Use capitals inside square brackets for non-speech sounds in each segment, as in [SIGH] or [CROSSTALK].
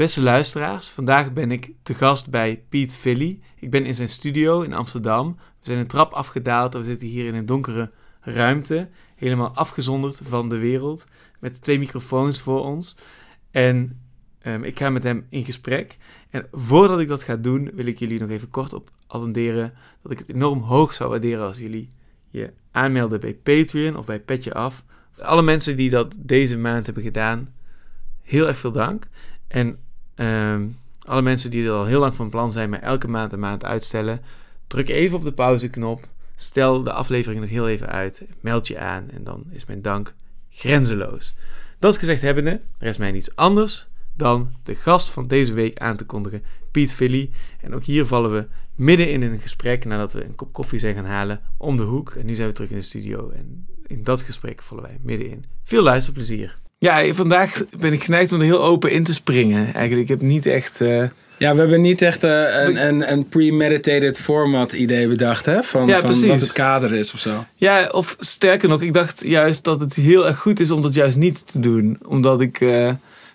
Beste luisteraars, vandaag ben ik te gast bij Piet Villy. Ik ben in zijn studio in Amsterdam. We zijn een trap afgedaald en we zitten hier in een donkere ruimte, helemaal afgezonderd van de wereld, met twee microfoons voor ons. En ehm, ik ga met hem in gesprek. En voordat ik dat ga doen, wil ik jullie nog even kort op attenderen dat ik het enorm hoog zou waarderen als jullie je aanmelden bij Patreon of bij Petje Af. Alle mensen die dat deze maand hebben gedaan, heel erg veel dank. En ehm, alle mensen die er al heel lang van plan zijn, maar elke maand een maand uitstellen, druk even op de pauzeknop. Stel de aflevering nog heel even uit. Meld je aan en dan is mijn dank grenzeloos. Dat is gezegd hebbende, is mij niets anders dan de gast van deze week aan te kondigen, Piet Philly. En ook hier vallen we midden in een gesprek nadat we een kop koffie zijn gaan halen om de hoek. En nu zijn we terug in de studio en in dat gesprek vallen wij middenin. Veel luisterplezier. Ja, vandaag ben ik geneigd om er heel open in te springen. Eigenlijk, ik heb niet echt... Uh... Ja, we hebben niet echt uh, een, een, een premeditated format idee bedacht, hè? Van, ja, van wat het kader is of zo. Ja, of sterker nog, ik dacht juist dat het heel erg goed is om dat juist niet te doen. Omdat ik... Uh,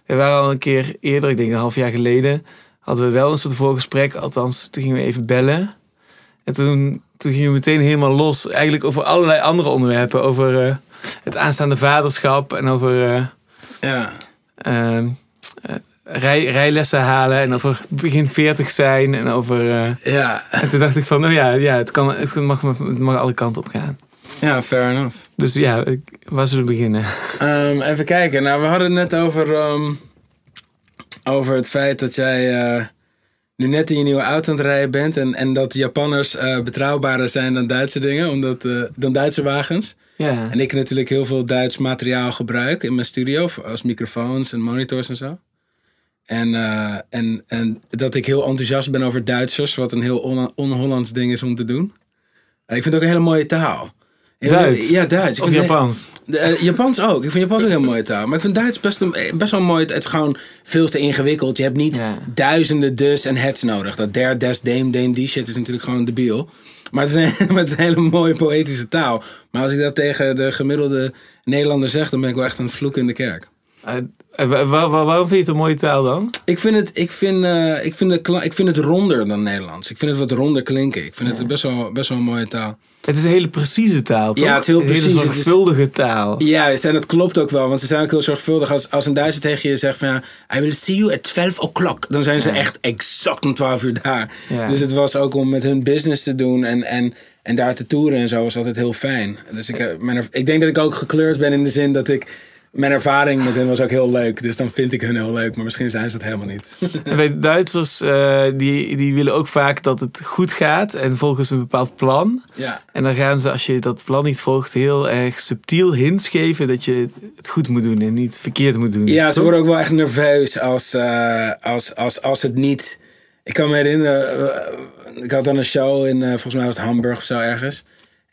we waren al een keer eerder, ik denk een half jaar geleden, hadden we wel een soort voorgesprek. Althans, toen gingen we even bellen. En toen, toen gingen we meteen helemaal los. Eigenlijk over allerlei andere onderwerpen. Over het aanstaande vaderschap en over ja. Uh, rij, rijlessen halen en over begin 40 zijn en over. Uh, ja. En toen dacht ik van, nou ja, ja het, kan, het, mag, het mag alle kanten op gaan. Ja, fair enough. Dus ja, waar zullen we beginnen? Um, even kijken. Nou, we hadden het net over, um, over het feit dat jij uh, nu net in je nieuwe auto aan het rijden bent. En, en dat Japanners uh, betrouwbaarder zijn dan Duitse dingen, omdat, uh, dan Duitse wagens. Ja. En ik natuurlijk heel veel Duits materiaal gebruik in mijn studio, als microfoons en monitors en zo. En, uh, en, en dat ik heel enthousiast ben over Duitsers, wat een heel on-Hollands ding is om te doen. ik vind het ook een hele mooie taal. Duits? Ja, Duits. Of Japans? Uh, Japans ook. Ik vind Japans ook een hele mooie taal. Maar ik vind Duits best, een, best wel mooi. Het is gewoon veel te ingewikkeld. Je hebt niet ja. duizenden dus en hets nodig. Dat der, des, deem, deem, die shit is natuurlijk gewoon debiel. Maar het, is een, [LAUGHS] maar het is een hele mooie poëtische taal. Maar als ik dat tegen de gemiddelde Nederlander zeg, dan ben ik wel echt een vloek in de kerk. Uh, waar, waar, waarom vind je het een mooie taal dan? Ik vind het, ik vind, uh, ik vind het, ik vind het ronder dan Nederlands. Ik vind het wat ronder klinken. Ik vind ja. het best wel, best wel een mooie taal. Het is een hele precieze taal, toch? Ja, het is heel precies. Een hele zorgvuldige is, taal. Juist, en dat klopt ook wel. Want ze zijn ook heel zorgvuldig. Als, als een Duitser tegen je zegt van ja, I will see you at 12 o'clock. Dan zijn ze ja. echt exact om 12 uur daar. Ja. Dus het was ook om met hun business te doen en, en, en daar te toeren en zo was altijd heel fijn. Dus ik, mijn, ik denk dat ik ook gekleurd ben in de zin dat ik mijn ervaring met hen was ook heel leuk. Dus dan vind ik hun heel leuk. Maar misschien zijn ze het helemaal niet. [LAUGHS] En bij Duitsers, uh, die, die willen ook vaak dat het goed gaat. En volgens een bepaald plan. Ja. En dan gaan ze, als je dat plan niet volgt, heel erg subtiel hints geven dat je het goed moet doen en niet verkeerd moet doen. Ja, ze worden ook wel echt nerveus als, uh, als, als, als het niet... Ik kan me herinneren, uh, ik had dan een show in, volgens mij was het Hamburg of zo ergens.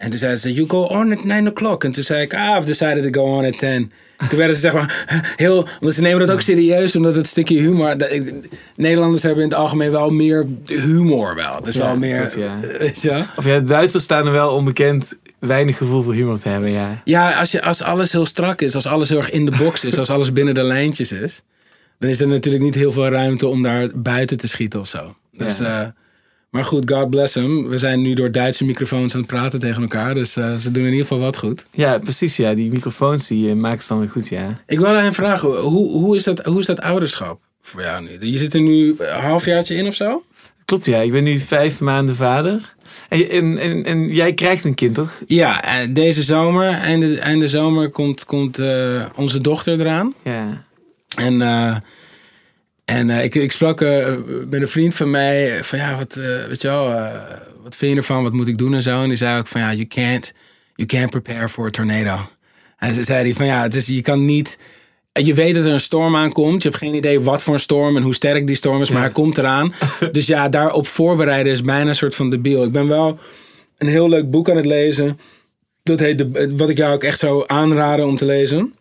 En toen zeiden ze, you go on at 9 o'clock. En toen zei ik, ah, I've decided to go on at 10. Toen werden ze zeg maar [LAUGHS] heel, want ze nemen dat ook serieus, omdat het stukje humor. Dat, ik, Nederlanders hebben in het algemeen wel meer humor wel. Het is ja, [LAUGHS] wel meer. Dat, ja. ja. Of ja, de Duitsers staan er wel onbekend weinig gevoel voor humor te hebben, ja. Ja, als, je, als alles heel strak is, als alles heel erg in de box is, als alles binnen de lijntjes is, dan is er natuurlijk niet heel veel ruimte om daar buiten te schieten of zo. Dus. Ja. Uh, maar goed, God bless hem. We zijn nu door Duitse microfoons aan het praten tegen elkaar. Dus uh, ze doen in ieder geval wat goed. Ja, precies. Ja. Die microfoons die uh, maken ze dan weer goed, ja. Ik wil aan vragen, hoe, hoe, is dat, hoe is dat ouderschap voor jou nu? Je zit er nu een halfjaartje in of zo? Klopt, ja. Ik ben nu vijf maanden vader. En, en, en, en jij krijgt een kind, toch? Ja, deze zomer, einde, einde zomer, komt, komt uh, onze dochter eraan. Ja. En... En uh, ik, ik sprak uh, met een vriend van mij van ja, wat, uh, weet je wel, wat vind je ervan? Wat moet ik doen en zo? En die zei ook van ja, you can't, you can't prepare for a tornado. En ze zei hij van ja, het is, je kan niet, je weet dat er een storm aankomt. Je hebt geen idee wat voor een storm en hoe sterk die storm is, maar hij komt eraan. [LAUGHS] dus ja, daarop voorbereiden is bijna een soort van debiel. Ik ben wel een heel leuk boek aan het lezen. Dat heet, de, wat ik jou ook echt zou aanraden om te lezen.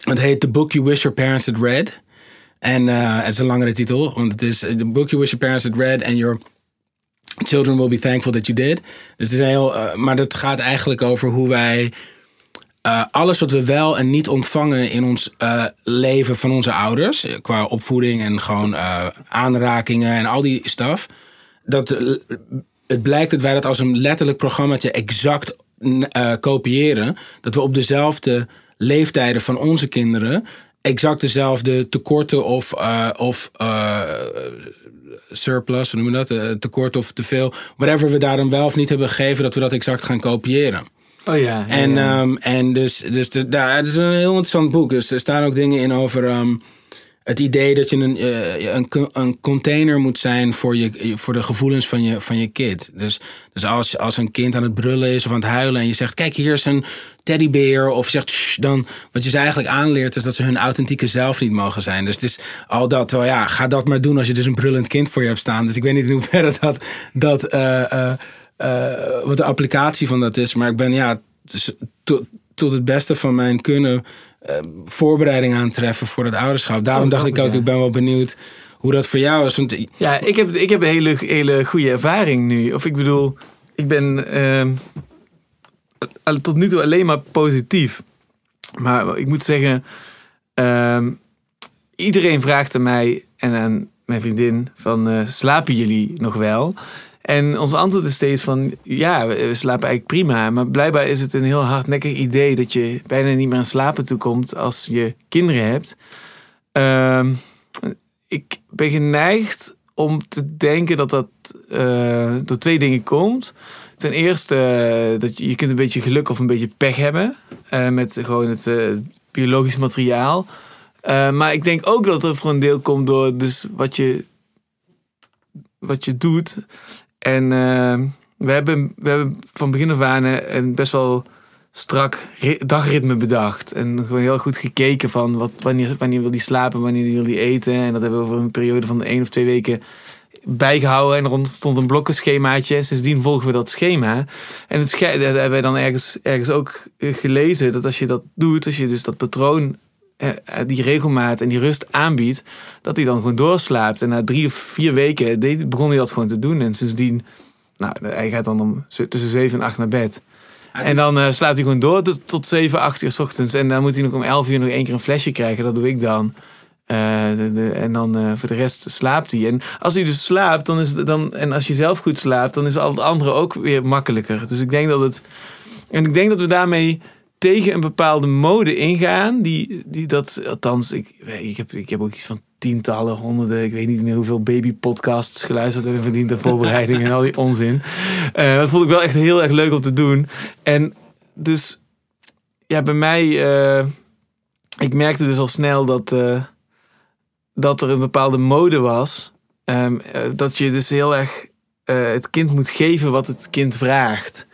Het heet The Book You Wish Your Parents Had Read. En uh, het is een langere titel, want het is The Book You Wish Your Parents Had Read and Your Children Will Be Thankful That You Did. Dus het is heel, uh, maar dat gaat eigenlijk over hoe wij eh, alles wat we wel en niet ontvangen in ons eh, leven van onze ouders, eh, qua opvoeding en gewoon aanrakingen en al die stuff, dat het blijkt dat wij dat als een letterlijk programmaatje exact kopiëren, dat we op dezelfde leeftijden van onze kinderen exact dezelfde tekorten of, of surplus, hoe noemen we dat? tekort of te veel, whatever we daar dan wel of niet hebben gegeven, dat we dat exact gaan kopiëren. Oh ja. en, ehm, en dus, dus de, daar, het is een heel interessant boek. Dus er staan ook dingen in over ehm, het idee dat je een, uh, een, een container moet zijn voor, je, voor de gevoelens van je, van je kind. Dus, dus als, als een kind aan het brullen is of aan het huilen en je zegt: Kijk, hier is een teddybeer. Of zegt: Shh, dan wat je ze eigenlijk aanleert is dat ze hun authentieke zelf niet mogen zijn. Dus het is al dat, wel ja, ga dat maar doen als je dus een brullend kind voor je hebt staan. Dus ik weet niet in hoeverre [LAUGHS] dat. dat uh, uh, wat de applicatie van dat is. Maar ik ben ja, dus tot, tot het beste van mijn kunnen uh, voorbereiding aantreffen voor het ouderschap. Daarom oh, dacht ik ook, ik ben wel benieuwd hoe dat voor jou is. Want... Ja, ik heb, ik heb een hele, hele goede ervaring nu. Of ik bedoel, ik ben uh, tot nu toe alleen maar positief. Maar ik moet zeggen, uh, iedereen vraagt aan mij en aan mijn vriendin van uh, slapen jullie nog wel? En ons antwoord is steeds van, ja, we, slapen eigenlijk prima. Maar blijkbaar is het een heel hardnekkig idee dat je bijna niet meer aan slapen toekomt als je kinderen hebt. Uh, ik ben geneigd om te denken dat dat uh, door twee dingen komt. Ten eerste, uh, dat je, je kunt een beetje geluk of een beetje pech hebben uh, met gewoon het biologisch materiaal. maar ik denk ook dat er voor een deel komt door dus wat je, wat je doet. En uh, we, hebben, we hebben van begin af aan een best wel strak dagritme bedacht. En gewoon heel goed gekeken van wat, wanneer, wanneer wil die slapen, wanneer wil die eten. En dat hebben we over een periode van één of twee weken bijgehouden. En er ontstond een blokkenschemaatje. En sindsdien volgen we dat schema. En het dat hebben wij dan ergens, ergens ook gelezen. Dat als je dat doet, als je dus dat patroon die regelmaat en die rust aanbiedt, dat hij dan gewoon doorslaapt. En na drie of vier weken begon hij dat gewoon te doen. En sindsdien, nou, hij gaat dan om tussen zeven en acht naar bed. En dan uh, slaapt hij gewoon door tot, tot 7, 8 uur s ochtends. En dan moet hij nog om 11 uur nog één keer een flesje krijgen. Dat doe ik dan. Uh, de, de, en dan uh, voor de rest slaapt hij. En als hij dus slaapt, dan is dan, en als je zelf goed slaapt, dan is al het andere ook weer makkelijker. Dus ik denk dat het. En ik denk dat we daarmee tegen een bepaalde mode ingaan. Die, die dat, althans, ik, ik, heb, ik heb ook iets van tientallen, honderden, ik weet niet meer hoeveel babypodcasts geluisterd en verdiend de voorbereiding en al die onzin. Uh, dat vond ik wel echt heel erg leuk om te doen. En dus, ja, bij mij, uh, ik merkte dus al snel dat, uh, dat er een bepaalde mode was. Um, dat je dus heel erg het kind moet geven wat het kind vraagt.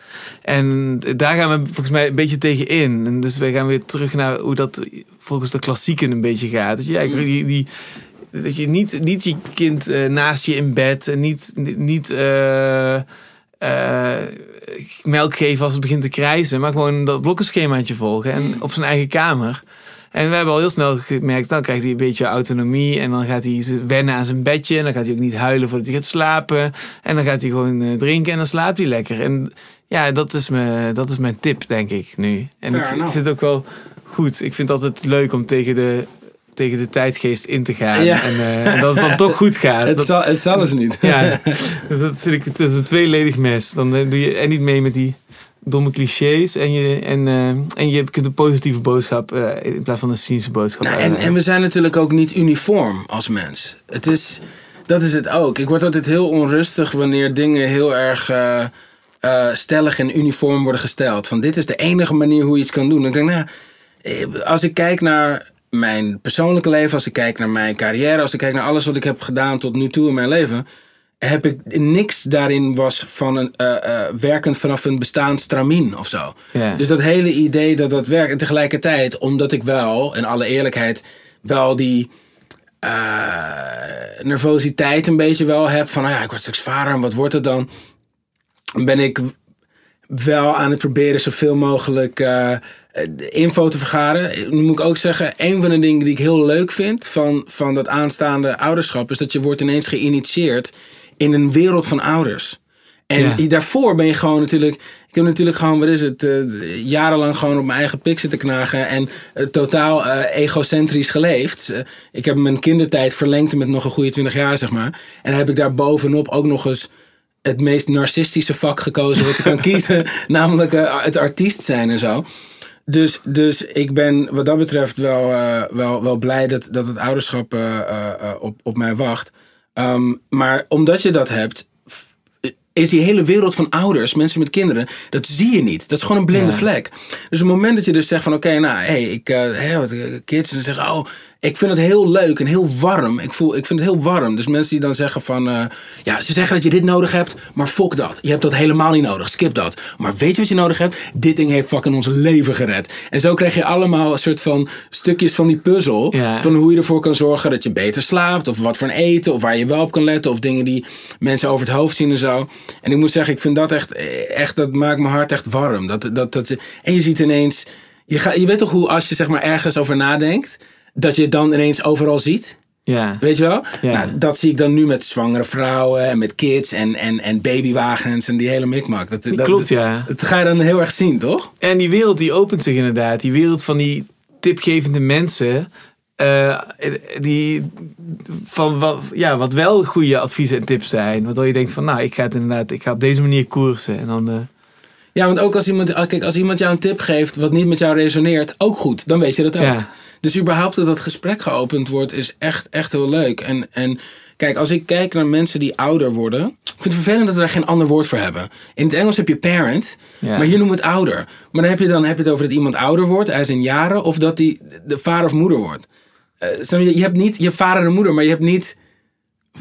En daar gaan we volgens mij een beetje tegen in. En dus we gaan weer terug naar hoe dat volgens de klassieken een beetje gaat. Dat je, die, die, dat je niet, niet je kind uh, naast je in bed en niet, niet uh, uh, melk geven als het begint te krijzen, maar gewoon dat blokkenschemaatje volgen en mm. op zijn eigen kamer. En we hebben al heel snel gemerkt, dan krijgt hij een beetje autonomie. En dan gaat hij wennen aan zijn bedje. En dan gaat hij ook niet huilen voordat hij gaat slapen. En dan gaat hij gewoon drinken en dan slaapt hij lekker. En ja, dat is, me, dat is mijn tip, denk ik nu. En ik, vind het ook wel goed. Ik vind het altijd leuk om tegen de, tegen de tijdgeest in te gaan. En, uh, dat het dan toch goed gaat. [LAUGHS] Het, zal, het zal eens niet. ja, [LAUGHS] dat vind ik het is een tweeledig mes. Dan eh, doe je en niet mee met die domme clichés. En je, en, uh, en je kunt een positieve boodschap in plaats van een cynische boodschap. Nou, en, en we zijn natuurlijk ook niet uniform als mens. Het is, dat is het ook. Ik word altijd heel onrustig wanneer dingen heel erg uh, stellig en uniform worden gesteld. Van dit is de enige manier hoe je iets kan doen. ik denk, nou, eh, als ik kijk naar mijn persoonlijke leven, als ik kijk naar mijn carrière, als ik kijk naar alles wat ik heb gedaan tot nu toe in mijn leven, heb ik niks daarin was van een uh, werkend vanaf een bestaansstramien of zo. Dus dat hele idee dat dat werkt. En tegelijkertijd, omdat ik wel, in alle eerlijkheid, wel die nervositeit een beetje wel heb van, nou ja, ik word straks vader en wat wordt het dan? Ben ik wel aan het proberen zoveel mogelijk uh, info te vergaren. Nu moet ik ook zeggen, een van de dingen die ik heel leuk vind van, van dat aanstaande ouderschap... is dat je wordt ineens geïnitieerd in een wereld van ouders. En Ja. daarvoor ben je gewoon natuurlijk. Ik heb natuurlijk gewoon, wat is het, eh, jarenlang gewoon op mijn eigen pik zitten knagen. En eh, totaal eh, egocentrisch geleefd. Eh, ik heb mijn kindertijd verlengd met nog een goede 20 jaar, zeg maar. En dan heb ik daar bovenop ook nog eens het meest narcistische vak gekozen wat je kan [LAUGHS] kiezen. Namelijk eh, het artiest zijn en zo. Dus, dus ik ben wat dat betreft wel, eh, wel, wel blij dat, dat het ouderschap eh, op, op mij wacht. Ehm, maar omdat je dat hebt, is die hele wereld van ouders, mensen met kinderen, dat zie je niet. Dat is gewoon een blinde Ja. vlek. Dus op het moment dat je dus zegt van oké, nou, hey, ik, eh hè, wat, kids, en dan zeggen oh, ik vind het heel leuk en heel warm. Ik, voel, ik vind het heel warm. Dus mensen die dan zeggen van, eh, ja, ze zeggen dat je dit nodig hebt, maar fuck dat. Je hebt dat helemaal niet nodig, skip dat. Maar weet je wat je nodig hebt? Dit ding heeft fucking ons leven gered. En zo krijg je allemaal een soort van stukjes van die puzzel, Ja. van hoe je ervoor kan zorgen dat je beter slaapt, of wat voor een eten, of waar je wel op kan letten, of dingen die mensen over het hoofd zien en zo. En ik moet zeggen, ik vind dat echt, echt dat maakt mijn hart echt warm. Dat, dat, dat, en je ziet ineens, je, gaat, je weet toch hoe als je zeg maar ergens over nadenkt, dat je het dan ineens overal ziet? Ja. Weet je wel? Ja. Nou, dat zie ik dan nu met zwangere vrouwen en met kids en, en, en babywagens en die hele mikmak. Dat, dat, klopt, dat, ja. Dat ga je dan heel erg zien, toch? En die wereld die opent zich inderdaad. Die wereld van die tipgevende mensen. eh, die van wat, ja, wat wel goede adviezen en tips zijn. Waardoor je denkt van nou, ik ga het inderdaad, ik ga op deze manier koersen. En dan, eh, Ja, want ook als iemand, ah, kijk, als iemand jou een tip geeft wat niet met jou resoneert, ook goed. Dan weet je dat ook. Ja. Dus überhaupt dat dat gesprek geopend wordt, is echt, echt heel leuk. En, en kijk, als ik kijk naar mensen die ouder worden, ik vind het vervelend dat we daar geen ander woord voor hebben. In het Engels heb je parent, Ja. maar hier noemen we het ouder. Maar dan heb je, dan heb je het over dat iemand ouder wordt, hij is in jaren, of dat hij de vader of moeder wordt. Eh, je, je hebt niet, je hebt vader en moeder, maar je hebt niet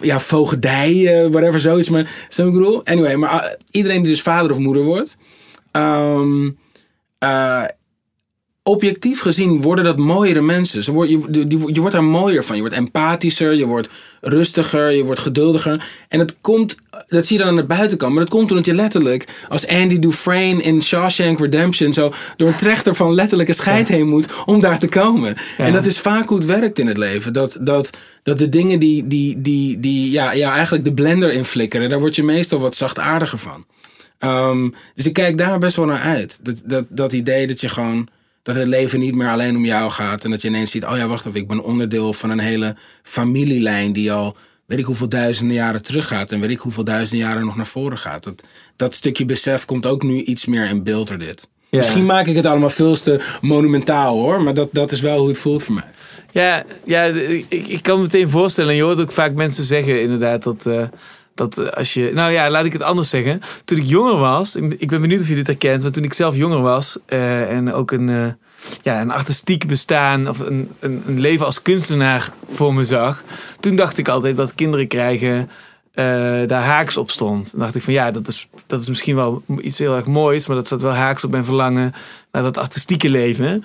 ja, voogdij, eh, whatever, zoiets. Maar, zo ik bedoel? Anyway, maar ah, iedereen die dus vader of moeder wordt, ehm, eh, objectief gezien worden dat mooiere mensen. Ze je, die, je wordt daar mooier van. Je wordt empathischer, je wordt rustiger, je wordt geduldiger. En dat komt, dat zie je dan aan de buitenkant. Maar dat komt omdat je letterlijk, als Andy Dufresne in Shawshank Redemption, zo door een trechter van letterlijke scheid heen moet om daar te komen. Ja. En dat is vaak hoe het werkt in het leven. Dat, dat, dat de dingen die, die, die, die ja, ja, eigenlijk de blender in flikkeren, daar word je meestal wat zachtaardiger van. Ehm, dus ik kijk daar best wel naar uit. Dat, dat, dat idee dat je gewoon. Dat het leven niet meer alleen om jou gaat. En dat je ineens ziet: oh ja, wacht even, ik ben onderdeel van een hele familielijn die al weet ik hoeveel duizenden jaren teruggaat. En weet ik hoeveel duizenden jaren nog naar voren gaat. Dat, dat stukje besef komt ook nu iets meer in beeld door dit. Ja. Misschien maak ik het allemaal veel te monumentaal hoor. Maar dat, dat is wel hoe het voelt voor mij. Ja, ja ik, ik kan me meteen voorstellen. En je hoort ook vaak mensen zeggen inderdaad dat, eh, dat eh, als je... Nou ja, laat ik het anders zeggen. Toen ik jonger was, ik ben benieuwd of je dit herkent. Want toen ik zelf jonger was eh, en ook een, eh, ja, een artistiek bestaan of een, een, een leven als kunstenaar voor me zag. Toen dacht ik altijd dat kinderen krijgen daar haaks op stond. Dan dacht ik van ja, dat is, dat is misschien wel iets heel erg moois. Maar dat staat wel haaks op mijn verlangen naar dat artistieke leven.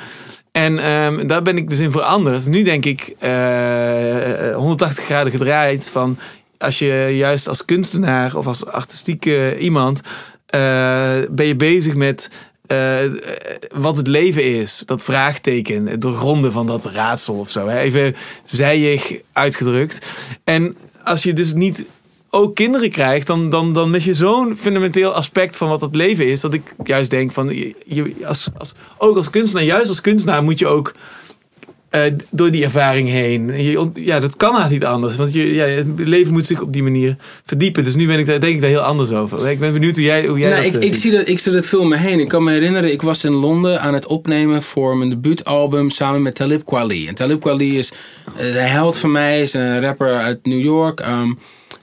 En ehm, daar ben ik dus in veranderd. Nu denk ik eh, 180 graden gedraaid van als je juist als kunstenaar of als artistieke iemand eh, ben je bezig met eh, wat het leven is. Dat vraagteken, het doorgronden van dat raadsel of zo. Hè? Even zijig uitgedrukt. En als je dus niet ook kinderen krijgt, dan, dan, dan mis je zo'n fundamenteel aspect van wat het leven is. Dat ik juist denk van, je, je- als, als, ook als kunstenaar, juist als kunstenaar moet je ook eh, door die ervaring heen. Je, ja, dat kan haast niet anders. Want je, ja, het leven moet zich op die manier verdiepen. Dus nu ben ik daar, denk ik daar heel anders over. Ik ben benieuwd hoe jij, hoe jij Nou, dat ik, eh, ik, ziet. zie dat, ik zie dat veel om me heen. Ik kan me herinneren, ik was in Londen aan het opnemen voor mijn debuutalbum samen met Talib Kweli. En Talib Kweli is, is een held van mij, is een rapper uit New York. ehm,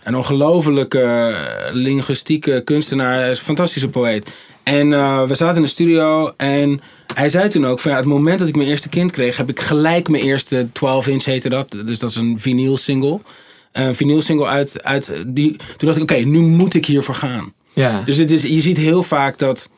een ongelofelijke eh, linguïstieke kunstenaar, hij is een fantastische poëet. En we zaten in de studio en hij zei toen ook van ja, het moment dat ik mijn eerste kind kreeg, heb ik gelijk mijn eerste 12 inch heette dat. Dus dat is een vinyl single. Een vinyl single uit, uit die, toen dacht ik oké, nu moet ik hiervoor gaan. Ja. Dus het is, je ziet heel vaak dat.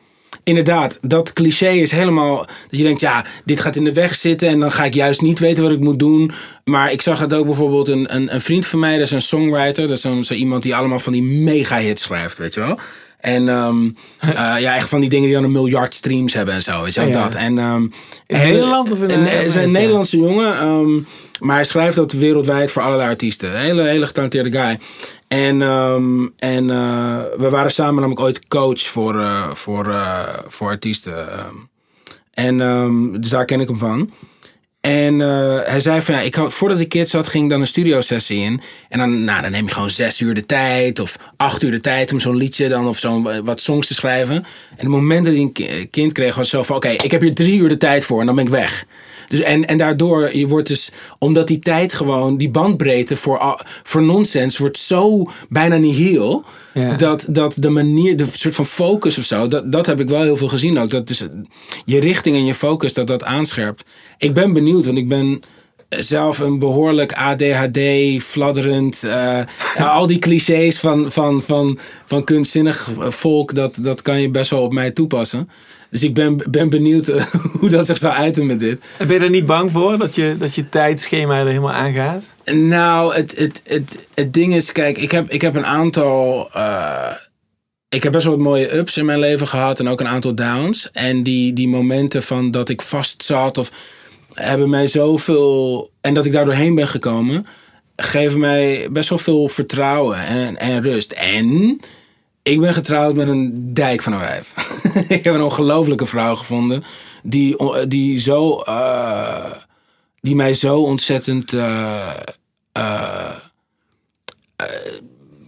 Inderdaad, dat cliché is helemaal. Dat je denkt, ja, dit gaat in de weg zitten. En dan ga ik juist niet weten wat ik moet doen. Maar ik zag het ook bijvoorbeeld. Een, een, een vriend van mij, dat is een songwriter. Dat is zo'n zo iemand die allemaal van die mega hits schrijft, weet je wel. En ehm, [LAUGHS] eh, ja, echt van die dingen die dan een miljard streams hebben en zo. Weet je wel, ja. dat. En, ehm, In Nederland of in, en, Hij is een? Nederlandse jongen. ehm, maar hij schrijft dat wereldwijd voor allerlei artiesten. Hele, hele getalenteerde guy. En, en eh, we waren samen namelijk ooit coach voor, eh, voor, voor artiesten. En dus daar ken ik hem van. En eh, hij zei van ja, ik had, voordat ik kids had, ging ik dan een studiosessie in. En dan, nou, dan neem je gewoon zes uur de tijd of acht uur de tijd om zo'n liedje dan of zo'n eh, wat songs te schrijven. En het moment dat hij een ki- kind kreeg, was zo van oké, ik heb hier drie uur de tijd voor en dan ben ik weg. Dus en, en daardoor, je wordt dus, omdat die tijd gewoon, die bandbreedte voor, voor nonsens wordt zo bijna nihil. Ja. Dat, dat de manier, de soort van focus of zo, dat, dat heb ik wel heel veel gezien ook. Dat is je richting en je focus, dat dat aanscherpt. Ik ben benieuwd, want ik ben zelf een behoorlijk ADHD, fladderend, eh, al die clichés van, van, van, van kunstzinnig volk, dat, dat kan je best wel op mij toepassen. Dus ik ben, ben benieuwd eh, [LAUGHS] hoe dat zich zou uiten met dit. En Ben je er niet bang voor dat je, dat je tijdschema er helemaal aangaat? Nou, het, het, het, het ding is, kijk, ik heb, ik heb een aantal. eh, ik heb best wel wat mooie ups in mijn leven gehad en ook een aantal downs. En die, die momenten van dat ik vast zat of hebben mij zoveel. En dat ik daar doorheen ben gekomen, geven mij best wel veel vertrouwen en, en rust. En ik ben getrouwd met een dijk van een wijf. [LAUGHS] ik heb een ongelofelijke vrouw gevonden die, die zo. eh, die mij zo ontzettend eh, eh, eh,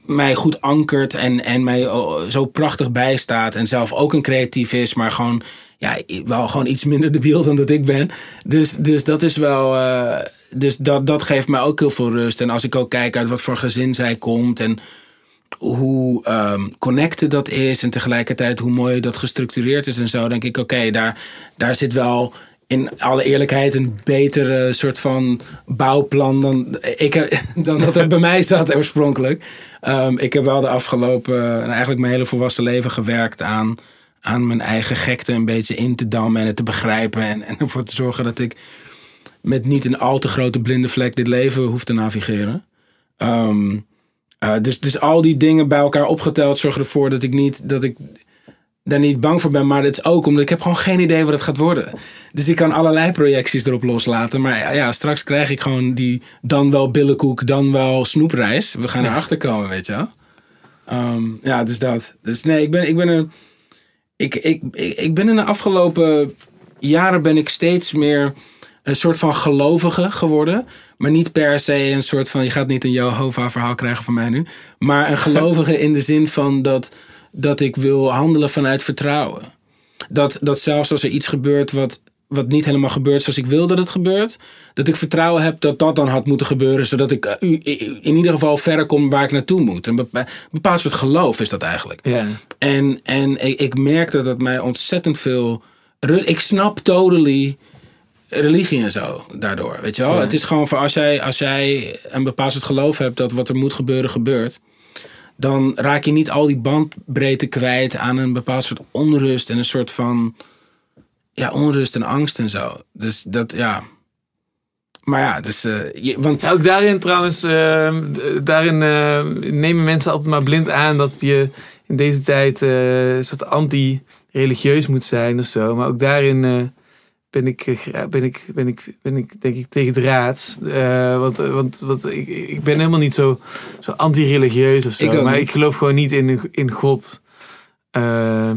mij goed ankert en, en mij zo prachtig bijstaat en zelf ook een creatief is, maar gewoon ja, wel gewoon iets minder debiel dan dat ik ben. Dus, dus dat is wel. eh, dus dat, dat geeft mij ook heel veel rust. En als ik ook kijk uit wat voor gezin zij komt en hoe ehm connected dat is en tegelijkertijd hoe mooi dat gestructureerd is en zo, denk ik, oké, daar, daar zit wel in alle eerlijkheid een betere soort van bouwplan dan, ik, [LAUGHS] dan dat er bij mij zat oorspronkelijk. Ehm, ik heb wel de afgelopen, en eigenlijk mijn hele volwassen leven gewerkt aan, aan mijn eigen gekte een beetje in te dammen en het te begrijpen en, en ervoor te zorgen dat ik met niet een al te grote blinde vlek dit leven hoef te navigeren. Ehm, eh, dus, dus al die dingen bij elkaar opgeteld zorgen ervoor dat ik niet dat ik daar niet bang voor ben. Maar het is ook omdat ik heb gewoon geen idee wat het gaat worden. Dus ik kan allerlei projecties erop loslaten. Maar ja, ja, straks krijg ik gewoon die dan wel billenkoek, dan wel snoepreis. We gaan erachter komen, weet je wel. Ehm, ja, dus dat. Dus nee, ik ben, ik ben een. Ik, ik, ik, ik ben in de afgelopen jaren ben ik steeds meer een soort van gelovige geworden. Maar niet per se een soort van, je gaat niet een Jehovah verhaal krijgen van mij nu. Maar een gelovige in de zin van dat, dat ik wil handelen vanuit vertrouwen. Dat, dat zelfs als er iets gebeurt wat, wat niet helemaal gebeurt zoals ik wil dat het gebeurt. Dat ik vertrouwen heb dat dat dan had moeten gebeuren. Zodat ik eh, in ieder geval verder kom waar ik naartoe moet. Een bepa- bepaald soort geloof is dat eigenlijk. Ja. En, en ik, ik merkte dat mij ontzettend veel. Ik snap totally religie en zo daardoor. Weet je wel? Ja. Het is gewoon van als jij, als jij een bepaald soort geloof hebt dat wat er moet gebeuren, gebeurt. Dan raak je niet al die bandbreedte kwijt aan een bepaald soort onrust en een soort van. Ja, onrust en angst en zo. Dus dat, ja. Maar ja, dus. eh, je, want Ja, ook daarin trouwens, eh, daarin eh, nemen mensen altijd maar blind aan dat je in deze tijd eh, een soort anti-religieus moet zijn of zo. Maar ook daarin ben, ik, eh, ben, ik, ben, ik, ben ik denk ik tegen draad. Eh, want want, want ik, ik ben helemaal niet zo, zo anti-religieus of zo. Ik maar niet. ik geloof gewoon niet in, in God. Eh,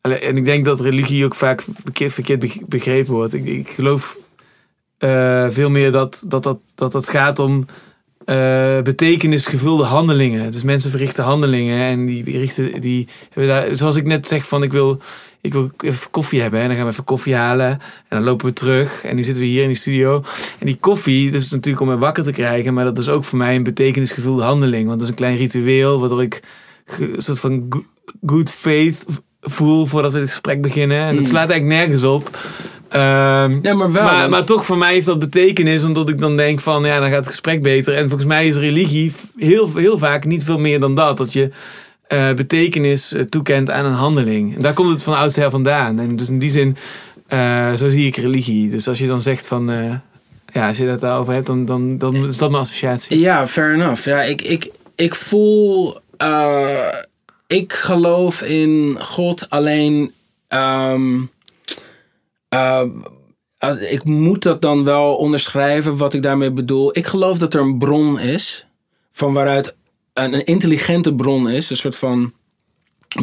alle- en ik denk dat religie ook vaak verkeerd, verkeerd beg- begrepen wordt. Ik, ik geloof eh, veel meer dat dat, dat, dat het gaat om eh, betekenisgevulde handelingen. Dus mensen verrichten handelingen en die, richten, die hebben daar, zoals ik net zeg van ik wil, ik wil even koffie hebben en dan gaan we even koffie halen en dan lopen we terug en nu zitten we hier in die studio en die koffie, dat is natuurlijk om me wakker te krijgen, maar dat is ook voor mij een betekenisgevulde handeling, want dat is een klein ritueel waardoor ik een soort van go- good faith voel voordat we dit gesprek beginnen en het Mm. slaat eigenlijk nergens op. Ehm, ja, maar wel. maar, maar toch voor mij heeft dat betekenis, omdat ik dan denk van ja, dan gaat het gesprek beter. En volgens mij is religie heel, heel vaak niet veel meer dan dat. Dat je eh, betekenis eh, toekent aan een handeling. En daar komt het van oudsher vandaan. En dus in die zin, eh, zo zie ik religie. Dus als je dan zegt van, ja, als je het daarover hebt, dan, dan, dan is dat mijn associatie. Ja, fair enough. Ja, ik, ik, ik voel. ik geloof in God alleen. ehm, eh, eh, ik moet dat dan wel onderschrijven wat ik daarmee bedoel. Ik geloof dat er een bron is. Van waaruit een, intelligente bron is. Een soort van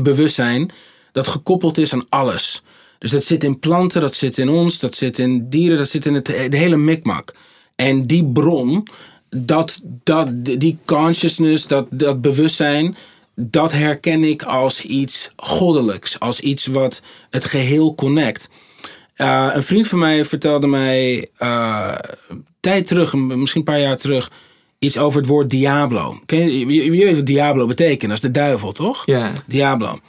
bewustzijn. Dat gekoppeld is aan alles. Dus dat zit in planten, dat zit in ons, dat zit in dieren, dat zit in het, de hele mikmak. En die bron, dat, dat, die consciousness, dat, dat bewustzijn, dat herken ik als iets goddelijks. Als iets wat het geheel connect. Uh, een vriend van mij vertelde mij uh, tijd terug, misschien een paar jaar terug, iets over het woord Diablo. Ken je, je, je weet wat Diablo betekent, dat is de duivel, toch? Ja. Diablo.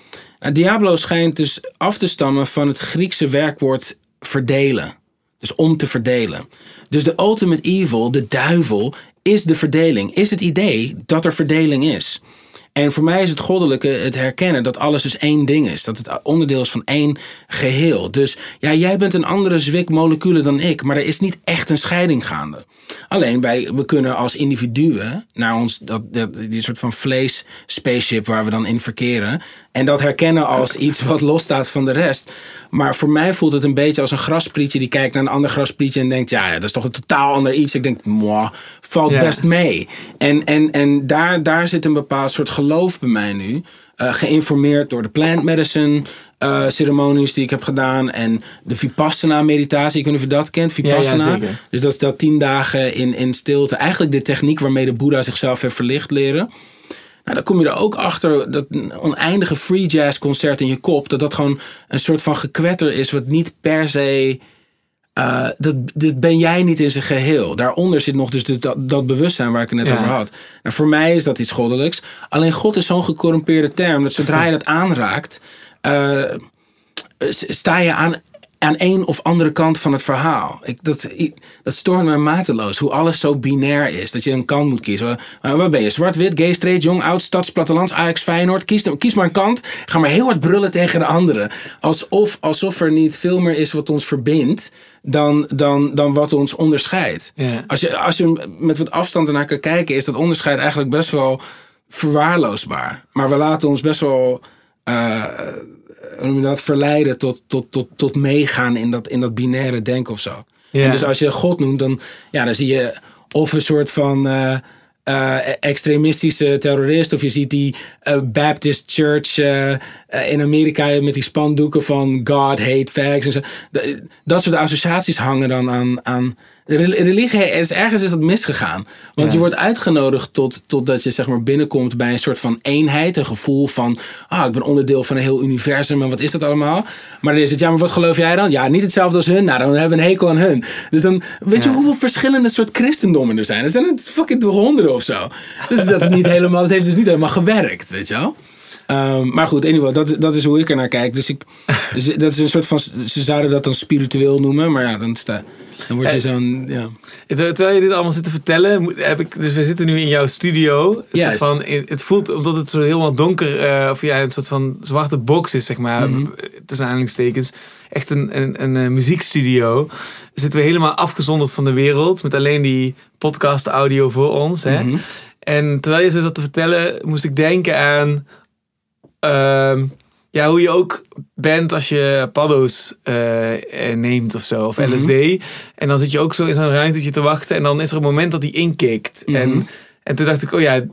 Nou, Diablo schijnt dus af te stammen van het Griekse werkwoord verdelen. Dus om te verdelen. Dus de ultimate evil, de duivel, is de verdeling. Is het idee dat er verdeling is. En voor mij is het goddelijke het herkennen dat alles dus één ding is. Dat het onderdeel is van één geheel. Dus ja, jij bent een andere zwik moleculen dan ik, maar er is niet echt een scheiding gaande. Alleen wij, we kunnen als individuen naar ons, dat, dat, die soort van vlees spaceship waar we dan in verkeren. En dat herkennen als [LAUGHS] iets wat losstaat van de rest. Maar voor mij voelt het een beetje als een grasprietje die kijkt naar een ander grasprietje en denkt, ja, ja dat is toch een totaal ander iets. Ik denk, moi, valt best mee. En, en, en daar, daar zit een bepaald soort geloof bij mij nu. Eh, geïnformeerd door de plant medicine eh, ceremonies die ik heb gedaan. En de Vipassana meditatie. Ik weet niet of je dat kent. Vipassana. zeker. dus dat is dat tien dagen in, in stilte. Eigenlijk de techniek waarmee de Boeddha zichzelf heeft verlicht leren. Nou, dan kom je er ook achter dat oneindige free jazz concert in je kop. Dat dat gewoon een soort van gekwetter is. Wat niet per se... eh, dat, dit ben jij niet in zijn geheel. Daaronder zit nog dus dat, dat bewustzijn waar ik het net Ja. over had. Nou, voor mij is dat iets goddelijks. Alleen God is zo'n gecorrumpeerde term. Dat zodra je dat aanraakt... eh, sta je aan, aan één of andere kant van het verhaal. Ik, dat, dat stoort mij mateloos. Hoe alles zo binair is. Dat je een kant moet kiezen. Uh, waar ben je? Zwart, wit, gay, straight, jong, oud, stads, plattelands, Ajax, Feyenoord. Kies, kies maar een kant. Ga maar heel hard brullen tegen de andere. Alsof, alsof er niet veel meer is wat ons verbindt. Dan, dan, dan wat ons onderscheidt. Ja. Als je, als je met wat afstand ernaar kan kijken, is dat onderscheid eigenlijk best wel verwaarloosbaar. Maar we laten ons best wel eh, noem je dat, verleiden tot, tot, tot, tot meegaan in dat, in dat binaire denken of zo. Ja. En dus als je God noemt, dan, ja, dan zie je of een soort van eh, eh, extremistische terrorist, of je ziet die eh, Baptist Church in Amerika met die spandoeken van God, hate, facts en zo. Dat, dat soort associaties hangen dan aan. aan Religie is ergens is dat misgegaan. Want Ja. je wordt uitgenodigd tot, totdat je zeg maar binnenkomt bij een soort van eenheid. Een gevoel van, ah, ik ben onderdeel van een heel universum en wat is dat allemaal? Maar dan is het, ja, maar wat geloof jij dan? Ja, niet hetzelfde als hun. Nou, dan hebben we een hekel aan hun. Dus dan, weet je hoeveel verschillende soort christendommen er zijn? Er zijn het fucking honderden of zo. Dus dat, het niet helemaal, dat heeft dus niet helemaal gewerkt, weet je wel? Ehm, maar goed, anyway, dat, dat is hoe ik er naar kijk. Dus, ik, [LAUGHS] dus dat is een soort van, ze zouden dat dan spiritueel noemen, maar ja, dan, sta, dan word je Eh, zo'n, ja. Ter- Terwijl je dit allemaal zit te vertellen, heb ik, dus we zitten nu in jouw studio. Juist. van, het voelt omdat het zo helemaal donker, eh, of ja, een soort van zwarte box is, zeg maar, Mhm. tussen aanhalingstekens. Echt een, een, een, eh, muziekstudio. Zitten we helemaal afgezonderd van de wereld, met alleen die podcast audio voor ons. Hè? Mhm. En terwijl je zo zat te vertellen, moest ik denken aan ehm, ja, hoe je ook bent als je paddo's eh, eh, neemt of zo, of Mhm. LSD. En dan zit je ook zo in zo'n ruimtetje te wachten en dan is er een moment dat die inkikt. Mhm. En, en toen dacht ik, oh ja,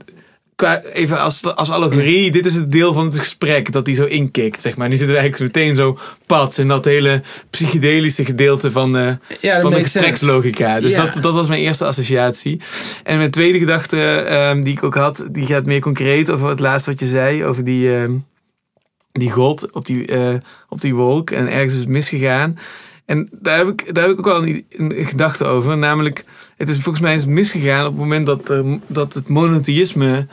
even als, als allegorie, dit is het deel van het gesprek dat die zo inkikt, zeg maar. Nu zitten we eigenlijk meteen zo pad in dat hele psychedelische gedeelte van, eh, Ja, van de sense. gesprekslogica. Dus Ja. dat, dat was mijn eerste associatie. En mijn tweede gedachte ehm, die ik ook had, die gaat meer concreet over het laatste wat je zei. Over die, ehm, die god op die, eh, op die wolk. En ergens is het misgegaan. En daar heb ik, daar heb ik ook wel een, een gedachte over. Namelijk, het is volgens mij is het misgegaan op het moment dat, er, dat het monotheïsme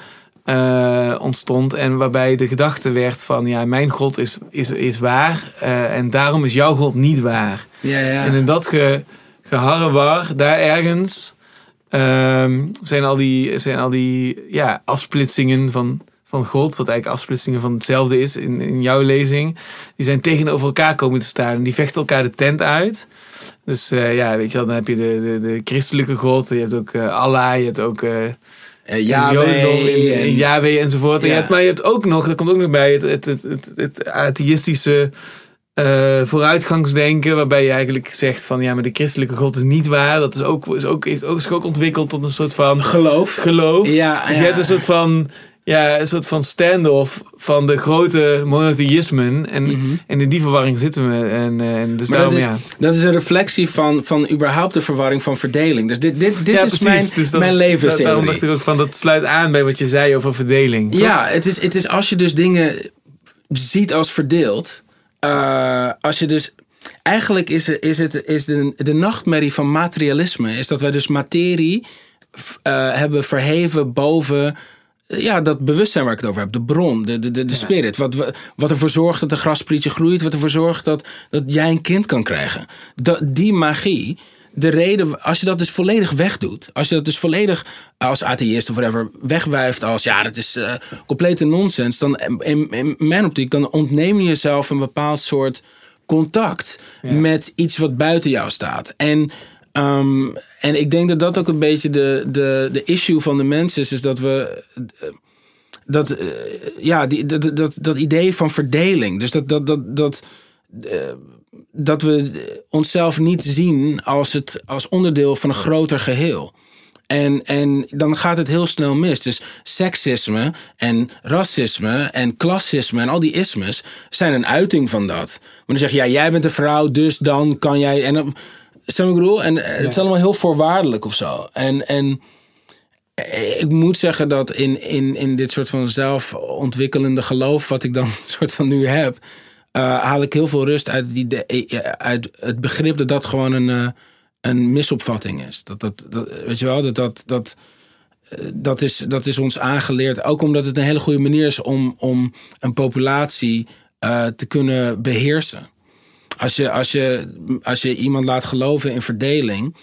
eh, ontstond. En waarbij de gedachte werd van, ja, mijn god is, is, is waar. eh, en daarom is jouw god niet waar. Ja, ja. En in dat ge, geharrewar, daar ergens, ehm, zijn al die, zijn al die ja, afsplitsingen van, van God, wat eigenlijk afsplitsingen van hetzelfde is in, in jouw lezing, die zijn tegenover elkaar komen te staan. En die vechten elkaar de tent uit. Dus eh, ja, weet je wel, dan heb je de, de, de christelijke God, je hebt ook eh, Allah, je hebt ook Uh, Yahweh en- Yahweh enzovoort. En je hebt, maar je hebt ook nog, dat komt ook nog bij, het, het, het, het, het atheïstische vooruitgangsdenken. Waarbij je eigenlijk zegt van ja, maar de christelijke God is niet waar. Dat is ook, is ook, is ook, is ook ontwikkeld tot een soort van geloof. geloof. Ja, Dus ja. je hebt een soort van, ja, een soort van stand-off van de grote monotheïsmen. En, Mhm. en in die verwarring zitten we. En, eh, en dus daarom, dat, is, ja. dat is een reflectie van, van überhaupt de verwarring van verdeling. Dus dit, dit, dit ja, is mijn, Dus mijn is- levenstheorie. Daarom dacht ik ook van, dat sluit aan bij wat je zei over verdeling. toch? Ja, het is, het is als je dus dingen ziet als verdeeld. eh, als je dus. Eigenlijk is, is, het, is de, de nachtmerrie van materialisme. Is dat wij dus materie eh, hebben verheven boven. Eh, Ja, dat bewustzijn waar ik het over heb. De bron, de, de, de, de spirit. Wat, wat ervoor zorgt dat de grasprietje groeit. Wat ervoor zorgt dat, dat jij een kind kan krijgen. Dat, die magie de reden, als je dat dus volledig wegdoet, als je dat dus volledig als atheïst of whatever wegwijft als ja, dat is eh, complete nonsens, dan in, in mijn optiek, dan ontneem je jezelf een bepaald soort contact Ja. met iets wat buiten jou staat. En, ehm, en ik denk dat dat ook een beetje de, de, de issue van de mens is, is dat we. eh, dat, eh, ja, die, dat, dat, dat idee van verdeling. Dus dat, dat, dat, dat, eh, dat we onszelf niet zien als, het, als onderdeel van een groter geheel. En, en dan gaat het heel snel mis. Dus seksisme en racisme en klassisme en al die ismes zijn een uiting van dat. Maar dan zeg je, ja, jij bent een vrouw, dus dan kan jij. En dan, wat ik bedoel? En eh, het is allemaal heel voorwaardelijk of zo. En, en eh, ik moet zeggen dat in, in, in dit soort van zelfontwikkelende geloof, wat ik dan [LAUGHS] soort van nu heb, eh, haal ik heel veel rust uit het, idee, eh, uit het begrip dat dat gewoon een, een misopvatting is. Dat, dat, dat, weet je wel, dat, dat, dat, dat, is, dat is ons aangeleerd. Ook omdat het een hele goede manier is om, om een populatie te kunnen beheersen. Als je, als, je, als je iemand laat geloven in verdeling,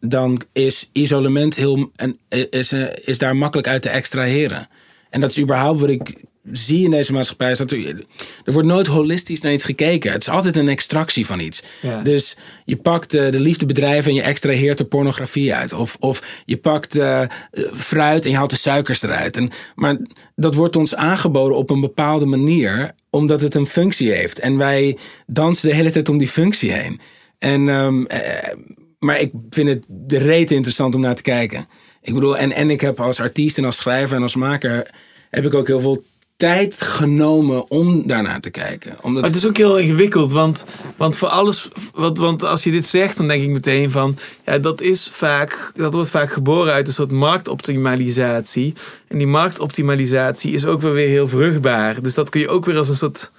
dan is isolement heel, en is, eh, is daar makkelijk uit te extraheren. En dat is überhaupt wat ik zie in deze maatschappij. Is dat er, er wordt nooit holistisch naar iets gekeken. Het is altijd een extractie van iets. Ja. Dus je pakt eh, de liefdebedrijven en je extraheert er pornografie uit. Of, of je pakt eh, eh, fruit en je haalt de suikers eruit. En, maar dat wordt ons aangeboden op een bepaalde manier, omdat het een functie heeft. En wij dansen de hele tijd om die functie heen. En, ehm, eh, maar ik vind het de reet interessant om naar te kijken. Ik bedoel, en, en ik heb als artiest en als schrijver en als maker... heb ik ook heel veel tijd genomen om daarnaar te kijken. Omdat het is ook heel ingewikkeld, want, want voor alles, want, want als je dit zegt, dan denk ik meteen van, ja, dat is vaak, dat wordt vaak geboren uit een soort marktoptimalisatie. En die marktoptimalisatie is ook wel weer heel vruchtbaar. Dus dat kun je ook weer als een soort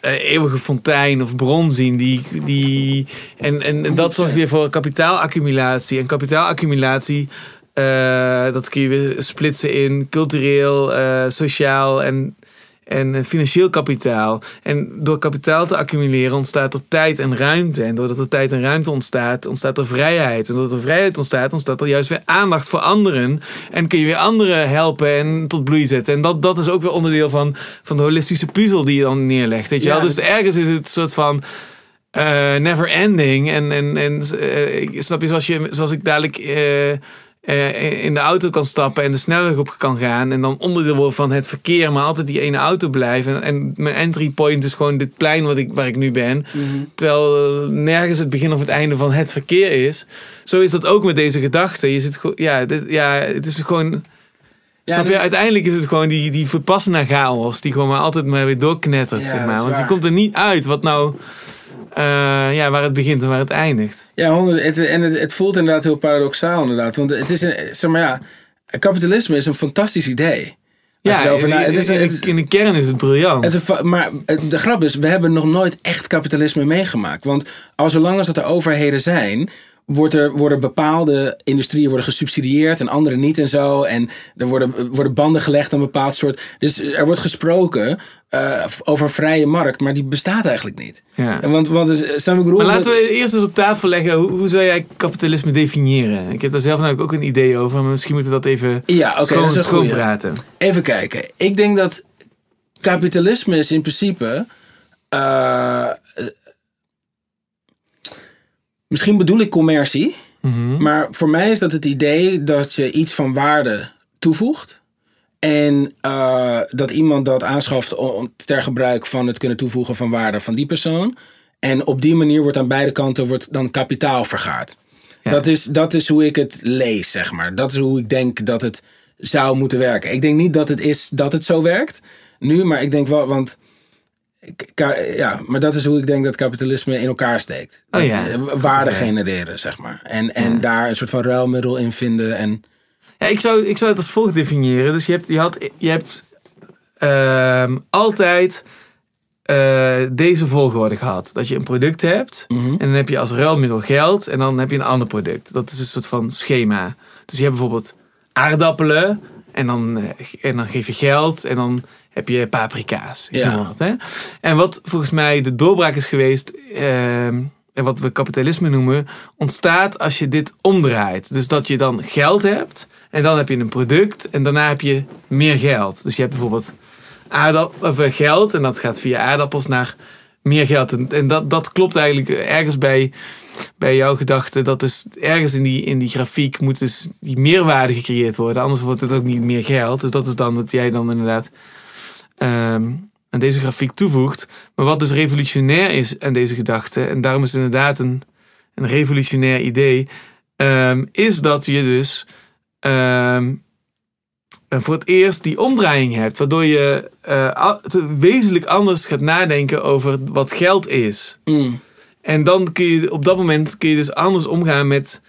eh, eeuwige fontein of bron zien. Die, die, en, en, en dat zorgt weer voor kapitaalaccumulatie. En kapitaalaccumulatie, eh, dat kun je weer splitsen in cultureel, eh, sociaal en, en eh, financieel kapitaal. En door kapitaal te accumuleren ontstaat er tijd en ruimte. En doordat er tijd en ruimte ontstaat, ontstaat er vrijheid. En doordat er vrijheid ontstaat, ontstaat er juist weer aandacht voor anderen. En kun je weer anderen helpen en tot bloei zetten. En dat, dat is ook weer onderdeel van, van de holistische puzzel die je dan neerlegt. Weet je Ja, wel? Dus dat- ergens is het een soort van never ending. En, en, en ik- snap je, zoals, je, zoals ik dadelijk eh, in de auto kan stappen en de snelweg op kan gaan. En dan onderdeel worden van het verkeer, maar altijd die ene auto blijven. En, en mijn entry point is gewoon dit plein wat ik, waar ik nu ben. Terwijl eh, nergens het begin of het einde van het verkeer is. Zo is dat ook met deze gedachte. Je zit ja, dit, ja, het is gewoon. Ja, snap je? dat- Uiteindelijk is het gewoon die, die verpassende chaos. Die gewoon maar altijd maar weer doorknettert. Ja, zeg maar. Want je komt er niet uit wat nou. Eh, ja, waar het begint en waar het eindigt. Ja, 100, het, en het, het voelt inderdaad heel paradoxaal inderdaad. Want het is een, zeg maar ja, kapitalisme is een fantastisch idee. Ja, in, na- het is in- in de kern is het briljant. Het is maar de grap is, we hebben nog nooit echt kapitalisme meegemaakt. Want al zolang als dat er overheden zijn, wordt er, worden bepaalde industrieën worden gesubsidieerd en andere niet en zo. En er worden, worden banden gelegd aan een bepaald soort. Dus er wordt gesproken eh, over vrije markt, maar die bestaat eigenlijk niet. ja. Want, want bedoel? Maar laten Dat- we eerst eens op tafel leggen, hoe, hoe zou jij kapitalisme definiëren? Ik heb daar zelf namelijk ook een idee over, maar misschien moeten we dat even Ja, oké, schoon, dat schoon praten. Even kijken. Ik denk dat kapitalisme is in principe. eh, misschien bedoel ik commercie. Mhm. Maar voor mij is dat het idee dat je iets van waarde toevoegt. En uh, dat iemand dat aanschaft ter gebruik van het kunnen toevoegen van waarde van die persoon. En op die manier wordt aan beide kanten wordt dan kapitaal vergaard. Dat, is, dat is hoe ik het lees, zeg maar. Dat is hoe ik denk dat het zou moeten werken. Ik denk niet dat het is dat het zo werkt nu, maar ik denk wel, want ja, maar dat is hoe ik denk dat kapitalisme in elkaar steekt. Oh, ja. Eh, waarde genereren, zeg maar. En, en daar een soort van ruilmiddel in vinden. En... Ja, ik, zou, ik zou het als volgt definiëren. Dus je hebt, je had, je hebt uh, altijd uh, deze volgorde gehad. Dat je een product hebt Mhm. en dan heb je als ruilmiddel geld en dan heb je een ander product. Dat is een soort van schema. Dus je hebt bijvoorbeeld aardappelen en dan, eh, en dan geef je geld en dan heb je paprika's. ik Ja. wat, hè? En wat volgens mij de doorbraak is geweest, ehm, en wat we kapitalisme noemen, ontstaat als je dit omdraait. Dus dat je dan geld hebt en dan heb je een product en daarna heb je meer geld. Dus je hebt bijvoorbeeld of, eh, geld en dat gaat via aardappels naar meer geld. En, en dat, dat klopt eigenlijk ergens bij, bij jouw gedachte. Dat dus ergens in die, in die grafiek moet dus die meerwaarde gecreëerd worden. Anders wordt het ook niet meer geld. Dus dat is dan wat jij dan inderdaad ehm, aan deze grafiek toevoegt. Maar wat dus revolutionair is aan deze gedachte, en daarom is het inderdaad een, een revolutionair idee, ehm, is dat je dus ehm, eh, voor het eerst die omdraaiing hebt, waardoor je eh, wezenlijk anders gaat nadenken over wat geld is. Mm. En dan kun je op dat moment kun je dus anders omgaan met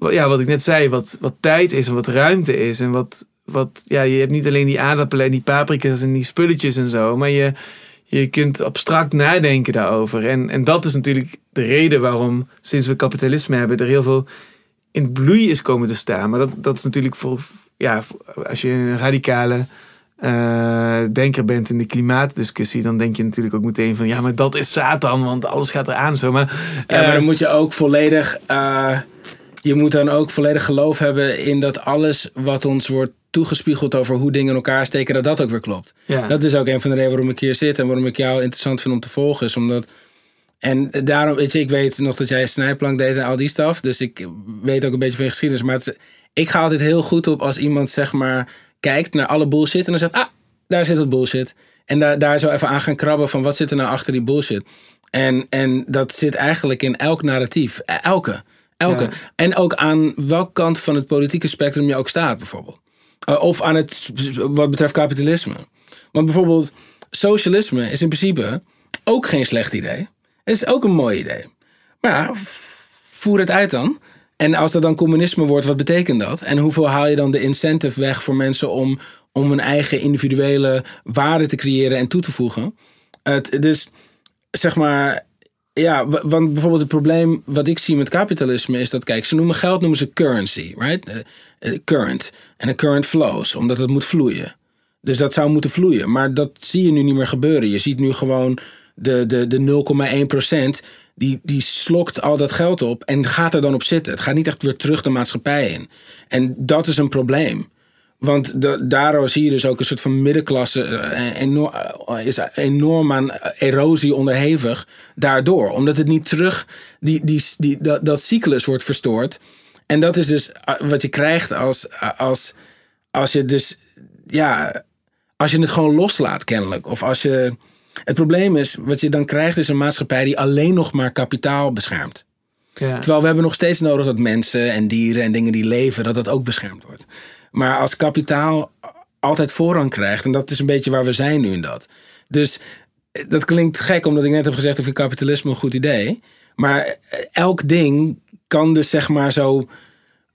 ja, wat ik net zei, wat, wat tijd is en wat ruimte is. En wat, wat ja, je hebt niet alleen die aardappelen en die paprika's en die spulletjes en zo, maar je, je kunt abstract nadenken daarover. En, en dat is natuurlijk de reden waarom, sinds we kapitalisme hebben, er heel veel in bloei is komen te staan. Maar dat, dat is natuurlijk voor, ja, als je een radicale eh, denker bent in de klimaatdiscussie, dan denk je natuurlijk ook meteen van ja, maar dat is Satan, want alles gaat eraan zo. Maar, Ja, maar eh, dan moet je ook volledig. eh, je moet dan ook volledig geloof hebben in dat alles wat ons wordt toegespiegeld over hoe dingen in elkaar steken, dat dat ook weer klopt. ja. Dat is ook een van de redenen waarom ik hier zit en waarom ik jou interessant vind om te volgen. Is omdat. En daarom, weet je, ik weet nog dat jij snijplank deed en al die stuff. Dus ik weet ook een beetje van je geschiedenis. Maar het ik ga altijd heel goed op als iemand, zeg maar, kijkt naar alle bullshit. En dan zegt, ah, daar zit het bullshit. En daar, daar zo even aan gaan krabben van wat zit er nou achter die bullshit. En, en dat zit eigenlijk in elk narratief. Elke. Elke. Ja. En ook aan welke kant van het politieke spectrum je ook staat, bijvoorbeeld. Uh, of aan het, wat betreft kapitalisme. Want bijvoorbeeld, socialisme is in principe ook geen slecht idee. Het is ook een mooi idee. Maar voer het uit dan. En als dat dan communisme wordt, wat betekent dat? En hoeveel haal je dan de incentive weg voor mensen om, om een eigen individuele waarde te creëren en toe te voegen? Het, dus zeg maar, ja, wa- want bijvoorbeeld het probleem wat ik zie met kapitalisme is dat, kijk, ze noemen geld noemen ze currency, right? Eh, eh, current. En een current flows, omdat het moet vloeien. Dus dat zou moeten vloeien. Maar dat zie je nu niet meer gebeuren. Je ziet nu gewoon de, de, de 0,1% die, die slokt al dat geld op en gaat er dan op zitten. Het gaat niet echt weer terug de maatschappij in. En dat is een probleem. Want de, daardoor zie je dus ook een soort van middenklasse eh, enorm, eh, is enorm aan erosie onderhevig daardoor. Omdat het niet terug, die, die, die, dat, dat cyclus wordt verstoord. En dat is dus eh, wat je krijgt als, als, als je dus, ja, als je het gewoon loslaat kennelijk. Of als je, het probleem is, wat je dan krijgt is een maatschappij die alleen nog maar kapitaal beschermt. ja. Terwijl we hebben nog steeds nodig dat mensen en dieren en dingen die leven, dat dat ook beschermd wordt. Maar als kapitaal altijd voorrang krijgt, en dat is een beetje waar we zijn nu in dat. Dus eh, dat klinkt gek, omdat ik net heb gezegd, ik vind kapitalisme een goed idee. Maar eh, elk ding kan dus zeg maar zo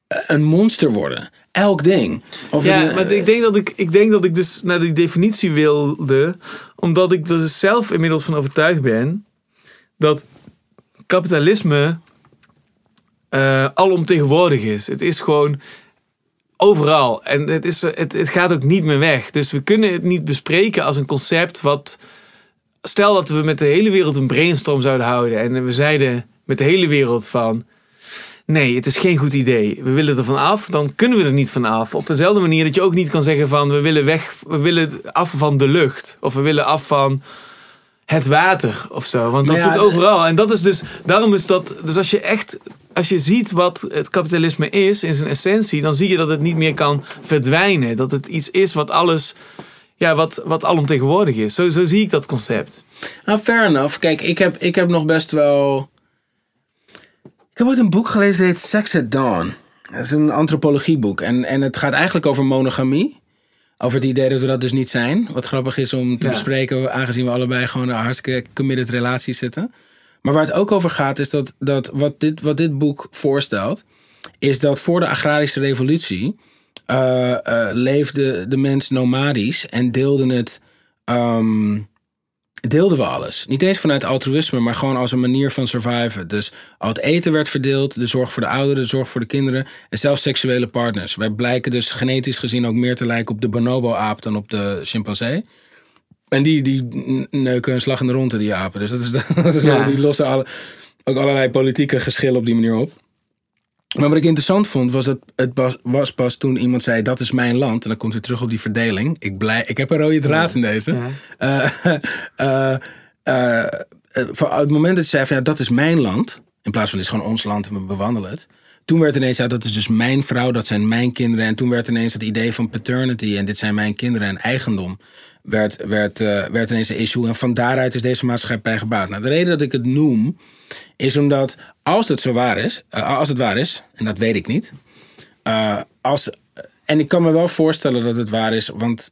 eh, een monster worden. Elk ding. Of Ja, een, maar ik denk, dat ik, ik denk dat ik dus naar die definitie wilde, omdat ik er dus zelf inmiddels van overtuigd ben dat kapitalisme eh alomtegenwoordig is. Het is gewoon overal en het, is, het, het gaat ook niet meer weg. Dus we kunnen het niet bespreken als een concept wat. Stel dat we met de hele wereld een brainstorm zouden houden en we zeiden met de hele wereld van. Nee, het is geen goed idee. We willen er van af, dan kunnen we er niet van af. Op dezelfde manier dat je ook niet kan zeggen van we willen weg, we willen af van de lucht. Of we willen af van het water of zo. Want dat ja, zit overal. En dat is dus, daarom is dat, dus als je echt als je ziet wat het kapitalisme is in zijn essentie, dan zie je dat het niet meer kan verdwijnen. Dat het iets is wat alles, ja, wat, wat alomtegenwoordig is. Zo, zo zie ik dat concept. Nou, fair enough. Kijk, ik heb, ik heb nog best wel. Ik heb ooit een boek gelezen dat heet Sex at Dawn. Dat is een antropologieboek. En, en het gaat eigenlijk over monogamie. Over het idee dat we dat dus niet zijn. Wat grappig is om te Ja. bespreken, aangezien we allebei gewoon een hartstikke committed relaties zitten. Maar waar het ook over gaat, is dat, dat wat, dit, wat dit boek voorstelt, is dat voor de agrarische revolutie eh, eh, leefde de mens nomadisch en deelden het. ehm, deelden we alles. Niet eens vanuit altruïsme, maar gewoon als een manier van surviven. Dus al het eten werd verdeeld, de zorg voor de ouderen, de zorg voor de kinderen en zelfs seksuele partners. Wij blijken dus genetisch gezien ook meer te lijken op de bonobo-aap dan op de chimpansee. En die, die neuken een slag in de ronde, die apen. Dus dat is, [LAUGHS] dat is Ja. die lossen alle, ook allerlei politieke geschillen op die manier op. Maar wat ik interessant vond, was dat het pas, was pas toen iemand zei: Dat is mijn land. En dan komt weer terug op die verdeling. Ik, blij, ik heb een rode draad in deze. Ja. Eh, [LAUGHS] eh, eh, het moment dat je zei van ja, dat is mijn land. In plaats van dit is gewoon ons land en we bewandelen het. Toen werd ineens, ja, dat is dus mijn vrouw, dat zijn mijn kinderen. En toen werd ineens het idee van paternity en dit zijn mijn kinderen en eigendom. Werd, werd, eh, werd ineens een issue. En van daaruit is deze maatschappij gebouwd. Nou, de reden dat ik het noem, is omdat als het zo waar is, eh, als het waar is, en dat weet ik niet. eh, als, en ik kan me wel voorstellen dat het waar is, want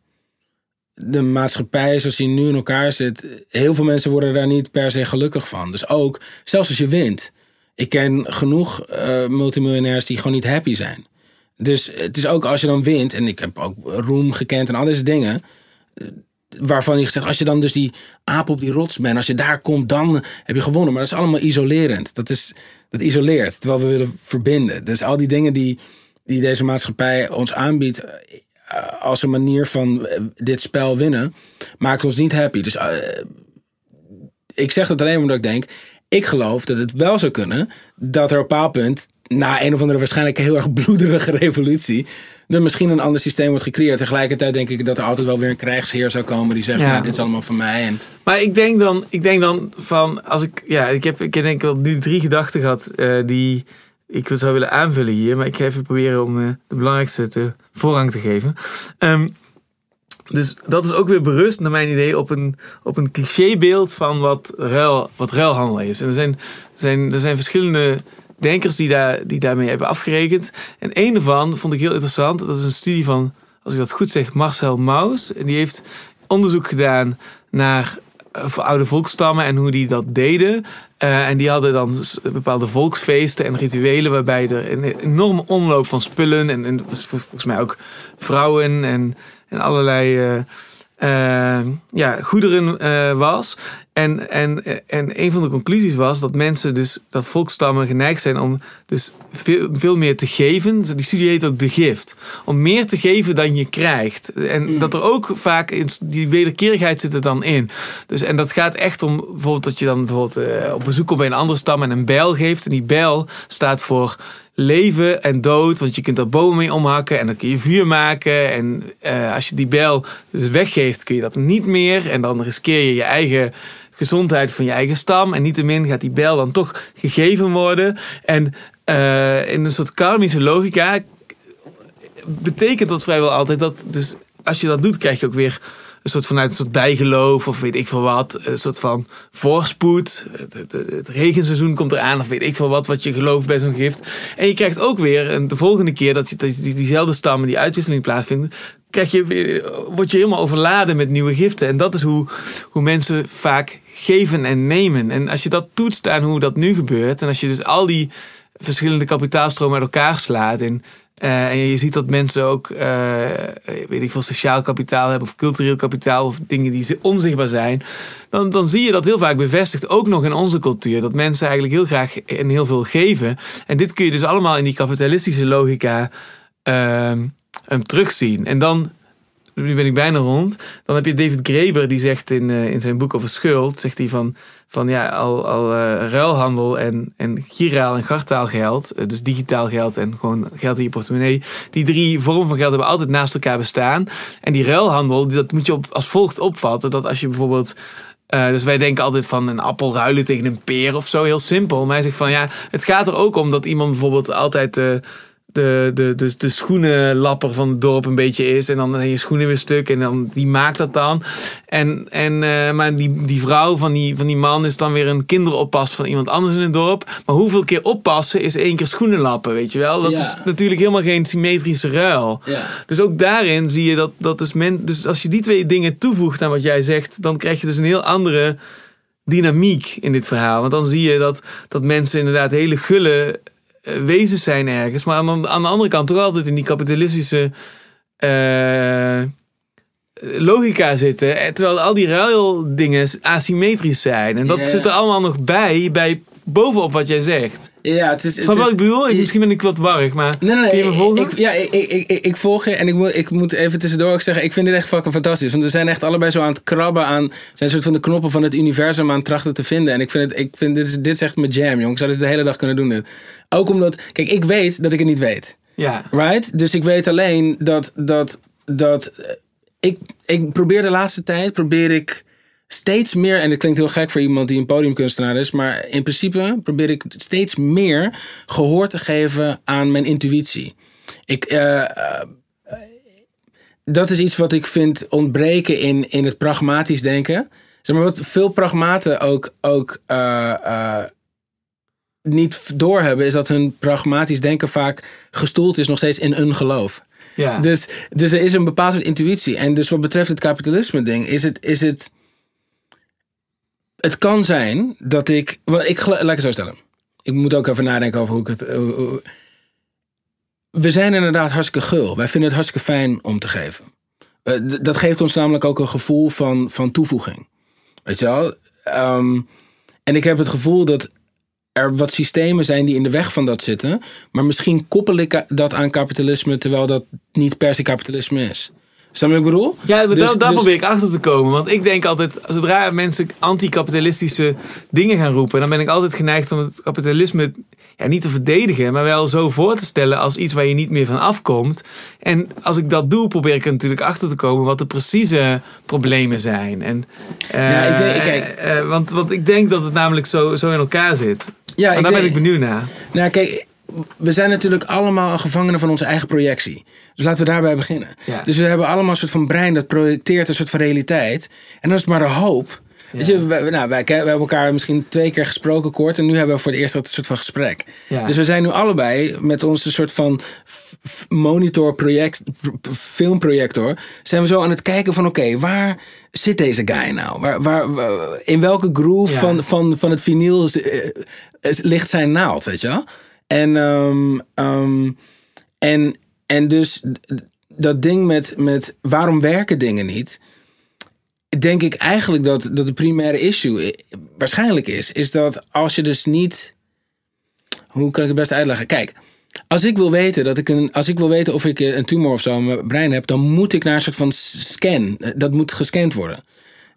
de maatschappij zoals die nu in elkaar zit, heel veel mensen worden daar niet per se gelukkig van. Dus ook, zelfs als je wint. Ik ken genoeg multimiljonairs die gewoon niet happy zijn. Dus het is ook als je dan wint, en ik heb ook roem gekend en al deze dingen. Waarvan je gezegd, als je dan dus die aap op die rots bent, als je daar komt, dan heb je gewonnen. Maar dat is allemaal isolerend. Dat, is, dat isoleert, terwijl we willen verbinden. Dus al die dingen die, die deze maatschappij ons aanbiedt, eh, als een manier van eh, dit spel winnen, maakt ons niet happy. Dus eh, ik zeg dat alleen omdat ik denk, ik geloof dat het wel zou kunnen dat er op een bepaald punt, na een of andere waarschijnlijk heel erg bloederige [LAUGHS] revolutie, er misschien een ander systeem wordt gecreëerd. Tegelijkertijd denk ik dat er altijd wel weer een krijgsheer zou komen die zegt, Ja. nou, dit is allemaal van mij. En, Maar ik denk dan, ik denk dan van, als ik, ja, ik heb, ik heb denk ik wel nu drie gedachten gehad eh, die ik zou willen aanvullen hier. Maar ik ga even proberen om eh, de belangrijkste te, voorrang te geven. Ehm, dus dat is ook weer berust, naar mijn idee, op een, op een clichébeeld van wat, ruil, wat ruilhandel is. En er zijn, er zijn, er zijn verschillende denkers die, daar, die daarmee hebben afgerekend. En een daarvan vond ik heel interessant. Dat is een studie van, als ik dat goed zeg, Marcel Maus. En die heeft onderzoek gedaan naar eh, oude volkstammen en hoe die dat deden. Eh, en die hadden dan bepaalde volksfeesten en rituelen waarbij er een enorme omloop van spullen en, en vol- volgens mij ook vrouwen en, en allerlei eh, ja, goederen was. En, en, en een van de conclusies was dat mensen dus, dat volkstammen geneigd zijn om dus veel, veel meer te geven. Die studie heet ook de gift. Om meer te geven dan je krijgt. En dat er ook vaak in die wederkerigheid zit er dan in. Dus, en dat gaat echt om bijvoorbeeld dat je dan bijvoorbeeld eh, op bezoek komt bij een andere stam en een bijl geeft. En die bijl staat voor leven en dood. Want je kunt er bomen mee omhakken en dan kun je vuur maken. En eh, als je die bijl dus weggeeft, kun je dat niet meer. En dan riskeer je je eigen gezondheid van je eigen stam. En niettemin gaat die bijl dan toch gegeven worden. En eh, in een soort karmische logica betekent dat vrijwel altijd dat dus als je dat doet, krijg je ook weer een soort vanuit een soort bijgeloof of weet ik veel wat, een soort van voorspoed. Het, het, het regenseizoen komt eraan of weet ik veel wat wat je gelooft bij zo'n gift. En je krijgt ook weer de volgende keer dat je diezelfde stammen die uitwisseling plaatsvindt, krijg je word je helemaal overladen met nieuwe giften. En dat is hoe, hoe mensen vaak geven en nemen. En als je dat toetst aan hoe dat nu gebeurt en als je dus al die verschillende kapitaalstromen uit elkaar slaat en eh, en je ziet dat mensen ook, eh, weet ik veel, sociaal kapitaal hebben of cultureel kapitaal of dingen die zi- onzichtbaar zijn. Dan, dan zie je dat heel vaak bevestigd, ook nog in onze cultuur. Dat mensen eigenlijk heel graag en heel veel geven. En dit kun je dus allemaal in die kapitalistische logica ehm, hem terugzien. En dan, nu ben ik bijna rond, dan heb je David Graeber die zegt in, eh, in zijn boek over schuld, zegt hij van, van ja, al, al eh, ruilhandel en, en giraal en gartaalgeld, eh, dus digitaal geld en gewoon geld in je portemonnee, die drie vormen van geld hebben altijd naast elkaar bestaan. En die ruilhandel, dat moet je op, als volgt opvatten, dat als je bijvoorbeeld dus wij denken altijd van een appel ruilen tegen een peer of zo, heel simpel. Maar hij zegt van ja, het gaat er ook om dat iemand bijvoorbeeld altijd de, de, de, de schoenenlapper van het dorp een beetje is. En dan zijn je schoenen weer stuk en dan, die maakt dat dan. En, en, uh, maar die, die vrouw van die, van die man is dan weer een kinderoppas van iemand anders in het dorp. Maar hoeveel keer oppassen is één keer schoenen lappen, weet je wel? Dat Ja. is natuurlijk helemaal geen symmetrische ruil. Ja. Dus ook daarin zie je dat, dat dus, men, dus als je die twee dingen toevoegt aan wat jij zegt, dan krijg je dus een heel andere dynamiek in dit verhaal. Want dan zie je dat, dat mensen inderdaad hele gulle eh, wezens zijn ergens. Maar aan, de- aan de andere kant toch altijd in die kapitalistische eh, logica zitten. eh, Terwijl al die ruildingen asymmetrisch zijn. En dat zit er allemaal nog bij, bij bovenop wat jij zegt. Ja, het is... Snap wat ik bedoel? Ik, misschien ben ik wat warrig, maar Nee, nee, nee. kun je me volgen? Ik, ja, ik, ik, ik, ik volg je en ik moet, ik moet even tussendoor ook zeggen, ik vind dit echt fucking fantastisch. Want we zijn echt allebei zo aan het krabben aan, zijn een soort van de knoppen van het universum aan het trachten te vinden. En ik vind, het, ik vind dit, is, dit is echt mijn jam, jong. Ik zou dit de hele dag kunnen doen. Dit. Ook omdat, kijk, ik weet dat ik het niet weet. ja. Right? Dus ik weet alleen dat, dat, dat eh, ik, ik probeer de laatste tijd, probeer ik steeds meer, en het klinkt heel gek voor iemand die een podiumkunstenaar is, maar in principe probeer ik steeds meer gehoor te geven aan mijn intuïtie. Ik, eh, eh, dat is iets wat ik vind ontbreken in, in het pragmatisch denken. Zeg maar wat veel pragmaten ook, ook niet doorhebben, is dat hun pragmatisch denken vaak gestoeld is nog steeds in een geloof. ja. Dus, dus er is een bepaald soort intuïtie. En dus wat betreft het kapitalisme ding, is het, is het. Het kan zijn dat ik. Wel, ik laat ik het zo stellen. Ik moet ook even nadenken over hoe ik het. hoe- hoe- we zijn inderdaad hartstikke gul. Wij vinden het hartstikke fijn om te geven. Eh, dat geeft ons namelijk ook een gevoel van, van toevoeging. Weet je wel? Ehm, en ik heb het gevoel dat er wat systemen zijn die in de weg van dat zitten. Maar misschien koppel ik dat aan kapitalisme, terwijl dat niet per se kapitalisme is. Snap je wat ik bedoel? Ja, Dus- daar, daar dus- probeer ik achter te komen. Want ik denk altijd, zodra mensen anti-kapitalistische dingen gaan roepen, dan ben ik altijd geneigd om het kapitalisme ja, niet te verdedigen, maar wel zo voor te stellen als iets waar je niet meer van afkomt. En als ik dat doe, probeer ik er natuurlijk achter te komen wat de precieze problemen zijn. En, eh, Ja, ik denk- kijk. eh, want, want ik denk dat het namelijk zo, zo in elkaar zit. Ja, en daar ben ik benieuwd naar. Nou, kijk, we zijn natuurlijk allemaal een gevangene van onze eigen projectie. Dus laten we daarbij beginnen. Ja. Dus we hebben allemaal een soort van brein dat projecteert een soort van realiteit. En dan is het maar de hoop. Wij, nou, wij, we hebben elkaar misschien twee keer gesproken kort. En nu hebben we voor het eerst dat soort van gesprek. Ja. Dus we zijn nu allebei met onze soort van f- f- monitorproject, p- p- filmprojector. Zijn we zo aan het kijken van oké, waar zit deze guy nou? Waar, waar, waar- in welke groove van, van, van het vinyl eh, is- ligt zijn naald, weet je wel? En, ehm, ehm, en, en dus dat ding met, met waarom werken dingen niet, denk ik eigenlijk dat, dat de primaire issue i- waarschijnlijk is, is dat als je dus niet, hoe kan ik het best uitleggen? Kijk, als ik wil weten dat ik een, als ik wil weten of ik eh, een tumor of zo in mijn brein heb, dan moet ik naar een soort van scan. Dat moet gescand worden.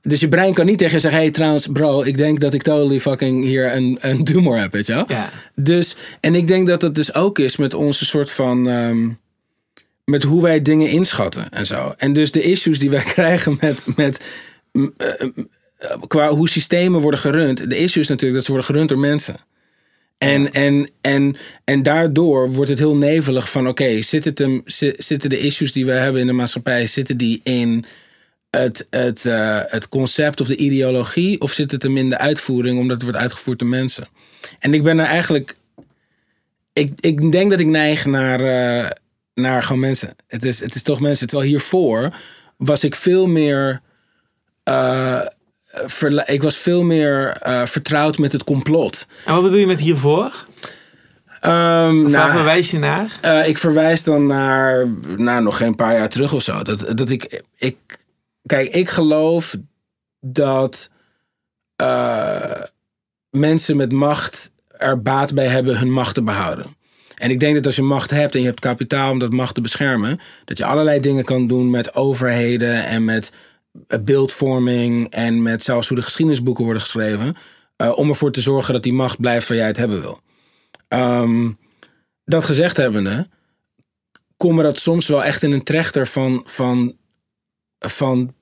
Dus je brein kan niet tegen je zeggen: hey, trouwens, bro, ik denk dat ik totally fucking hier een, een tumor heb, weet je wel? Ja. Dus, en ik denk dat dat dus ook is met onze soort van. ehm, met hoe wij dingen inschatten en zo. En dus de issues die wij [LAUGHS] krijgen met. met eh, eh, qua hoe systemen worden gerund. De issue is natuurlijk dat ze worden gerund door mensen. En, en, en, en daardoor wordt het heel nevelig van... oké, zit het hem- zi- zitten de issues die we hebben in de maatschappij... zitten die in het, het, eh, het concept of de ideologie... of zit het hem in de uitvoering omdat het wordt uitgevoerd door mensen? En ik ben er eigenlijk... Ik, ik denk dat ik neig naar, eh, naar gewoon mensen. Het is, het is toch mensen. Terwijl hiervoor was ik veel meer... verla- ik was veel meer vertrouwd met het complot. En wat bedoel je met hiervoor? Waar nou, verwijs je naar? ik verwijs dan naar, naar nog geen paar jaar terug of zo. Dat, dat ik, ik, kijk, ik geloof dat eh, mensen met macht er baat bij hebben hun macht te behouden. En ik denk dat als je macht hebt en je hebt kapitaal om dat macht te beschermen, dat je allerlei dingen kan doen met overheden en met eh, beeldvorming en met zelfs hoe de geschiedenisboeken worden geschreven, eh, om ervoor te zorgen dat die macht blijft waar jij het hebben wil. Ehm, dat gezegd hebbende, kom me dat soms wel echt in een trechter van, van, van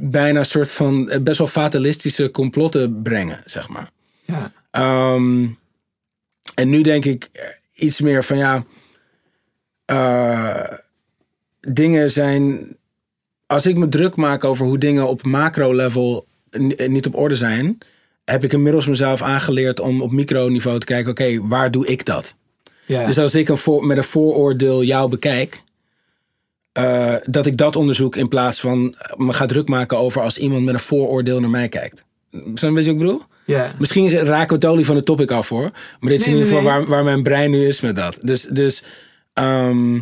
bijna een soort van eh, best wel fatalistische complotten brengen, zeg maar. Ja. Ehm, en nu denk ik eh, iets meer van ja. eh, dingen zijn. Als ik me druk maak over hoe dingen op macro-level niet op orde zijn, heb ik inmiddels mezelf aangeleerd om op microniveau te kijken: oké, waar doe ik dat? Ja. Dus als ik een voor, met een vooroordeel jou bekijk, eh, dat ik dat onderzoek in plaats van me ga druk maken over als iemand met een vooroordeel naar mij kijkt. Snap je wat ik bedoel? Misschien raken we totally van de topic af hoor. Maar dit is in ieder geval nee, waar, waar mijn brein nu is met dat. Dus, dus ehm,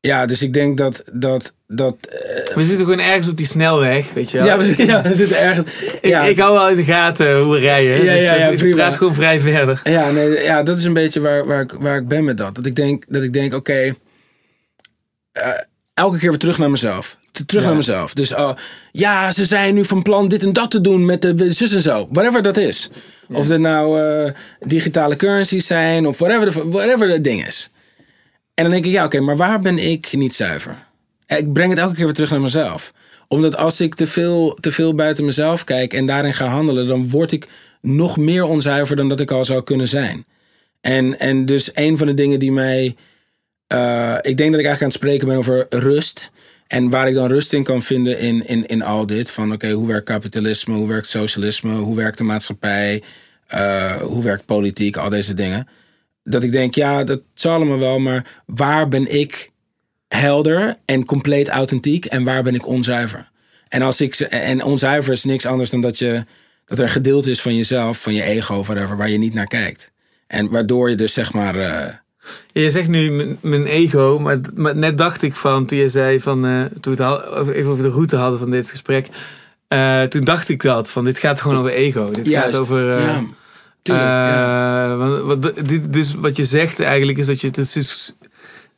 ja, dus ik denk dat. dat, dat eh, We zitten gewoon ergens op die snelweg, weet je wel. ja, we, zitten- ja, we zitten ergens. Ja, ik, ik hou wel in de gaten hoe we rijden. Ja, dus ja, ja, eh, ik praat gewoon vrij verder. Ja, nee, ja, dat is een beetje waar, waar, ik, waar ik ben met dat. Dat ik denk, dat ik denk oké, elke keer weer terug naar mezelf. Te- Terug Ja. naar mezelf. Dus oh, ja, ze zijn nu van plan dit en dat te doen met de zus en zo. Whatever dat is. Of het nou eh, digitale currencies zijn of whatever, de, whatever het ding is. En dan denk ik, ja oké, maar waar ben ik niet zuiver? En Ik breng het elke keer weer terug naar mezelf. Omdat als ik te veel, te veel buiten mezelf kijk en daarin ga handelen, dan word ik nog meer onzuiver dan dat ik al zou kunnen zijn. En, en dus een van de dingen die mij. Eh, ik denk dat ik eigenlijk aan het spreken ben over rust. En waar ik dan rust in kan vinden in, in, in al dit. Van oké, hoe werkt kapitalisme? Hoe werkt socialisme? Hoe werkt de maatschappij? eh, hoe werkt politiek? Al deze dingen. Dat ik denk, ja, dat zal allemaal wel. Maar waar ben ik helder en compleet authentiek? En waar ben ik onzuiver? En, als ik, en onzuiver is niks anders dan dat, je, dat er een gedeelte is van jezelf, van je ego whatever, waar je niet naar kijkt. En waardoor je dus zeg maar. eh, Je zegt nu mijn- ego, maar, maar net dacht ik van toen je zei van eh, toen we het even over de route hadden van dit gesprek. eh, toen dacht ik dat van dit gaat gewoon over ego. Dit juist. gaat over. eh, ja, tuurlijk. ja. want, want dit, dus wat je zegt eigenlijk is dat je het sinds,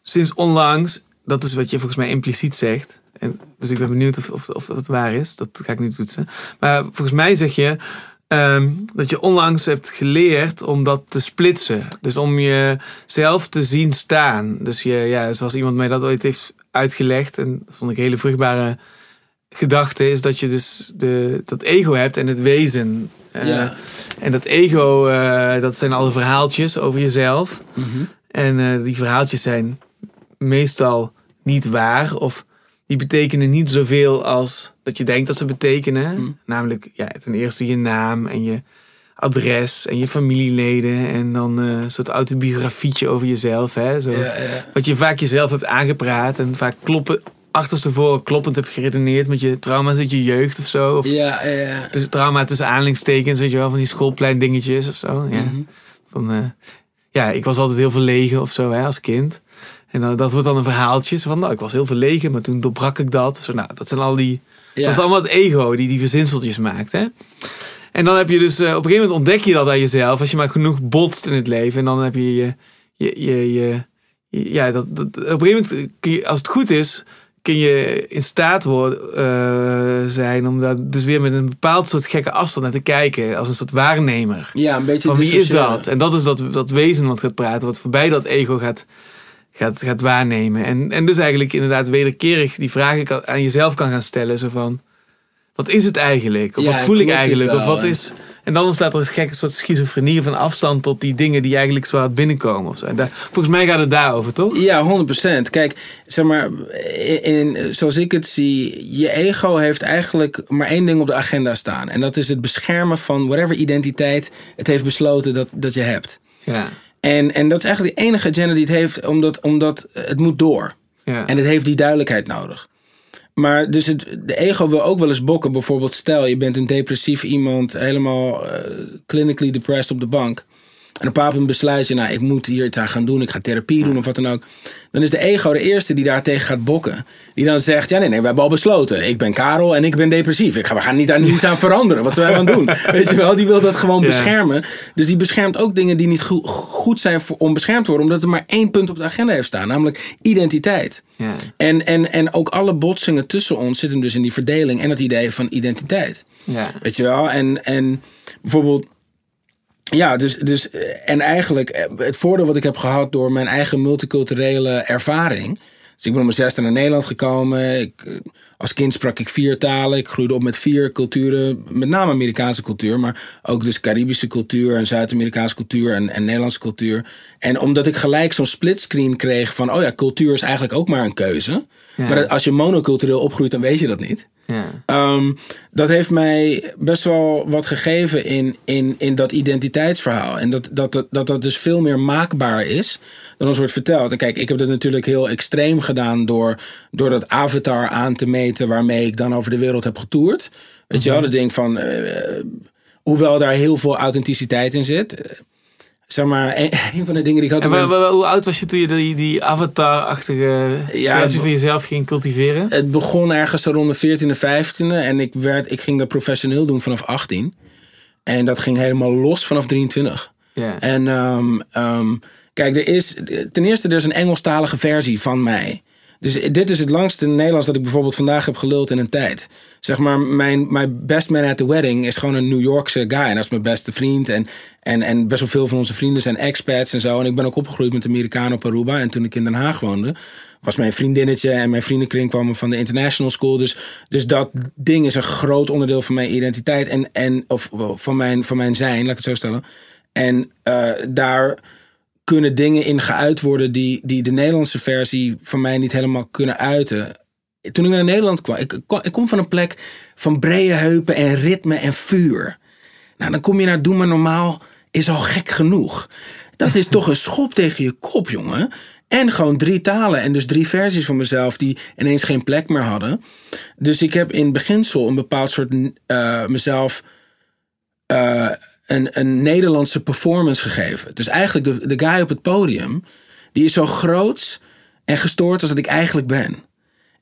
sinds onlangs, dat is wat je volgens mij impliciet zegt. En, dus ik ben benieuwd of, of, of dat waar is. Dat ga ik nu toetsen. Maar volgens mij zeg je ehm, dat je onlangs hebt geleerd om dat te splitsen. Dus om jezelf te zien staan. Dus je, ja, zoals iemand mij dat ooit heeft uitgelegd, en dat vond ik een hele vruchtbare gedachte, is dat je dus de, dat ego hebt en het wezen. Eh, Ja. En dat ego, eh, dat zijn alle verhaaltjes over jezelf. Mhm. En eh, die verhaaltjes zijn meestal niet waar. Of die betekenen niet zoveel als dat je denkt dat ze betekenen. Mm. Namelijk ja, ten eerste je naam en je adres en je familieleden. En dan eh, een soort autobiografietje over jezelf. Hè? Zo, Ja, ja. Wat je vaak jezelf hebt aangepraat. En vaak kloppen, achterstevoren kloppend hebt geredeneerd met je trauma's uit je jeugd of zo. Of Ja, ja, ja. tussen, trauma tussen aanhalingstekens, weet je wel, van die schoolplein dingetjes of zo. Ja. Mhm. Van, eh, ja, ik was altijd heel verlegen of zo hè, als kind. En dan, dat wordt dan een verhaaltje. Zo van, nou, ik was heel verlegen, maar toen doorbrak ik dat. Zo, nou, dat zijn al die... Ja. Dat is allemaal het ego die die verzinseltjes maakt. Hè? En dan heb je dus... eh, op een gegeven moment ontdek je dat aan jezelf. Als je maar genoeg botst in het leven. En dan heb je je... je, je, je, ja, dat, dat, op een gegeven moment, kun je, als het goed is... kun je in staat worden, eh, zijn om daar dus weer met een bepaald soort gekke afstand naar te kijken. Als een soort waarnemer. Ja, een beetje Van wie is dat? En dat is dat, dat wezen wat gaat praten, wat voorbij dat ego gaat, gaat, gaat waarnemen. En, en dus eigenlijk inderdaad wederkerig die vragen kan, aan jezelf kan gaan stellen. Zo van, wat is het eigenlijk? Of Ja, wat voel ik eigenlijk? Of wat is... En dan ontstaat er een gekke soort schizofrenie van afstand tot die dingen die eigenlijk zo hard binnenkomen. Of zo. En daar, volgens mij gaat het daarover, toch? Ja, 100%. Kijk, zeg maar, in, in- zoals ik het zie, je ego heeft eigenlijk maar één ding op de agenda staan. En dat is het beschermen van whatever identiteit het heeft besloten dat, dat je hebt. Ja. En, en dat is eigenlijk de enige agenda die het heeft, omdat, omdat het moet door. ja. En het heeft die duidelijkheid nodig. Maar dus het, de ego wil ook wel eens bokken. Bijvoorbeeld, stel je bent een depressief iemand, helemaal eh, clinically depressed op de bank. En op een bepaald besluit je, nou, ik moet hier iets aan gaan doen. Ik ga therapie doen of wat dan ook. Dan is de ego de eerste die daar tegen gaat bokken. Die dan zegt, ja nee, nee, we hebben al besloten. Ik ben Karel en ik ben depressief. Ik ga, we gaan niet daar niets aan veranderen. Wat zijn we aan het doen? [LAUGHS] Weet je wel, die wil dat gewoon Ja. beschermen. Dus die beschermt ook dingen die niet goed, goed zijn voor, om beschermd te worden. Omdat er maar één punt op de agenda heeft staan. Namelijk identiteit. ja. En, en, en ook alle botsingen tussen ons zitten dus in die verdeling en het idee van identiteit. ja. Weet je wel? En, en bijvoorbeeld. Ja, dus, dus. eh, En eigenlijk. eh, Het voordeel wat ik heb gehad door mijn eigen multiculturele ervaring. Dus ik ben om mijn zesde naar Nederland gekomen. Ik, eh, als kind sprak ik vier talen. Ik groeide op met vier culturen. Met name Amerikaanse cultuur. Maar ook dus Caribische cultuur en Zuid-Amerikaanse cultuur en, en Nederlandse cultuur. En omdat ik gelijk zo'n splitscreen kreeg van... oh ja, cultuur is eigenlijk ook maar een keuze. Ja. Maar als je monocultureel opgroeit, dan weet je dat niet. Ja. Ehm, dat heeft mij best wel wat gegeven in, in, in dat identiteitsverhaal. En dat dat, dat, dat dat dus veel meer maakbaar is dan ons wordt verteld. En kijk, ik heb dat natuurlijk heel extreem gedaan door, door dat avatar aan te meten waarmee ik dan over de wereld heb getoerd. Weet je wel, dat ding van, eh, hoewel daar heel veel authenticiteit in zit. Zeg maar, een, [LAUGHS] een van de dingen die ik had... En op wa- mijn- wa- hoe oud was je toen je die, die avatar-achtige Ja, versie van jezelf ging cultiveren? Het begon ergens rond de 14e, 15e. En ik, werd, ik ging dat professioneel doen vanaf 18. En dat ging helemaal los vanaf 23. Ja. En ehm, ehm, kijk, er is ten eerste er is een Engelstalige versie van mij. Dus dit is het langste Nederlands dat ik bijvoorbeeld vandaag heb geluld in een tijd. Zeg maar, mijn, mijn best man at the wedding is gewoon een New Yorkse guy. En dat is mijn beste vriend. En, en, en best wel veel van onze vrienden zijn expats en zo. En ik ben ook opgegroeid met Amerikanen op Aruba. En toen ik in Den Haag woonde, was mijn vriendinnetje en mijn vriendenkring kwamen van de international school. Dus, dus dat ding is een groot onderdeel van mijn identiteit. En, en, of van mijn, van mijn zijn, laat ik het zo stellen. En eh, daar kunnen dingen in geuit worden die, die de Nederlandse versie van mij niet helemaal kunnen uiten. Toen ik naar Nederland kwam, ik, ik kom van een plek van brede heupen en ritme en vuur. Nou, dan kom je naar Doe maar normaal, is al gek genoeg. Dat is toch een [LAUGHS] schop tegen je kop, jongen. En gewoon drie talen en dus drie versies van mezelf die ineens geen plek meer hadden. Dus ik heb in beginsel een bepaald soort eh, mezelf eh, een, een Nederlandse performance gegeven. Dus eigenlijk de, de guy op het podium, die is zo groot en gestoord als dat ik eigenlijk ben.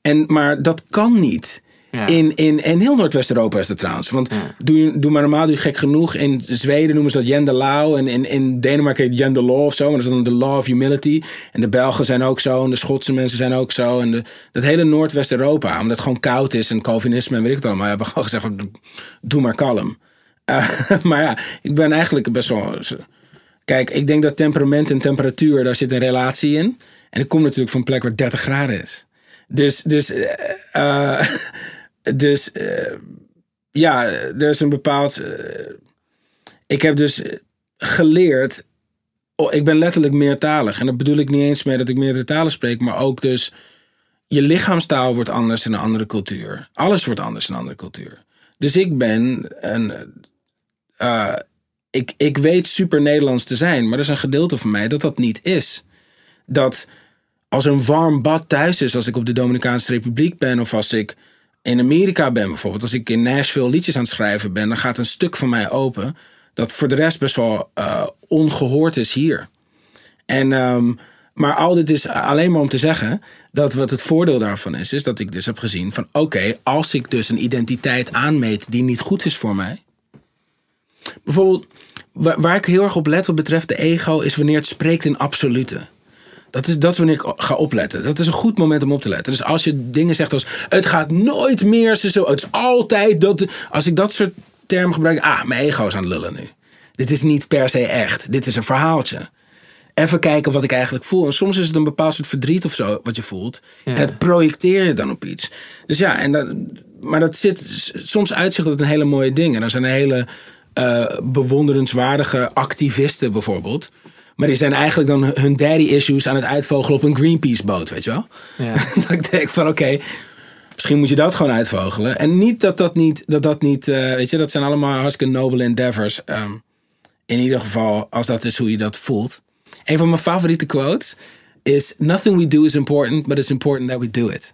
En, maar dat kan niet. Ja. In, in, en heel Noordwest-Europa is dat trouwens. Want Ja. doe, doe maar normaal, doe je gek genoeg. In Zweden noemen ze dat Jen de Lau. En in, in Denemarken heet Jen de Law of zo. En dat is dan de Law of Humility. En de Belgen zijn ook zo. En de Schotse mensen zijn ook zo. En de, dat hele Noordwest-Europa, omdat het gewoon koud is. En Calvinisme en weet ik het allemaal. Hebben gewoon gezegd, doe maar kalm. Eh, [LAUGHS] maar ja, ik ben eigenlijk best wel... Kijk, ik denk dat temperament en temperatuur, daar zit een relatie in. En ik kom natuurlijk van een plek waar 30 graden is. Dus, dus, eh, eh, [LAUGHS] dus ja, er is een bepaald. ik heb dus geleerd. Oh, ik ben letterlijk meertalig. En dat bedoel ik niet eens mee dat ik meerdere talen spreek, maar ook dus. Je lichaamstaal wordt anders in een andere cultuur. Alles wordt anders in een andere cultuur. Dus ik ben een. Eh, ik, ik weet super Nederlands te zijn, maar er is een gedeelte van mij dat dat niet is. Dat als een warm bad thuis is, als ik op de Dominicaanse Republiek ben of als ik in Amerika ben bijvoorbeeld, als ik in Nashville liedjes aan het schrijven ben, dan gaat een stuk van mij open dat voor de rest best wel eh, ongehoord is hier. En, ehm, maar al dit is alleen maar om te zeggen dat wat het voordeel daarvan is, is dat ik dus heb gezien van oké, als ik dus een identiteit aanmeet die niet goed is voor mij. Bijvoorbeeld, waar, waar ik heel erg op let wat betreft de ego, is wanneer het spreekt in absolute. Dat is, dat is wanneer ik ga opletten. Dat is een goed moment om op te letten. Dus als je dingen zegt als... Het gaat nooit meer zo. Het is altijd dat... Als ik dat soort termen gebruik... Ah, mijn ego is aan het lullen nu. Dit is niet per se echt. Dit is een verhaaltje. Even kijken wat ik eigenlijk voel. En soms is het een bepaald soort verdriet of zo wat je voelt. Ja. En dat projecteer je dan op iets. Dus ja, en dat, maar dat zit soms uitzicht dat een hele mooie ding. En er zijn hele eh, bewonderenswaardige activisten bijvoorbeeld. Maar die zijn eigenlijk dan hun daddy issues aan het uitvogelen op een Greenpeace boot, weet je wel? Ja. [LAUGHS] dat ik denk van oké, misschien moet je dat gewoon uitvogelen. En niet dat dat niet, dat dat niet, eh, weet je, dat zijn allemaal hartstikke noble endeavors. Ehm, in ieder geval, als dat is hoe je dat voelt. Een van mijn favoriete quotes is: Nothing we do is important, but it's important that we do it.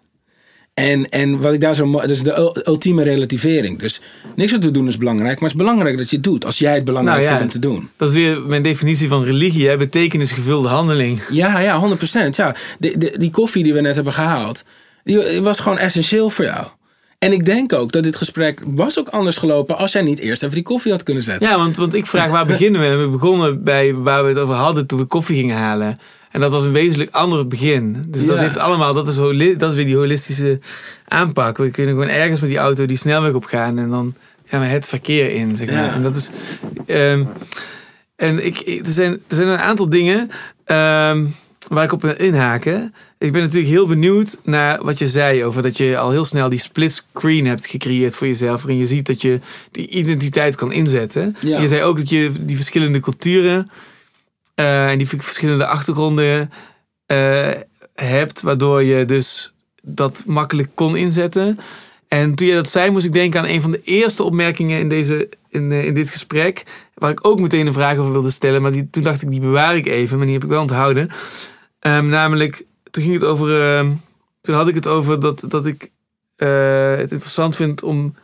En, en wat ik daar zo mooi, dus de ul- ultieme relativering. Dus niks wat we doen is belangrijk, maar het is belangrijk dat je het doet. Als jij het belangrijk Nou ja. vindt om te doen. Dat is weer mijn definitie van religie, hè? betekenisgevulde handeling. Ja, ja, 100%. Ja. De, de, die koffie die we net hebben gehaald, die was gewoon essentieel voor jou. En ik denk ook dat dit gesprek was ook anders gelopen als jij niet eerst even die koffie had kunnen zetten. Ja, want, want ik vraag waar beginnen we? We begonnen bij waar we het over hadden toen we koffie gingen halen. En dat was een wezenlijk ander begin. Dus dat heeft allemaal, dat is, dat is weer die holistische aanpak. We kunnen gewoon ergens met die auto die snelweg op gaan en dan gaan we het verkeer in. Zeg maar. Ja. En dat is. ehm, en ik, er, zijn, er zijn een aantal dingen. ehm, waar ik op wil inhaken. Ik ben natuurlijk heel benieuwd naar wat je zei over dat je al heel snel die split screen hebt gecreëerd voor jezelf. Waarin je ziet dat je die identiteit kan inzetten. Ja. Je zei ook dat je die verschillende culturen eh, en die verschillende achtergronden eh, hebt. Waardoor je dus dat makkelijk kon inzetten. En toen je dat zei, moest ik denken aan een van de eerste opmerkingen in, deze, in, eh, in dit gesprek. Waar ik ook meteen een vraag over wilde stellen. Maar die, toen dacht ik, die bewaar ik even. Maar die heb ik wel onthouden. Ehm, namelijk, toen ging het over. ehm, toen had ik het over dat, dat ik het interessant vind om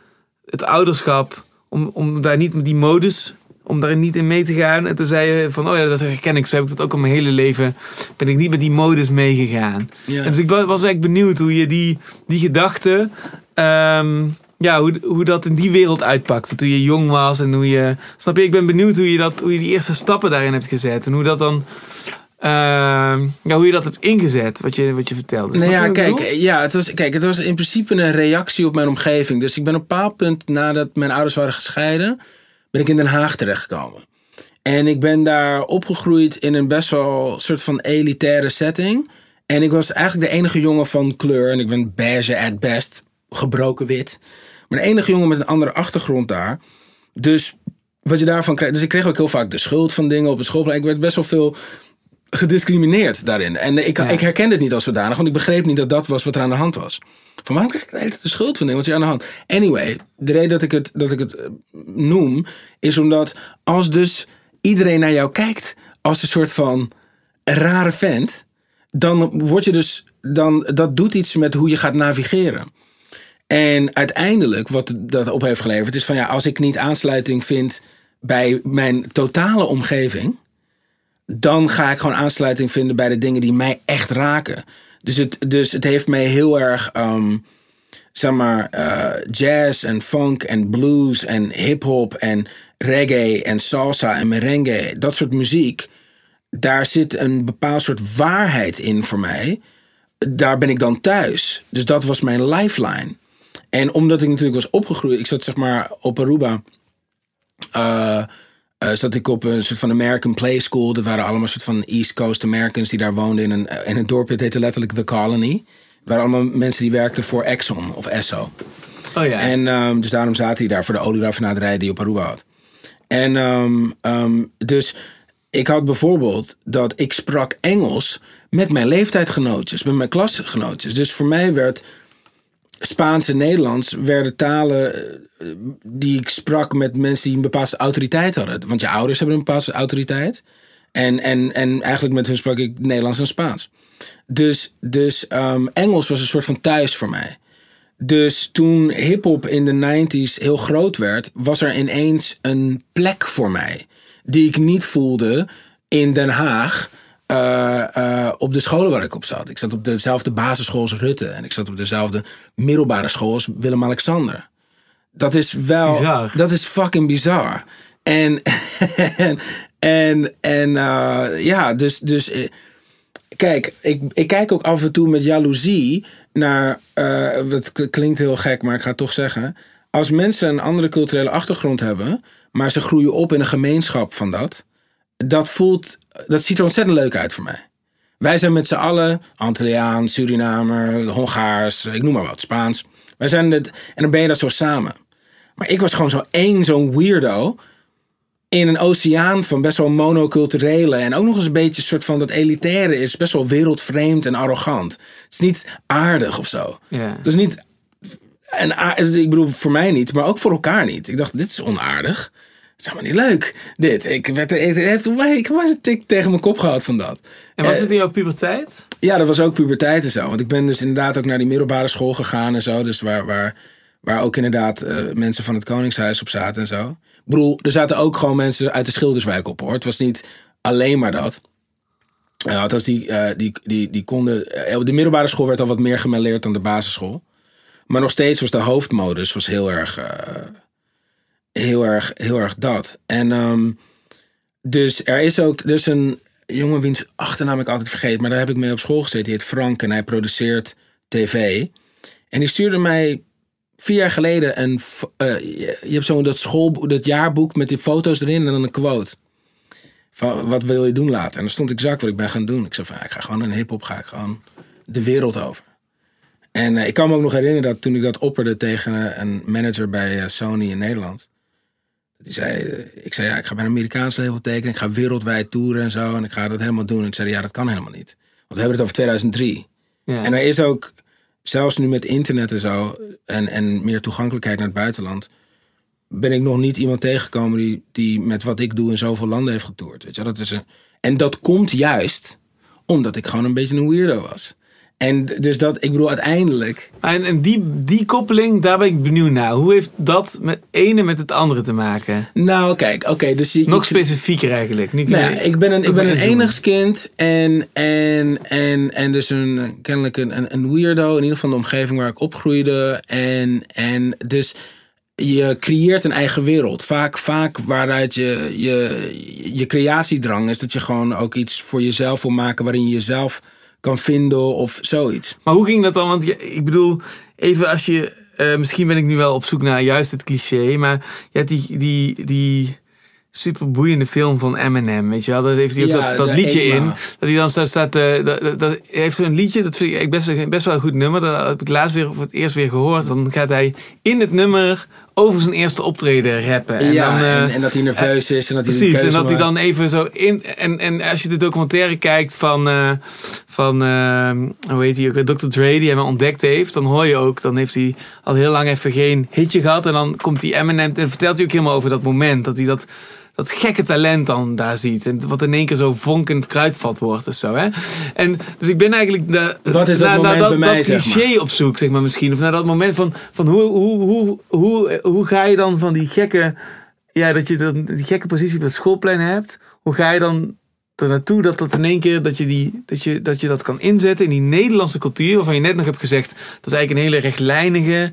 het ouderschap. Om, om daar niet die modus. Om daar niet in mee te gaan. En toen zei je van, oh ja, dat herken ik. Zo heb ik dat ook al mijn hele leven. Ben ik niet met die modus meegegaan. Ja. En dus ik wa- was eigenlijk benieuwd hoe je die, die gedachte. ehm, ja, hoe, hoe dat in die wereld uitpakte toen je jong was en hoe je. Snap je? Ik ben benieuwd hoe je, dat, hoe je die eerste stappen daarin hebt gezet. En hoe dat dan. ehm, ja, hoe je dat hebt ingezet, wat je, wat je vertelde. Nou ja, kijk, bedoel? ja, het was, kijk, het was in principe een reactie op mijn omgeving. Dus ik ben op een bepaald punt nadat mijn ouders waren gescheiden, ben ik in Den Haag terechtgekomen. En ik ben daar opgegroeid in een best wel soort van elitaire setting. En ik was eigenlijk de enige jongen van kleur. En ik ben beige at best, gebroken wit. Maar de enige jongen met een andere achtergrond daar. Dus wat je daarvan krijgt. Dus ik kreeg ook heel vaak de schuld van dingen op het schoolplein. Ik werd best wel veel gediscrimineerd daarin. En ik, Ja. ik herkende het niet als zodanig, want ik begreep niet dat dat was wat er aan de hand was. Van waarom krijg ik de de schuld van? Wat is er aan de hand? Anyway, de reden dat ik het, dat ik het eh, noem, is omdat als dus iedereen naar jou kijkt als een soort van rare vent, dan word je dus, dan, dat doet iets met hoe je gaat navigeren. En uiteindelijk, wat dat op heeft geleverd, is van ja, als ik niet aansluiting vind bij mijn totale omgeving, dan ga ik gewoon aansluiting vinden bij de dingen die mij echt raken. Dus het, dus het heeft mij heel erg, ehm, zeg maar, eh, jazz en funk en blues en hip-hop en reggae en salsa en merengue, dat soort muziek. Daar zit een bepaald soort waarheid in voor mij. Daar ben ik dan thuis. Dus dat was mijn lifeline. En omdat ik natuurlijk was opgegroeid, ik zat zeg maar op Aruba. eh, eh, zat ik op een soort van American Play School. Dat waren allemaal soort van East Coast Americans die daar woonden in een, in een dorpje. Het heette letterlijk The Colony. Het waren allemaal mensen die werkten voor Exxon of Esso. Oh ja. En ehm, dus daarom zaten die daar voor de olieraffinaderij die op Aruba had. En ehm, ehm, dus ik had bijvoorbeeld dat ik sprak Engels met mijn leeftijdgenootjes, met mijn klasgenootjes. Dus voor mij werd Spaans en Nederlands werden talen eh, die ik sprak met mensen die een bepaalde autoriteit hadden. Want je ouders hebben een bepaalde autoriteit. En, en, en eigenlijk met hun sprak ik Nederlands en Spaans. Dus, dus ehm, Engels was een soort van thuis voor mij. Dus toen hip-hop in de 90s heel groot werd, was er ineens een plek voor mij. Die ik niet voelde in Den Haag. Eh, eh, op de scholen waar ik op zat. Ik zat op dezelfde basisschool als Rutte. En ik zat op dezelfde middelbare school als Willem-Alexander. Dat is wel. Bizar. Dat is fucking bizar. En, [LAUGHS] en, en, en eh, ja, dus. dus Kijk, ik, ik kijk ook af en toe met jaloezie naar. het klinkt heel gek, maar ik ga het toch zeggen. Als mensen een andere culturele achtergrond hebben, maar ze groeien op in een gemeenschap van dat. Dat voelt. Dat ziet er ontzettend leuk uit voor mij. Wij zijn met z'n allen Antilliaan, Surinamer, Hongaars, ik noem maar wat, Spaans. Wij zijn het, en dan ben je dat zo samen. Maar ik was gewoon zo één, zo'n weirdo. In een oceaan van best wel monoculturele. En ook nog eens een beetje een soort van dat elitaire is best wel wereldvreemd en arrogant. Het is niet aardig of zo. Het is niet. En ik bedoel, voor mij niet, maar ook voor elkaar niet. Ik dacht, dit is onaardig. Het is helemaal niet leuk. Dit. Ik, werd, ik, heeft, ik eens een tik tegen mijn kop gehad van dat. En was Eh, het in jouw puberteit? ja, dat was ook puberteit en zo. Want ik ben dus inderdaad ook naar die middelbare school gegaan en zo. Dus waar, waar, waar ook inderdaad eh, mensen van het Koningshuis op zaten en zo. Ik bedoel, er zaten ook gewoon mensen uit de Schilderswijk op hoor. Het was niet alleen maar dat. Althans, die, eh, die, die, die konden... de middelbare school werd al wat meer gemêleerd dan de basisschool. Maar nog steeds was de hoofdmodus was heel erg... heel erg, heel erg dat. En ehm, dus er is ook... Is een jongen wiens achternaam ik altijd vergeet... maar daar heb ik mee op school gezeten. Die heet Frank en hij produceert tv. En die stuurde mij vier jaar geleden een... eh, je hebt zo'n dat school, dat jaarboek met die foto's erin en dan een quote. van wat wil je doen later? En dan stond exact wat ik ben gaan doen. Ik zei van, ik ga gewoon in hip-hop, ga ik gewoon de wereld over. En eh, ik kan me ook nog herinneren dat toen ik dat opperde tegen een manager bij eh, Sony in Nederland. Die zei, eh, ik zei, ja, ik ga bij een Amerikaanse label tekenen. Ik ga wereldwijd toeren en zo. En ik ga dat helemaal doen. En ik zei, ja, dat kan helemaal niet. Want we hebben het over 2003. Ja. En er is ook, zelfs nu met internet en zo, en, en meer toegankelijkheid naar het buitenland, ben ik nog niet iemand tegengekomen die, die met wat ik doe in zoveel landen heeft getoerd. Weet je, dat is een, en dat komt juist omdat ik gewoon een beetje een weirdo was. En dus dat, ik bedoel, uiteindelijk. En, en die, die koppeling, daar ben ik benieuwd naar. Hoe heeft dat met ene met het andere te maken? Nou, kijk, oké, dus je. Nog specifieker eigenlijk. Nu Nou je- ik ben een, ik ben een enigskind en, en, en, en dus een, kennelijk een, een, een weirdo, in ieder geval de omgeving waar ik opgroeide. En, en dus je creëert een eigen wereld. Vaak, vaak waaruit je, je, je creatiedrang is dat je gewoon ook iets voor jezelf wil maken waarin je jezelf kan vinden of zoiets. Maar hoe ging dat dan? Want je- ik bedoel, even als je... eh, misschien ben ik nu wel op zoek naar juist het cliché. Maar je hebt die, die, die super boeiende film van Eminem. Weet je wel? Daar heeft hij ook Ja, dat, dat liedje Ema. in. Dat hij dan staat... staat eh, dat, dat, dat heeft een liedje, dat vind ik best, wel- best wel een goed nummer. Dat heb ik laatst weer voor het eerst weer gehoord. Dan gaat hij in het nummer over zijn eerste optreden rappen. En ja, dan, eh, en, en dat hij nerveus is en dat hij Precies, en dat hij dan even zo in. En, en als je de documentaire kijkt van. eh, van eh, hoe heet hij ook? Dr. Dre, die hem ontdekt heeft. Dan hoor je ook. Dan heeft hij al heel lang even geen hitje gehad. En dan komt die Eminem. En vertelt hij ook helemaal over dat moment. Dat hij dat. Dat gekke talent dan daar ziet. En wat in één keer zo vonkend kruidvat wordt of zo. Hè? En dus ik ben eigenlijk de, Wat is dat naar, naar dat, bij mij, dat zeg cliché op zoek, zeg maar misschien. Of naar dat moment van, van hoe, hoe, hoe, hoe, hoe ga je dan van die gekke ja, dat je dan die gekke positie op het schoolplein hebt. Hoe ga je dan er naartoe dat dat in één keer dat je, die, dat, je, dat je dat kan inzetten in die Nederlandse cultuur, waarvan je net nog hebt gezegd, dat is eigenlijk een hele rechtlijnige.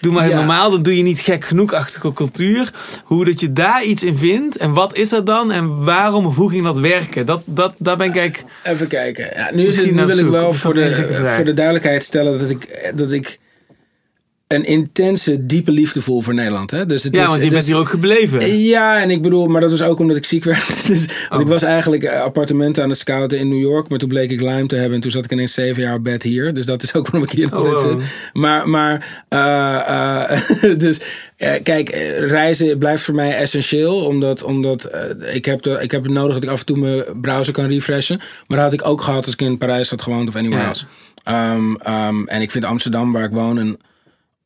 Doe maar Ja. normaal, dan doe je niet gek genoegachtige cultuur. Hoe dat je daar iets in vindt en wat is dat dan en waarom of hoe ging dat werken? Dat, dat, daar ben ik eigenlijk. Even kijken. Ja, nu, is het, nu wil ik wel voor dat de, voor de duidelijkheid stellen dat ik, dat ik een intense, diepe liefde voel voor Nederland. Hè? Dus het Ja, is, want je bent is- hier ook gebleven. Ja, en ik bedoel, maar dat was ook omdat ik ziek werd. [LAUGHS] Dus, want Oh. ik was eigenlijk eh, appartementen aan het scouten in New York, maar toen bleek ik Lyme te hebben en toen zat ik ineens zeven jaar op bed hier. Dus dat is ook waarom ik hier nog Oh, steeds zit. Maar, maar eh, eh, [LAUGHS] dus kijk, reizen blijft voor mij essentieel, omdat, omdat ik, heb de, ik heb het nodig dat ik af en toe mijn browser kan refreshen. Maar dat had ik ook gehad als ik in Parijs had gewoond of anywhere Ja. else. Ehm, ehm, en ik vind Amsterdam, waar ik woon, een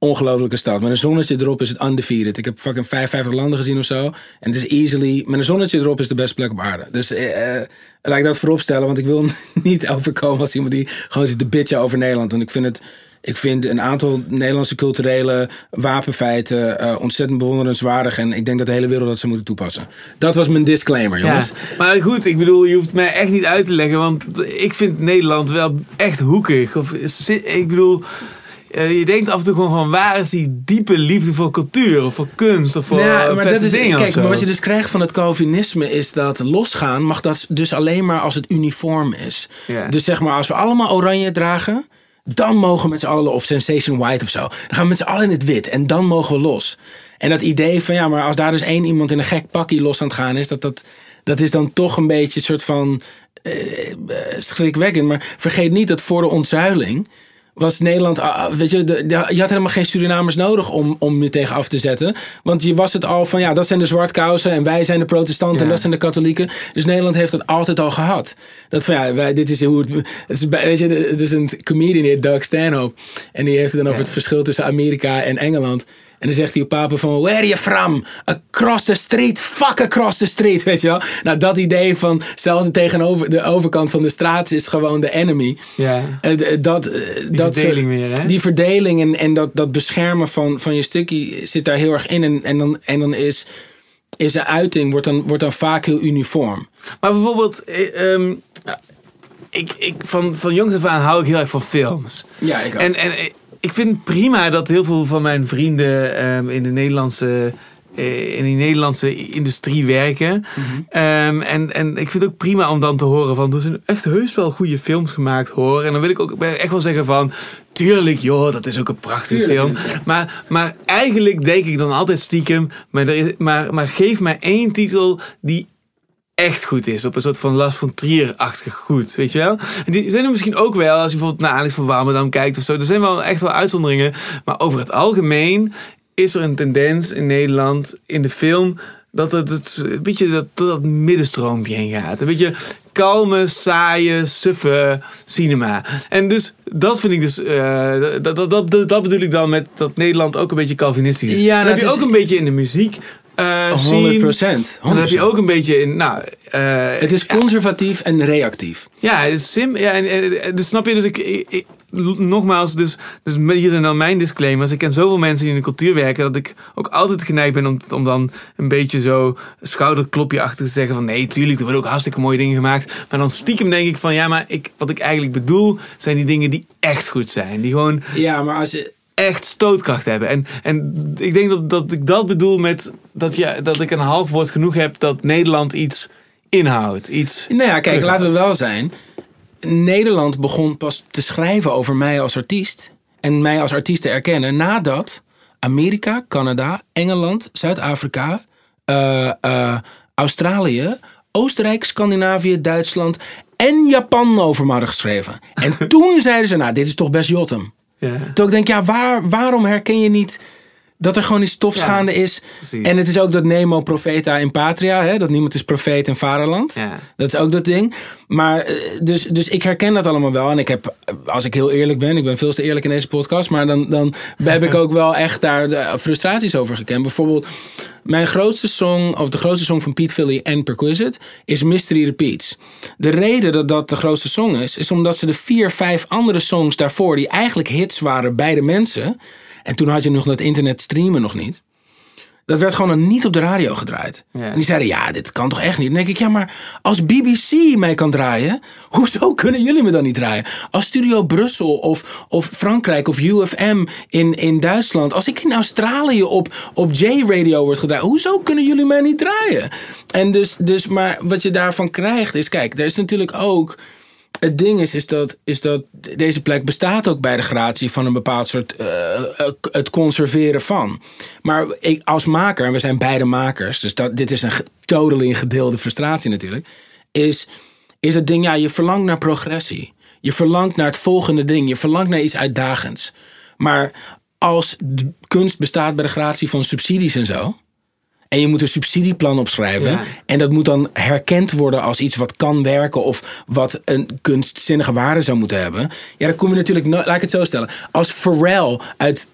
ongelofelijke stad. Met een zonnetje erop is het undefeated. Ik heb fucking 55 landen gezien of zo. En het is easily... Met een zonnetje erop is de beste plek op aarde. Dus eh, eh, laat ik dat voorop stellen. Want ik wil [LAUGHS] niet overkomen als iemand die gewoon zit te bitchen over Nederland. Want ik vind het... Ik vind een aantal Nederlandse culturele wapenfeiten eh, ontzettend bewonderenswaardig. En ik denk dat de hele wereld dat ze moeten toepassen. Dat was mijn disclaimer, Ja, jongens. maar goed, ik bedoel, je hoeft mij echt niet uit te leggen, want ik vind Nederland wel echt hoekig. Of, ik bedoel, eh, je denkt af en toe gewoon van waar is die diepe liefde voor cultuur of voor kunst of voor Ja, eh, maar dat is, dingen kijk, maar wat je dus krijgt van het Calvinisme is dat losgaan mag dat dus alleen maar als het uniform is. Dus zeg maar, als we allemaal oranje dragen, dan mogen we met z'n allen, of Sensation White of zo, dan gaan we met z'n allen in het wit en dan mogen we los. En dat idee van ja, maar als daar dus één iemand in een gek pakje los aan het gaan is, dat, dat, dat is dan toch een beetje een soort van eh, schrikwekkend. Maar vergeet niet dat voor de ontzuiling was Nederland, ah, weet je, de, de- je had helemaal geen Surinamers nodig om, om je tegen af te zetten. Want je was het al van, ja, dat zijn de zwartkousen en wij zijn de protestanten en dat zijn de katholieken. Dus Nederland heeft dat altijd al gehad. Dat van, ja, wij, dit is hoe het, het is, weet je, het is een comedian, Doug Stanhope. En die heeft het dan over het verschil tussen Amerika en Engeland. En dan zegt hij op papen van, where are you from? Across the street, fuck across the street, weet je wel. Nou, dat idee van, zelfs tegenover de overkant van de straat is gewoon de enemy. ja, Eh, d- dat, eh, die dat verdeling soort- weer, hè? Die verdeling en, en dat, dat beschermen van, van je stukje zit daar heel erg in. En, en dan, en dan is, is de uiting wordt dan, wordt dan vaak heel uniform. Maar bijvoorbeeld, eh, ehm, ik, ik, van, van jongs af aan hou ik heel erg van films. Ja, ik ook. En, en eh, ik vind het prima dat heel veel van mijn vrienden ehm, in de Nederlandse, eh, in die Nederlandse industrie werken. Mhm. Ehm, en, en ik vind het ook prima om dan te horen van er zijn echt heus wel goede films gemaakt hoor. En dan wil ik ook echt wel zeggen van. Tuurlijk, joh, dat is ook een prachtige film. Maar, maar eigenlijk denk ik dan altijd stiekem. Maar, er is, maar, maar geef mij één titel die echt goed is. Op een soort van Lars von Trier-achtige goed, weet je wel? En die zijn er misschien ook wel, als je bijvoorbeeld naar Alex van Warmerdam kijkt of zo. Er zijn wel echt wel uitzonderingen. Maar over het algemeen is er een tendens in Nederland, in de film... dat het, het een beetje dat, dat middenstroompje heen gaat. Een beetje kalme, saaie, suffe cinema. En dus dat vind ik dus... eh, dat, dat, dat, dat bedoel ik dan met dat Nederland ook een beetje Calvinistisch is. Ja, dat nou, heb je is- ook een beetje in de muziek eh 100 scene. procent. En dan heb je ook een beetje in, nou... eh, Het is conservatief en reactief. ja, sim, ja en, en- dus snap je, dus ik- nogmaals, dus, dus hier zijn dan mijn disclaimers. Ik ken zoveel mensen die in de cultuur werken, dat ik ook altijd geneigd ben om, om dan een beetje zo schouderklopje achter te zeggen van nee, tuurlijk, er worden ook hartstikke mooie dingen gemaakt. Maar dan stiekem denk ik van ja, maar ik, wat ik eigenlijk bedoel, zijn die dingen die echt goed zijn. Die gewoon Ja, maar als je... echt stootkracht hebben. En, en ik denk dat, dat ik dat bedoel met dat, je, dat ik een half woord genoeg heb dat Nederland iets inhoudt. Iets Nou ja, kijk, laten we wel zijn. Nederland begon pas te schrijven over mij als artiest. En mij als artiest te erkennen nadat Amerika, Canada, Engeland, Zuid-Afrika, eh, eh, Australië, Oostenrijk, Scandinavië, Duitsland en Japan over me hadden geschreven. En [LAUGHS] toen zeiden ze, nou, dit is toch best Jotem. Ja. Toen ik denk, ja, waar, waarom herken je niet dat er gewoon iets stofs Ja, gaande is? precies. En het is ook dat Nemo profeta in patria, hè? dat niemand is profeet in vaderland. Ja. Dat is ook dat ding. Maar eh, dus, dus ik herken dat allemaal wel. En ik heb, als ik heel eerlijk ben, ik ben veel te eerlijk in deze podcast, maar dan, dan heb ik [LAUGHS] ook wel echt daar frustraties over gekend. Bijvoorbeeld, mijn grootste song, of de grootste song van Pete Philly en Perquisite, is Mystery Repeats. De reden dat dat de grootste song is, is omdat ze de vier, vijf andere songs daarvoor, die eigenlijk hits waren bij de mensen, en toen had je nog dat internet streamen nog niet. Dat werd gewoon dan niet op de radio gedraaid. Ja. En die zeiden, ja, dit kan toch echt niet? Dan denk ik, ja, maar als BBC mij kan draaien, [LAUGHS] hoezo kunnen jullie me dan niet draaien? Als Studio Brussel of, of Frankrijk of UFM in, in Duitsland, als ik in Australië op, op J-radio word gedraaid, hoezo kunnen jullie mij niet draaien? En dus, dus, maar wat je daarvan krijgt is, kijk, er is natuurlijk ook het ding is, is dat, is dat deze plek bestaat ook bij de gratie van een bepaald soort eh, eh, het conserveren van. Maar ik, als maker, en we zijn beide makers, dus dat, dit is een totally gedeelde frustratie natuurlijk, is, is het ding, ja, je verlangt naar progressie. Je verlangt naar het volgende ding. Je verlangt naar iets uitdagends. Maar als kunst bestaat bij de gratie van subsidies en zo. En je moet een subsidieplan opschrijven. Ja. En dat moet dan herkend worden als iets wat kan werken. Of wat een kunstzinnige waarde zou moeten hebben. Ja, dan kom je natuurlijk. Laat ik het zo stellen. Als Pharrell uit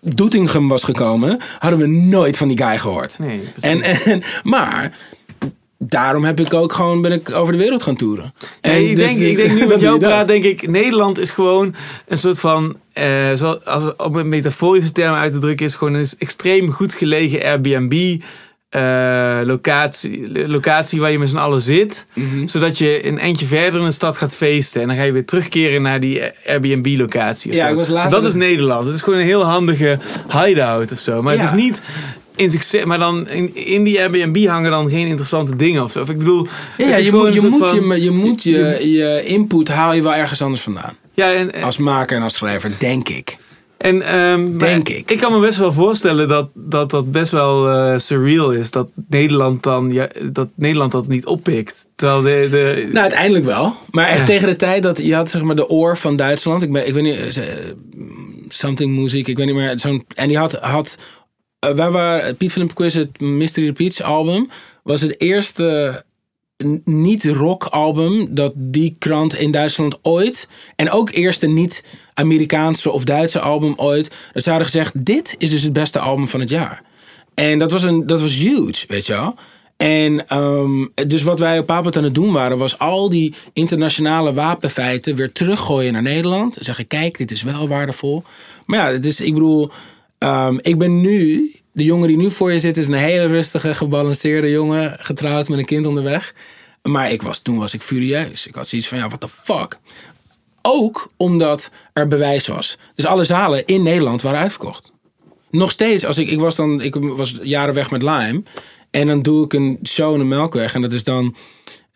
Doetinchem was gekomen. hadden we nooit van die guy gehoord. Nee, en, en, maar. Daarom heb ik ook gewoon ben ik over de wereld gaan toeren. En Nee, ik, dus- denk, dus- ik denk nu [LAUGHS] met jou praat, denk ik, Nederland is gewoon een soort van, eh, zo, als op een metaforische term uit te drukken, is gewoon een extreem goed gelegen Airbnb. eh, locatie, locatie waar je met z'n allen zit, Mhm. zodat je een eindje verder in de stad gaat feesten en dan ga je weer terugkeren naar die Airbnb-locatie. Ja, zo. ik was laatst dat is Nederland. Het is gewoon een heel handige hideout of zo. Maar Ja. het is niet in zichzelf, maar dan in, in die Airbnb hangen dan geen interessante dingen of zo. Ik bedoel, Ja, je, moet, je, moet van- je, je moet je, je input haal je wel ergens anders vandaan. Ja, en, en- Als maker en als schrijver, denk ik. En, ehm, Denk ik. Ik kan me best wel voorstellen dat dat, dat best wel eh, surreal is. Dat Nederland dan ja, dat Nederland dat niet oppikt. Terwijl de. de Nou, uiteindelijk wel. Maar echt Ja. tegen de tijd dat je had zeg maar de oor van Duitsland. Ik, ben, ik weet niet, eh, ze- something muziek, ik weet niet meer. Zo'n, en die had, had eh, wij waren, Piet Philip Quiz, het Mystery Repeats album, was het eerste niet-rock album dat die krant in Duitsland ooit, en ook eerste niet-Amerikaanse of Duitse album ooit, dat ze hadden gezegd, dit is dus het beste album van het jaar. En dat was, een, dat was huge, weet je wel. En ehm, dus wat wij op Papert aan het doen waren, was al die internationale wapenfeiten weer teruggooien naar Nederland. En zeggen, kijk, dit is wel waardevol. Maar ja, het is, ik bedoel, ehm, ik ben nu, de jongen die nu voor je zit, is een hele rustige, gebalanceerde jongen, getrouwd met een kind onderweg. Maar ik was, toen was ik furieus. Ik had zoiets van, ja, what the fuck. Ook omdat er bewijs was. Dus alle zalen in Nederland waren uitverkocht. Nog steeds, als ik, ik was dan, ik was jaren weg met Lime. En dan doe ik een show in de Melkweg. En dat is dan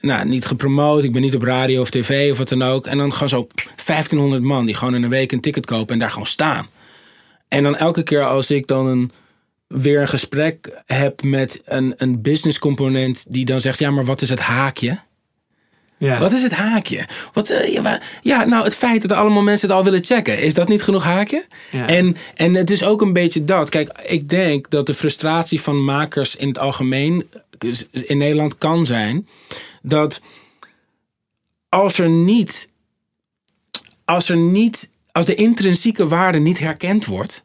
nou, niet gepromoot. Ik ben niet op radio of tv of wat dan ook. En dan gewoon zo 1500 man die gewoon in een week een ticket kopen en daar gewoon staan. En dan elke keer als ik dan een, weer een gesprek heb met een, een business component die dan zegt: ja, maar wat is het haakje? Ja. Wat is het haakje? Wat, eh, ja, nou, het feit dat allemaal mensen het al willen checken, is dat niet genoeg haakje? Ja. En, en het is ook een beetje dat. Kijk, ik denk dat de frustratie van makers in het algemeen dus in Nederland kan zijn dat als er niet, als er niet, als de intrinsieke waarde niet herkend wordt.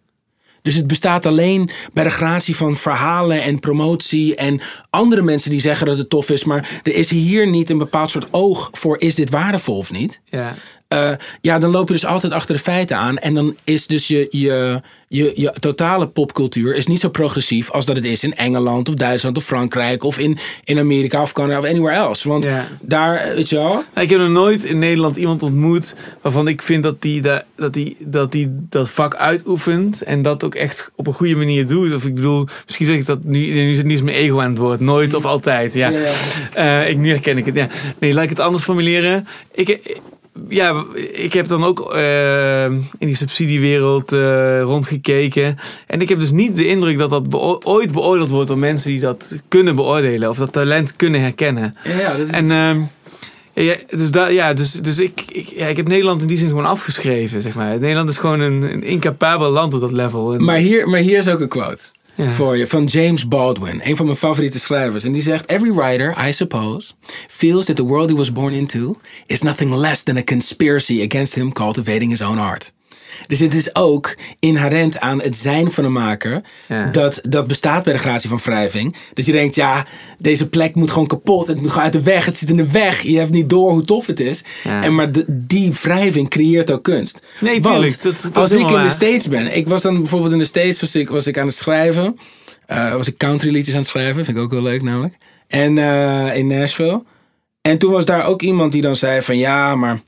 Dus het bestaat alleen bij de gratie van verhalen en promotie en andere mensen die zeggen dat het tof is, maar er is hier niet een bepaald soort oog voor is dit waardevol of niet. ja. Eh, ja, dan loop je dus altijd achter de feiten aan. En dan is dus je, je, je, je totale popcultuur is niet zo progressief als dat het is in Engeland of Duitsland of Frankrijk of in, in Amerika of Canada of anywhere else. Want Ja. daar, eh, weet je wel. Nou, Ik heb nog nooit in Nederland iemand ontmoet waarvan ik vind dat die, da- dat, die, dat die dat vak uitoefent en dat ook echt op een goede manier doet. Of ik bedoel, misschien zeg ik dat nu, nu is het niet eens mijn ego aan het woord. Nooit of altijd. Ja. Eh, ik, nu herken ik het. Ja. Nee, laat ik het anders formuleren. Ik, ja, ik heb dan ook eh, in die subsidiewereld eh, rondgekeken. En ik heb dus niet de indruk dat dat beo- ooit beoordeeld wordt door mensen die dat kunnen beoordelen. Of dat talent kunnen herkennen. Ja, ja, dat is, En ehm, ja, ja, dus, daar ja, dus, dus ik, ik, ja, ik heb Nederland in die zin gewoon afgeschreven, zeg maar. Nederland is gewoon een, een incapabel land op dat level. En, maar, hier, maar hier is ook een quote. Ja. voor je van James Baldwin, een van mijn favoriete schrijvers. En die zegt: Every writer, I suppose, feels that the world he was born into is nothing less than a conspiracy against him cultivating his own art. Dus het is ook inherent aan het zijn van een maker. Ja. Dat, dat bestaat bij de gratie van wrijving. Dat je denkt, ja, deze plek moet gewoon kapot. Het moet gewoon uit de weg. Het zit in de weg. Je hebt niet door hoe tof het is. Ja. En maar de- die wrijving creëert ook kunst. Nee, Want tuurlijk, dat- dat is als ik in de. States ben. Ik was dan bijvoorbeeld in de States was ik, was ik aan het schrijven. Eh, was ik country liedjes aan het schrijven. Vind ik ook heel leuk namelijk. En eh, in Nashville. En toen was daar ook iemand die dan zei van ja, maar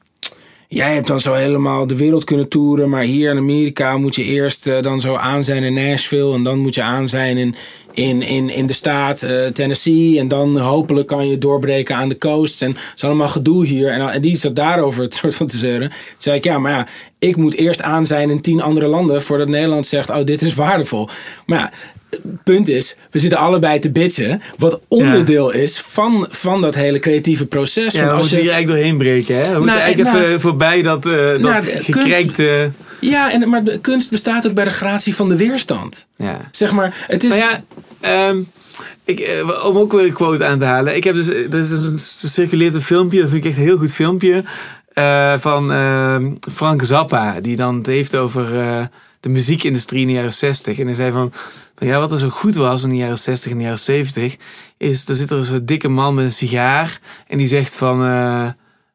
jij hebt dan zo helemaal de wereld kunnen toeren. Maar hier in Amerika moet je eerst eh, dan zo aan zijn in Nashville. En dan moet je aan zijn in, in, in, in de staat eh, Tennessee. En dan hopelijk kan je doorbreken aan de coast. En het is allemaal gedoe hier. En, en die zat daarover het [LAUGHS] soort van te zeuren. Toen zei ik, ja, maar ja, ik moet eerst aan zijn in tien andere landen. Voordat Nederland zegt, oh, dit is waardevol. Maar ja, het punt is, we zitten allebei te bitchen. Wat onderdeel is van, van dat hele creatieve proces. Ja, we als moeten je, hier eigenlijk doorheen breken. Hè? We moeten eigenlijk nou- even voorbij dat, eh dat Nou. Ja, en, maar de kunst bestaat ook bij de gratie van de weerstand. Ja. Zeg maar, het is... Maar ja, ehm, ik, eh, om ook weer een quote aan te halen. Ik heb dus, er is een, er circuleert een filmpje, dat vind ik echt een heel goed filmpje. eh, van ehm, Frank Zappa, die dan het heeft over eh, de muziekindustrie in de jaren 60. En hij zei van, van, ja, wat er zo goed was in de jaren 60 en de jaren 70, is, er zit er zo'n dikke man met een sigaar. En die zegt van, eh,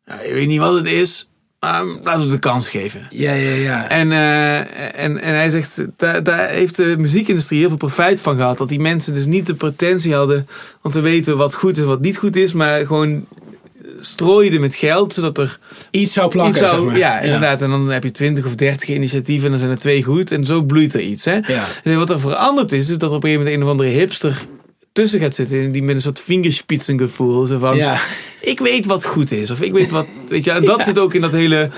nou, ik weet niet wat het is, maar laten we het de kans geven. ja, ja, ja. En, eh, en, en hij zegt, daar, daar heeft de muziekindustrie heel veel profijt van gehad. Dat die mensen dus niet de pretentie hadden om te weten wat goed is en wat niet goed is. Maar gewoon strooiden met geld, zodat er iets zou plakken, iets zou... zeg maar. ja, inderdaad. En dan heb je twintig of dertig initiatieven en dan zijn er twee goed. En zo bloeit er iets. Hè? Ja. En wat er veranderd is, is dat er op een gegeven moment een of andere hipster tussen gaat zitten. Die met een soort vingerspitsengevoel. Zo van, Ja. ik weet wat goed is. Of ik weet wat, weet je, en dat [LAUGHS] Ja. zit ook in dat hele,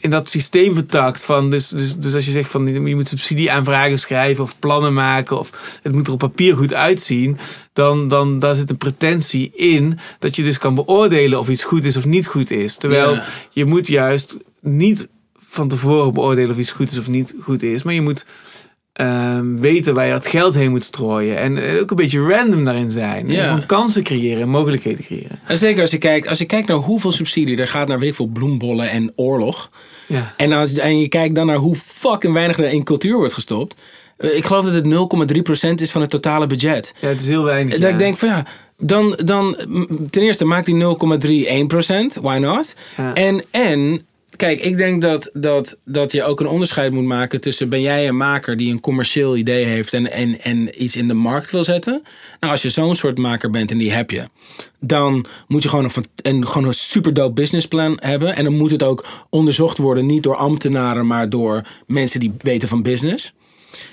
in dat systeem vertakt. Van, dus, dus, dus als je zegt van, je moet subsidieaanvragen schrijven of plannen maken. Of het moet er op papier goed uitzien. Dan, dan daar zit een pretentie in dat je dus kan beoordelen of iets goed is of niet goed is. Terwijl Ja. je moet juist niet van tevoren beoordelen of iets goed is of niet goed is. Maar je moet ehm, weten waar je dat geld heen moet strooien. En eh, ook een beetje random daarin zijn. Ja. En kansen creëren en mogelijkheden creëren. En zeker als je, kijkt, als je kijkt naar hoeveel subsidie er gaat naar weet ik veel bloembollen en oorlog. Ja. En, als, en je kijkt dan naar hoe fucking weinig er in cultuur wordt gestopt. Eh, Ik geloof dat het 0,3% is van het totale budget. Ja, het is heel weinig. Dat ja. ik denk van ja, dan, dan ten eerste maakt die 0,3 1%, why not? Ja. En, en kijk, ik denk dat, dat, dat je ook een onderscheid moet maken tussen ben jij een maker die een commercieel idee heeft en, en, en iets in de markt wil zetten. Nou, als je zo'n soort maker bent en die heb je, dan moet je gewoon een, een, gewoon een super dope businessplan hebben. En dan moet het ook onderzocht worden, niet door ambtenaren, maar door mensen die weten van business.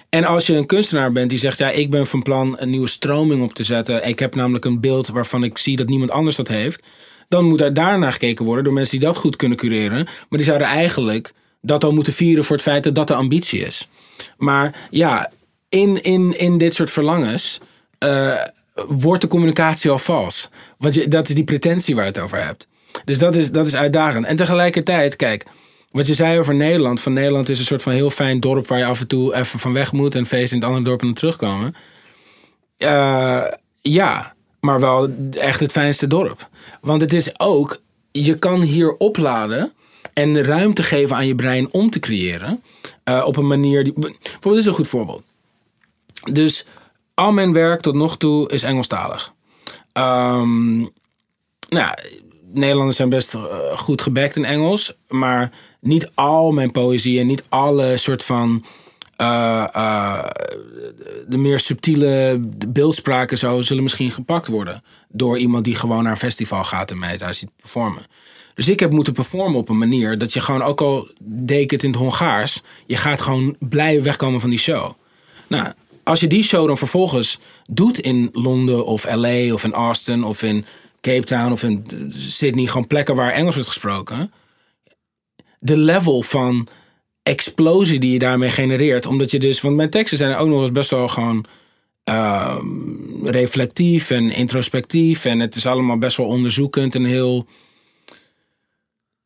En als je een kunstenaar bent die zegt, ja, ik ben van plan een nieuwe stroming op te zetten. Ik heb namelijk een beeld waarvan ik zie dat niemand anders dat heeft. Dan moet er daarnaar gekeken worden door mensen die dat goed kunnen cureren. Maar die zouden eigenlijk dat al moeten vieren voor het feit dat dat de ambitie is. Maar ja, in, in, in dit soort verlangens eh, wordt de communicatie al vals. Want je, dat is die pretentie waar je het over hebt. Dus dat is, dat is uitdagend. En tegelijkertijd, kijk, wat je zei over Nederland. Van Nederland is een soort van heel fijn dorp waar je af en toe even van weg moet en feest in het andere dorp en terugkomen. Uh, ja, maar wel echt het fijnste dorp. Want het is ook, je kan hier opladen en ruimte geven aan je brein om te creëren. Uh, op een manier die. Bijvoorbeeld, dit is een goed voorbeeld. Dus al mijn werk tot nog toe is Engelstalig. Um, nou, Nederlanders zijn best uh, goed gebackt in Engels, maar niet al mijn poëzie en niet alle soort van uh, uh, de meer subtiele beeldspraken zo zullen misschien gepakt worden door iemand die gewoon naar een festival gaat en mij daar ziet performen. Dus ik heb moeten performen op een manier dat je gewoon, ook al deed het in het Hongaars, je gaat gewoon blijven wegkomen van die show. Nou, als je die show dan vervolgens doet in Londen of LA of in Austin of in Cape Town of in Sydney, gewoon plekken waar Engels wordt gesproken, de level van explosie die je daarmee genereert, omdat je dus, want mijn teksten zijn ook nog eens best wel gewoon uh, reflectief en introspectief en het is allemaal best wel onderzoekend en heel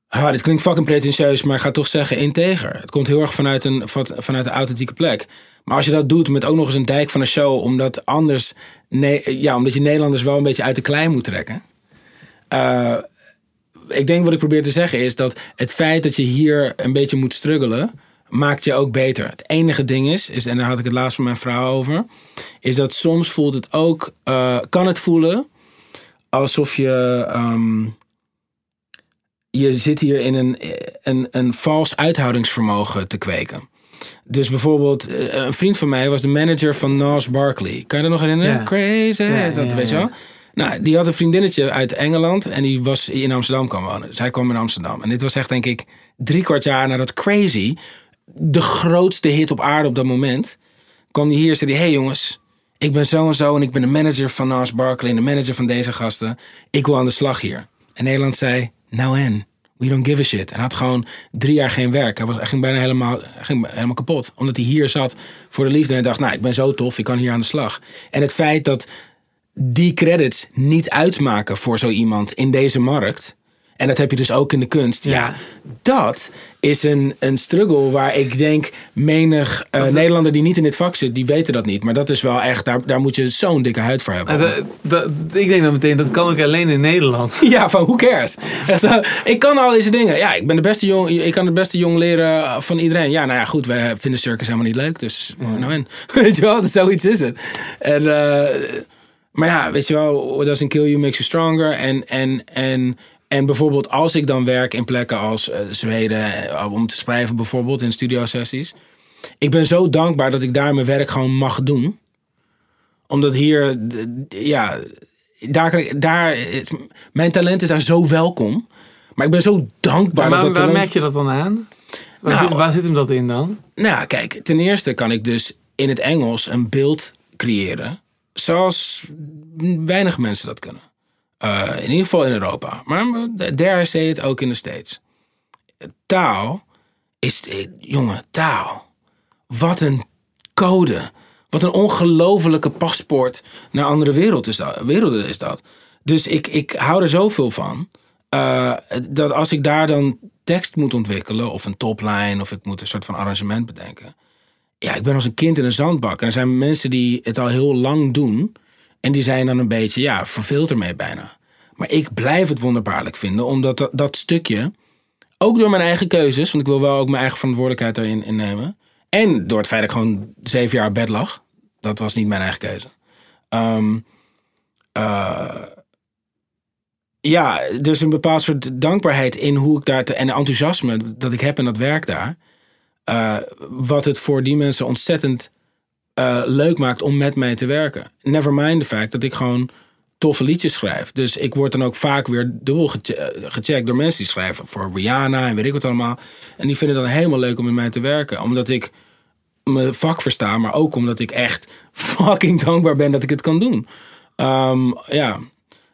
Ah, dit klinkt fucking pretentieus, maar ik ga toch zeggen integer. Het komt heel erg vanuit een, vanuit een authentieke plek. Maar als je dat doet met ook nog eens een dijk van een show, omdat anders, nee, ja, omdat je Nederlanders wel een beetje uit de klei moet trekken. Uh, ik denk wat ik probeer te zeggen is dat het feit dat je hier een beetje moet struggelen, maakt je ook beter. Het enige ding is, is en daar had ik het laatst met mijn vrouw over, is dat soms voelt het ook, uh, kan het voelen alsof je. Um, je zit hier in een, een, een vals uithoudingsvermogen te kweken. Dus bijvoorbeeld, eh, een vriend van mij was de manager van Nas Barkley. Kan je dat nog herinneren? Crazy, dat weet je wel. Nou, die had een vriendinnetje uit Engeland en die was in Amsterdam komen wonen. Zij kwam in Amsterdam. En dit was echt, denk ik, drie kwart jaar nadat Crazy, de grootste hit op aarde op dat moment, kwam die hier en zei hey jongens, ik ben zo en zo en ik ben de manager van Nas Barkley en de manager van deze gasten. Ik wil aan de slag hier. En Nederland zei, nou en? We don't give a shit. En had gewoon drie jaar geen werk. Hij, was, hij ging bijna helemaal, ging helemaal kapot. Omdat hij hier zat voor de liefde. En hij dacht, nou, ik ben zo tof, ik kan hier aan de slag. En het feit dat die credits niet uitmaken voor zo iemand in deze markt. En dat heb je dus ook in de kunst. Ja, dat is een, een struggle waar ik denk menig uh, Nederlander die niet in dit vak zit, die weten dat niet. Maar dat is wel echt, daar, daar moet je zo'n dikke huid voor hebben. Uh, dat, ik denk dan meteen, dat kan ook alleen in Nederland. [LAUGHS] ja, van who cares? ik kan al deze dingen. Ja, ik ben de beste jong, ik kan het beste jong leren van iedereen. Ja, nou ja, goed, wij vinden circus helemaal niet leuk. Dus nou en. [LAUGHS] Weet je wel, zoiets is het. En... Uh, maar ja, weet je wel, doesn't kill you makes you stronger. En, en, en, en bijvoorbeeld als ik dan werk in plekken als uh, Zweden, uh, om te schrijven bijvoorbeeld in studiosessies. Ik ben zo dankbaar dat ik daar mijn werk gewoon mag doen. Omdat hier, ja, daar, daar, mijn talent is daar zo welkom. Maar ik ben zo dankbaar. Maar waar, waar merk je dat dan aan? Waar, nou, zit, waar zit hem dat in dan? Nou, kijk, ten eerste kan ik dus in het Engels een beeld creëren zoals weinig mensen dat kunnen. Uh, in ieder geval in Europa. Maar dare I say het ook in de States. Taal is, eh, jongen, taal. Wat een code. Wat een ongelofelijke paspoort naar andere wereld is dat, werelden is dat. Dus ik, ik hou er zoveel van. Uh, dat als ik daar dan tekst moet ontwikkelen, of een topline, of ik moet een soort van arrangement bedenken ja, ik ben als een kind in een zandbak. En er zijn mensen die het al heel lang doen. En die zijn dan een beetje, ja, verveeld ermee bijna. Maar ik blijf het wonderbaarlijk vinden, omdat dat, stukje, ook door mijn eigen keuzes, want ik wil wel ook mijn eigen verantwoordelijkheid erin innemen. En door het feit dat ik gewoon zeven jaar bed lag. Dat was niet mijn eigen keuze. Um, uh, ja, dus een bepaald soort dankbaarheid in hoe ik daar te, en enthousiasme dat ik heb in dat werk daar. Uh, wat het voor die mensen ontzettend uh, leuk maakt om met mij te werken. Never mind de fact dat ik gewoon toffe liedjes schrijf. Dus ik word dan ook vaak weer dubbel gecheckt door mensen die schrijven voor Rihanna en weet ik wat allemaal. En die vinden het dan helemaal leuk om met mij te werken. Omdat ik mijn vak versta, maar ook omdat ik echt [LAUGHS] fucking dankbaar ben dat ik het kan doen. Um, ja,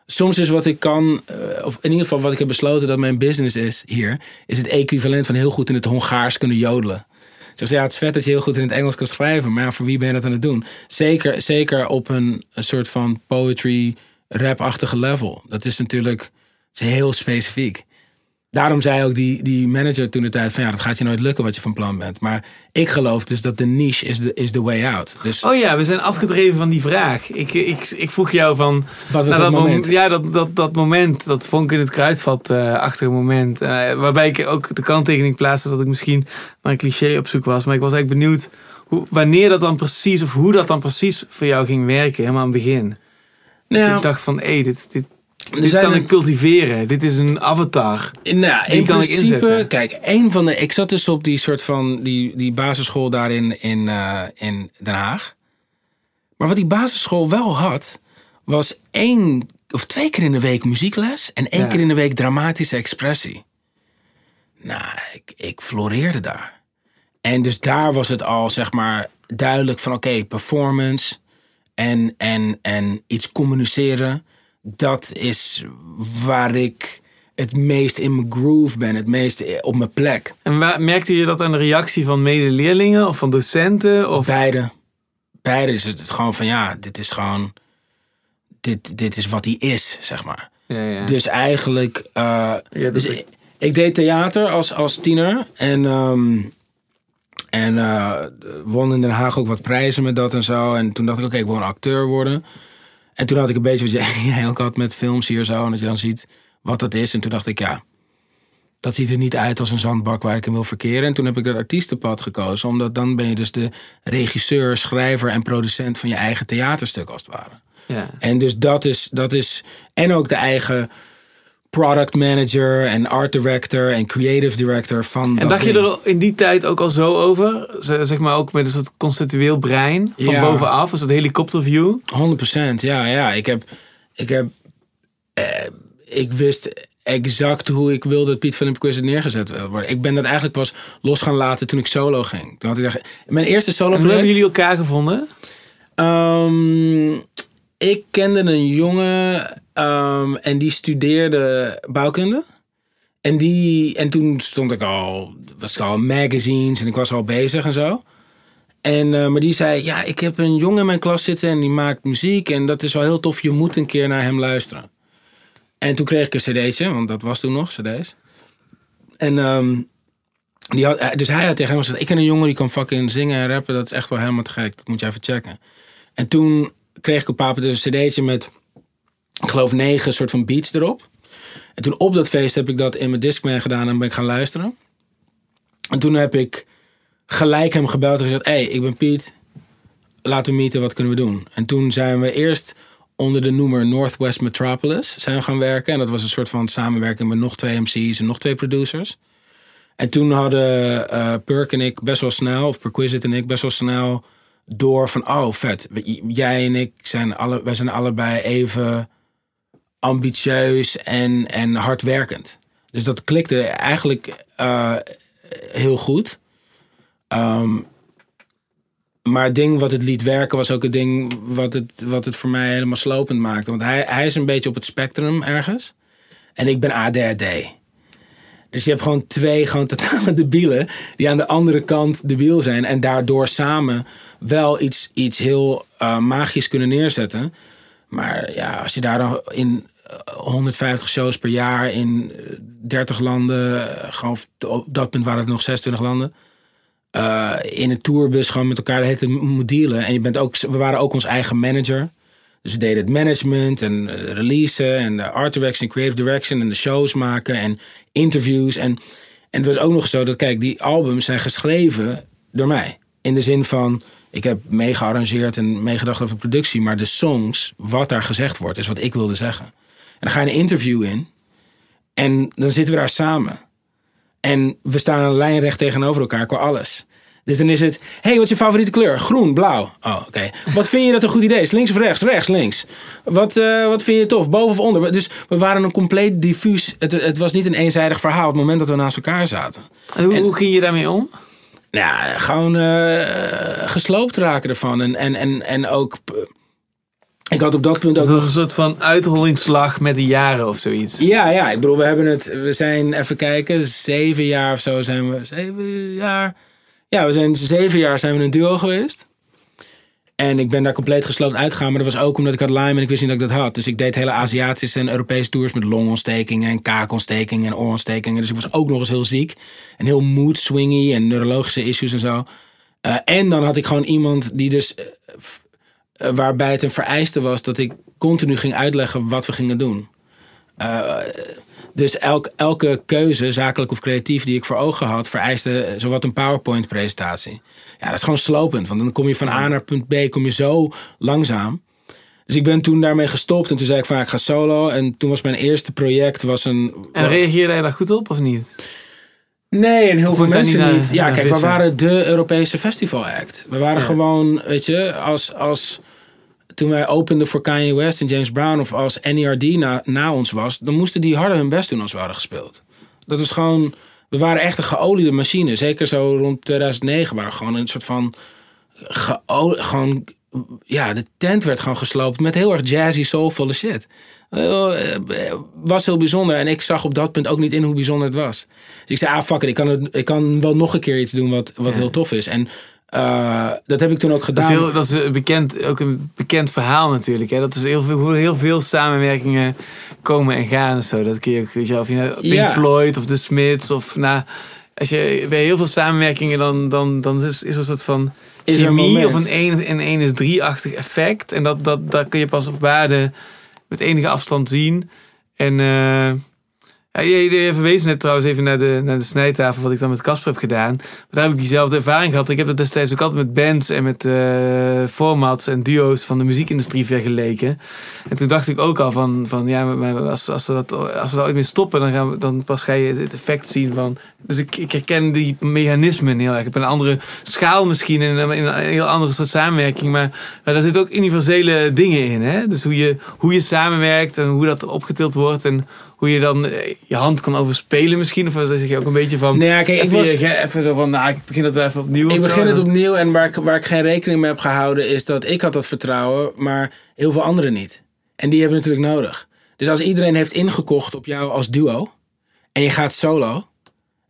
soms is wat ik kan, uh, of in ieder geval wat ik heb besloten dat mijn business is hier, is het equivalent van heel goed in het Hongaars kunnen jodelen. Zeg ze, ja, het is vet dat je heel goed in het Engels kan schrijven. Maar voor wie ben je dat aan het doen? Zeker, zeker op een, soort van poetry, rap-achtige level. Dat is natuurlijk heel specifiek. Daarom zei ook die, die manager toen de tijd van ja, dat gaat je nooit lukken wat je van plan bent. Maar ik geloof dus dat de niche is de, is the way out. Dus, Oh ja, we zijn afgedreven van die vraag. Ik, ik, ik vroeg jou van... wat was nou, dat mom- moment? ja, dat, dat, dat moment, dat vonk in het kruidvat eh achtige moment. eh, waarbij ik ook de kanttekening plaatste dat ik misschien naar een cliché op zoek was. Maar ik was eigenlijk benieuwd hoe, wanneer dat dan precies, of hoe dat dan precies voor jou ging werken, helemaal aan het begin. Dus Nou, ik dacht van, hé, dit, dit, er dit kan een- ik cultiveren. Dit is een avatar. Nou, in kan ik principe, inzetten. kijk, een van de. Ik zat dus op die soort van. die, die basisschool daar in, in, eh, in Den Haag. Maar wat die basisschool wel had. was één of twee keer in de week muziekles. en één Ja. keer in de week dramatische expressie. Nou, ik, ik floreerde daar. En dus daar was het al, zeg maar, duidelijk van: oké, performance. En, en, en iets communiceren. Dat is waar ik het meest in mijn groove ben, het meest op mijn plek. En waar, merkte je dat aan de reactie van medeleerlingen of van docenten? Of... Beide. Beide is het gewoon van ja, dit is gewoon. Dit, dit is wat hij is, zeg maar. Ja, ja. Dus eigenlijk. eh, Ja, dus ik deed theater als, als tiener. En, ehm, en eh, won in Den Haag ook wat prijzen met dat en zo. En toen dacht ik, oké, ik wil een acteur worden. En toen had ik een beetje wat jij, [LAUGHS] jij ook had met films hier zo. En dat je dan ziet wat dat is. En toen dacht ik, ja, dat ziet er niet uit als een zandbak waar ik in wil verkeren. En toen heb ik dat artiestenpad gekozen. Omdat dan ben je dus de regisseur, schrijver en producent van je eigen theaterstuk als het ware. ja. En dus dat is, dat is. En ook de eigen product manager en art director en creative director van. En dacht je er in die tijd ook al zo over? Zeg maar ook met een soort conceptueel brein van Ja. bovenaf, een soort helikopterview? 100%, ja, ja. Ik heb. Ik heb. eh, ik wist exact hoe ik wilde dat Piet Philip Quiz neergezet worden. Ik ben dat eigenlijk pas los gaan laten toen ik solo ging. Toen had ik dacht, mijn eerste solo En hoe hebben jullie elkaar gevonden? Ehm, ik kende een jongen ehm, en die studeerde bouwkunde. En, die, en toen stond ik al, was ik al in magazines en ik was al bezig en zo. En, eh, maar die zei, ja, ik heb een jongen in mijn klas zitten en die maakt muziek. En dat is wel heel tof, je moet een keer naar hem luisteren. En toen kreeg ik een cd'tje, want dat was toen nog, cd's. En ehm, die had, eh, dus hij had tegen hem gezegd, ik ken een jongen die kan fucking zingen en rappen. Dat is echt wel helemaal te gek, dat moet je even checken. En toen kreeg ik op papen dus een cd'tje met, ik geloof negen soort van beats erop. En toen op dat feest heb ik dat in mijn Discman gedaan en ben ik gaan luisteren. En toen heb ik gelijk hem gebeld en gezegd, hey, ik ben Piet. Laten we meeten, wat kunnen we doen? En toen zijn we eerst onder de noemer Northwest Metropolis zijn gaan werken. En dat was een soort van samenwerking met nog twee MC's en nog twee producers. En toen hadden eh Perk en ik best wel snel, of Perquisite en ik best wel snel door van, oh vet, jij en ik zijn, alle, wij zijn allebei even ambitieus en, en hardwerkend. Dus dat klikte eigenlijk eh, heel goed. Ehm, maar het ding wat het liet werken was ook het ding wat het, wat het voor mij helemaal slopend maakte. Want hij, hij is een beetje op het spectrum ergens. En ik ben ADHD. Dus je hebt gewoon twee gewoon totale [LAUGHS] debielen die aan de andere kant debiel zijn. En daardoor samen wel iets, iets heel eh, magisch kunnen neerzetten. Maar ja, als je daar dan in 150 shows per jaar in eh, 30 landen, eh, gewoon op dat punt waren het nog 26 landen. eh, in een tourbus gewoon met elkaar de hele dealen. En je bent ook, we waren ook ons eigen manager. Dus we deden het management en eh, releasen en art direction, creative direction en de shows maken en interviews. En, en het was ook nog zo dat, kijk, die albums zijn geschreven door mij. In de zin van, ik heb meegearrangeerd en meegedacht over productie, maar de songs, wat daar gezegd wordt, is wat ik wilde zeggen. En dan ga je een interview in en dan zitten we daar samen. En we staan lijnrecht tegenover elkaar qua alles. Dus dan is het, hey, wat is je favoriete kleur? Groen, blauw. Oh, oké. Wat vind je dat een goed idee is? Links of rechts? Rechts, links. Wat, eh, wat vind je tof? Boven of onder? Dus we waren een compleet diffuus. Het, het was niet een eenzijdig verhaal op het moment dat we naast elkaar zaten. En hoe, hoe ging je daarmee om? Nou, gewoon eh, gesloopt raken ervan. En, en, en, en ook. Eh, Ik had op dat punt Dus ook. dat is een soort van uithollingsslag met de jaren of zoiets. Ja, ja, ik bedoel, we hebben het. We zijn even kijken, zeven jaar of zo zijn we. Zeven jaar. Ja, we zijn zeven jaar zijn we een duo geweest. En ik ben daar compleet gesloopt uitgegaan. Maar dat was ook omdat ik had Lyme en ik wist niet dat ik dat had. Dus ik deed hele Aziatische en Europese tours met longontstekingen en kaakontstekingen en oorontstekingen. Dus ik was ook nog eens heel ziek. En heel mood swingy en neurologische issues en zo. Uh, en dan had ik gewoon iemand die dus... Uh, waarbij het een vereiste was dat ik continu ging uitleggen wat we gingen doen. dus elk, elke keuze, zakelijk of creatief, die ik voor ogen had, vereiste zowat een PowerPoint-presentatie. Ja, dat is gewoon slopend. Want dan kom je van A naar punt B, kom je zo langzaam. Dus ik ben toen daarmee gestopt en toen zei ik van ik ga solo. En toen was mijn eerste project was een... En reageerde je daar goed op of niet? Nee, en heel veel mensen niet. ja, kijk, we waren de Europese festival act. We waren ja. gewoon, weet je, als, als toen wij openden voor Kanye West en James Brown of als NERD na, na ons was, dan moesten die harder hun best doen als we hadden gespeeld. Dat is gewoon we waren echt een geoliede machine. Zeker zo rond 2009 waren we gewoon een soort van. gewoon, ja, de tent werd gewoon gesloopt met heel erg jazzy, soulvolle shit. Uh, was heel bijzonder. En ik zag op dat punt ook niet in hoe bijzonder het was. Dus ik zei, ah fuck it, ik kan, het, ik kan wel nog een keer iets doen wat, wat ja. heel tof is. En uh, dat heb ik toen ook gedaan. Dat is, heel, dat is een bekend, ook een bekend verhaal natuurlijk. Hè? Dat is heel veel, heel veel samenwerkingen komen en gaan. En zo. Dat kun je, weet je, of je nou Pink ja. Floyd of The Smiths of nou, als je bij heel veel samenwerkingen dan, dan, dan is, is er een soort van is chemie of een 1 en 1 is 3-achtig effect. En dat, dat, dat kun je pas op waarde met enige afstand zien. En uh, ja, je, je verwees net trouwens even naar de, naar de snijtafel, wat ik dan met Casper heb gedaan. Maar daar heb ik diezelfde ervaring gehad. Ik heb dat destijds ook altijd met bands en met uh, formats en duo's van de muziekindustrie vergeleken. En toen dacht ik ook al van, van ja, maar als, als, we dat, als we daar ooit mee stoppen, dan, gaan we, dan pas ga je het effect zien van. Dus ik, ik herken die mechanismen heel erg. Op een andere schaal misschien, een, in een heel andere soort samenwerking. Maar, maar daar zitten ook universele dingen in. Hè? Dus hoe je, hoe je samenwerkt en hoe dat opgetild wordt. En hoe je dan je hand kan overspelen misschien? Of zeg je ook een beetje van... Nee, ja, kijk, even, ik was, je, even zo van, nou, ik begin het wel even opnieuw. Ik begin het opnieuw en waar ik, waar ik geen rekening mee heb gehouden... is dat ik had dat vertrouwen, maar heel veel anderen niet. En die hebben natuurlijk nodig. Dus als iedereen heeft ingekocht op jou als duo... en je gaat solo...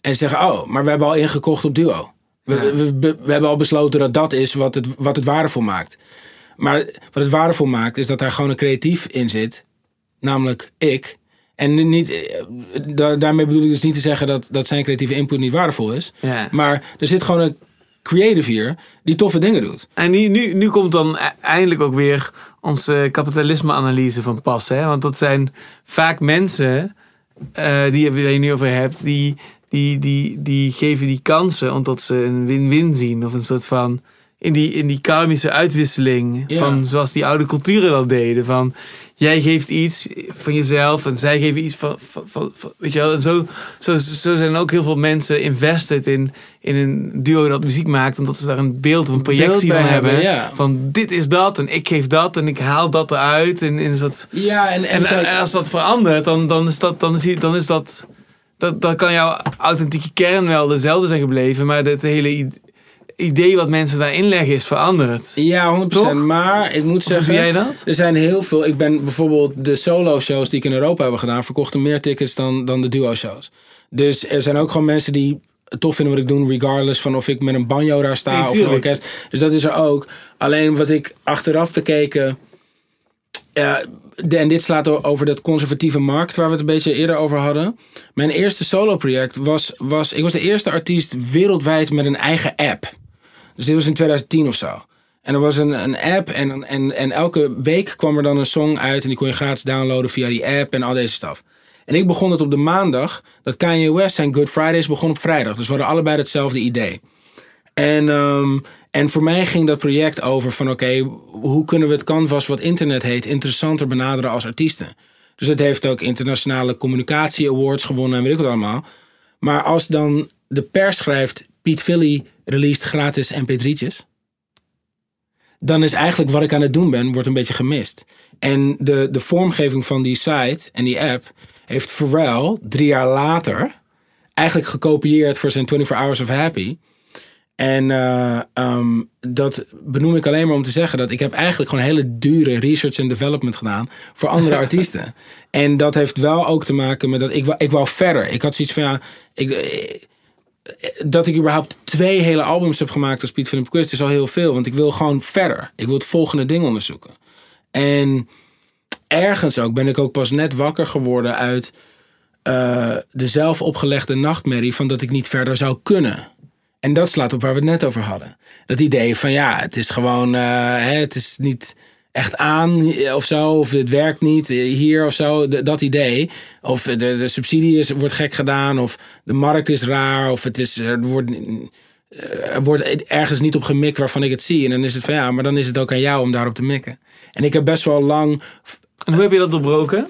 en zeggen, oh, maar we hebben al ingekocht op duo. We, we, we, we, hebben al besloten dat dat is wat het, wat het waardevol maakt. Maar wat het waardevol maakt, is dat daar gewoon een creatief in zit... namelijk ik en niet, eh, daarmee bedoel ik dus niet te zeggen dat, dat zijn creatieve input niet waardevol is. Ja. Maar er zit gewoon een creative hier die toffe dingen doet. En nu, nu, nu komt dan e-, eindelijk ook weer onze kapitalisme-analyse van pas. Hè? Want dat zijn vaak mensen uh, die je nu over hebt, die, die, die, die geven die kansen omdat ze een win-win zien. Of een soort van in die, in die karmische uitwisseling. Ja. Van zoals die oude culturen dat deden. Van jij geeft iets van jezelf en zij geven iets van. van, van, van weet je wel, en zo, zo, zo zijn ook heel veel mensen invested in, in een duo dat muziek maakt. Omdat ze daar een beeld of een projectie Beeld van hebben. hebben, ja. Van dit is dat en ik geef dat en ik haal dat eruit. En, in soort, Ja, en, en, en, en als dat verandert, dan, dan is dat. Dan is, dan is dat dat, dan kan jouw authentieke kern wel dezelfde zijn gebleven, maar het hele idee wat mensen daarin leggen is veranderd. ja, 100%. Toch? Maar ik moet zeggen. zie jij dat? Er zijn heel veel. Ik ben bijvoorbeeld de solo-shows die ik in Europa hebben gedaan, verkochten meer tickets dan, dan de duo-shows. Dus er zijn ook gewoon mensen die het tof vinden wat ik doe, regardless van of ik met een banjo daar sta Nee, of een orkest. Dus dat is er ook. Alleen wat ik achteraf bekeken. Ja, en dit slaat over dat conservatieve markt waar we het een beetje eerder over hadden. Mijn eerste solo-project was, was. Ik was de eerste artiest wereldwijd met een eigen app. Dus dit was in 2010 of zo. En er was een, een app en, en, en elke week kwam er dan een song uit en die kon je gratis downloaden via die app en al deze stuff. En ik begon het op de maandag, dat Kanye West zijn Good Fridays begon op vrijdag. Dus we hadden allebei hetzelfde idee. En, ehm, en voor mij ging dat project over van oké, hoe kunnen we het canvas wat internet heet interessanter benaderen als artiesten. Dus het heeft ook internationale communicatie awards gewonnen en weet ik wat allemaal. Maar als dan de pers schrijft, Piet Philly released gratis mp3'tjes. Dan is eigenlijk wat ik aan het doen ben, wordt een beetje gemist. En de, de vormgeving van die site en die app heeft Pharrell drie jaar later eigenlijk gekopieerd voor zijn 24 Hours of Happy. En eh, ehm, dat benoem ik alleen maar om te zeggen dat ik heb eigenlijk gewoon hele dure research en development gedaan voor andere [LAUGHS] artiesten. En dat heeft wel ook te maken met dat ik, wou- ik wou verder. Ik had zoiets van ja, ik, dat ik überhaupt twee hele albums heb gemaakt als Piet Philip Quist is al heel veel. Want ik wil gewoon verder. Ik wil het volgende ding onderzoeken. En ergens ook ben ik ook pas net wakker geworden uit uh, de zelf opgelegde nachtmerrie van dat ik niet verder zou kunnen. En dat slaat op waar we het net over hadden. Dat idee van ja, het is gewoon, uh, hè, het is niet echt aan of zo, of het werkt niet hier of zo, dat idee. Of de, de subsidie is, wordt gek gedaan, of de markt is raar, of het is, er wordt, er wordt ergens niet op gemikt waarvan ik het zie. En dan is het van ja, maar dan is het ook aan jou om daarop te mikken. En ik heb best wel lang. En hoe heb je dat doorbroken?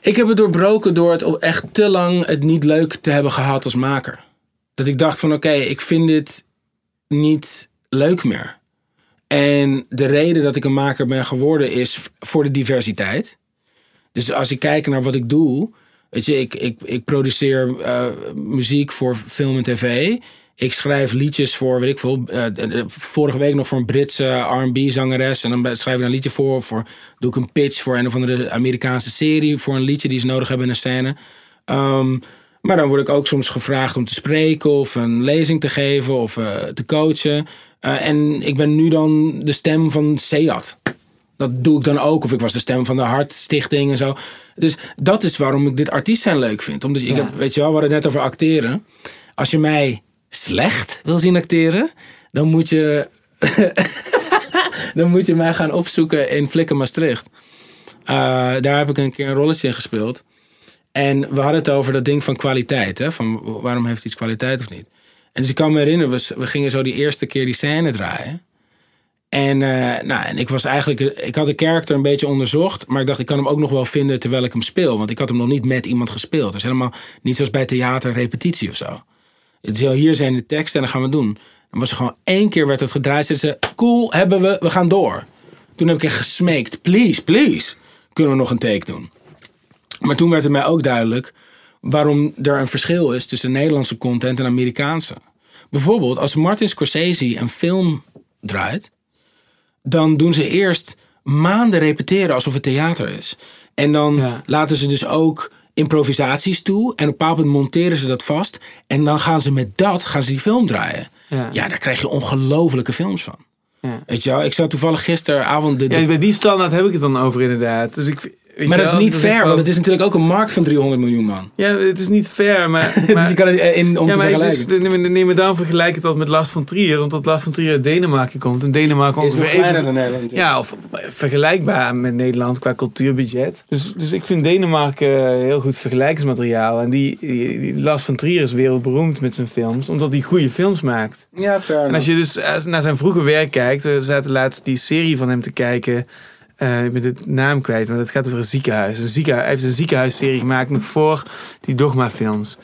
Ik heb het doorbroken door het echt te lang het niet leuk te hebben gehad als maker. Dat ik dacht van oké, ik vind dit niet leuk meer. En de reden dat ik een maker ben geworden is voor de diversiteit. Dus als ik kijk naar wat ik doe, weet je, ik, ik, ik produceer uh, muziek voor film en tv. Ik schrijf liedjes voor, weet ik veel, uh, vorige week nog voor een Britse R&B zangeres. En dan schrijf ik een liedje voor, voor, doe ik een pitch voor een of andere Amerikaanse serie. Voor een liedje die ze nodig hebben in een scène. Um, maar dan word ik ook soms gevraagd om te spreken of een lezing te geven of uh, te coachen. Uh, en ik ben nu dan de stem van Seat. Dat doe ik dan ook. Of ik was de stem van de Hartstichting en zo. Dus dat is waarom ik dit artiest zijn leuk vind. Omdat ik heb, weet je wel, we hadden het net over acteren. Als je mij slecht wil zien acteren, dan moet je, [LAUGHS] dan moet je mij gaan opzoeken in Flikken Maastricht. Uh, daar heb ik een keer een rolletje in gespeeld. En we hadden het over dat ding van kwaliteit. Hè? Van waarom heeft iets kwaliteit of niet? En dus ik kan me herinneren, we, we gingen zo die eerste keer die scène draaien. En, uh, nou, en ik was eigenlijk, ik had de karakter een beetje onderzocht, maar ik dacht, ik kan hem ook nog wel vinden terwijl ik hem speel. Want ik had hem nog niet met iemand gespeeld. Is helemaal niet zoals bij theater repetitie of zo. Het is hier zijn de teksten en dan gaan we doen. Dan was er gewoon één keer werd het gedraaid. Ze ze, cool, hebben we, we gaan door. Toen heb ik echt gesmeekt, please, please, kunnen we nog een take doen. Maar toen werd het mij ook duidelijk waarom er een verschil is tussen Nederlandse content en Amerikaanse. Bijvoorbeeld, als Martin Scorsese een film draait, dan doen ze eerst maanden repeteren alsof het theater is. En dan laten ze dus ook improvisaties toe. En op een bepaald moment monteren ze dat vast. En dan gaan ze met dat gaan ze die film draaien. Ja, ja daar krijg je ongelofelijke films van. Ja. Weet je wel, ik zat toevallig gisteravond... De, Ja, bij die standaard heb ik het dan over inderdaad. Dus ik, maar dat is niet fair, want het is natuurlijk ook een markt van 300 miljoen man. Ja, het is niet fair, maar... [LAUGHS] maar dus je kan het in, om ja, te vergelijken. Dus, neem me dan vergelijk het dat met Lars van Trier, omdat Lars van Trier uit Denemarken komt. En Denemarken is ongeveer even... dan Nederland. Ja, of vergelijkbaar met Nederland qua cultuurbudget. Dus, dus ik vind Denemarken heel goed vergelijkingsmateriaal. En die, die, Lars van Trier is wereldberoemd met zijn films, omdat hij goede films maakt. Ja, fair En als je dus naar zijn vroege werk kijkt, we zaten laatst die serie van hem te kijken... Uh, ik ben de naam kwijt, maar dat gaat over een ziekenhuis. Een ziekenhuis hij heeft een ziekenhuisserie gemaakt nog voor die Dogma-films.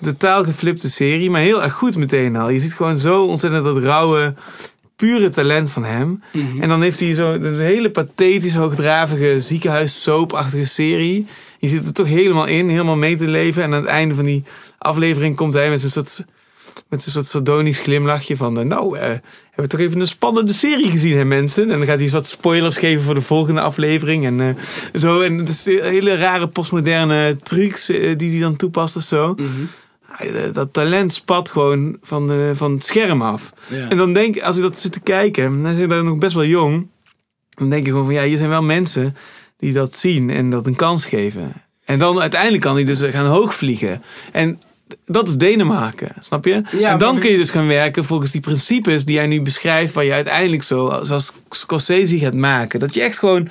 Totaal geflipte serie, maar heel erg goed meteen al. Je ziet gewoon zo ontzettend dat rauwe, pure talent van hem. En dan heeft hij zo een hele pathetische, hoogdravige ziekenhuis-soapachtige serie. Je zit er toch helemaal in, helemaal mee te leven. En aan het einde van die aflevering komt hij met zo'n soort met een soort sardonisch glimlachje van... Uh, nou, uh, hebben we toch even een spannende serie gezien, hè mensen? En dan gaat hij wat spoilers geven voor de volgende aflevering. En uh, zo. En het is hele rare postmoderne trucs die hij dan toepast of zo. Mhm. Dat talent spat gewoon van, de, van het scherm af. En dan denk ik, als ik dat zit te kijken... dan is hij nog best wel jong. Dan denk je gewoon van, ja, hier zijn wel mensen die dat zien en dat een kans geven. En dan uiteindelijk kan hij dus gaan hoogvliegen. En dat is Denemarken, snap je? en dan kun je dus gaan werken volgens die principes die jij nu beschrijft, waar je uiteindelijk zo, zoals Scorsese gaat maken. Dat je echt gewoon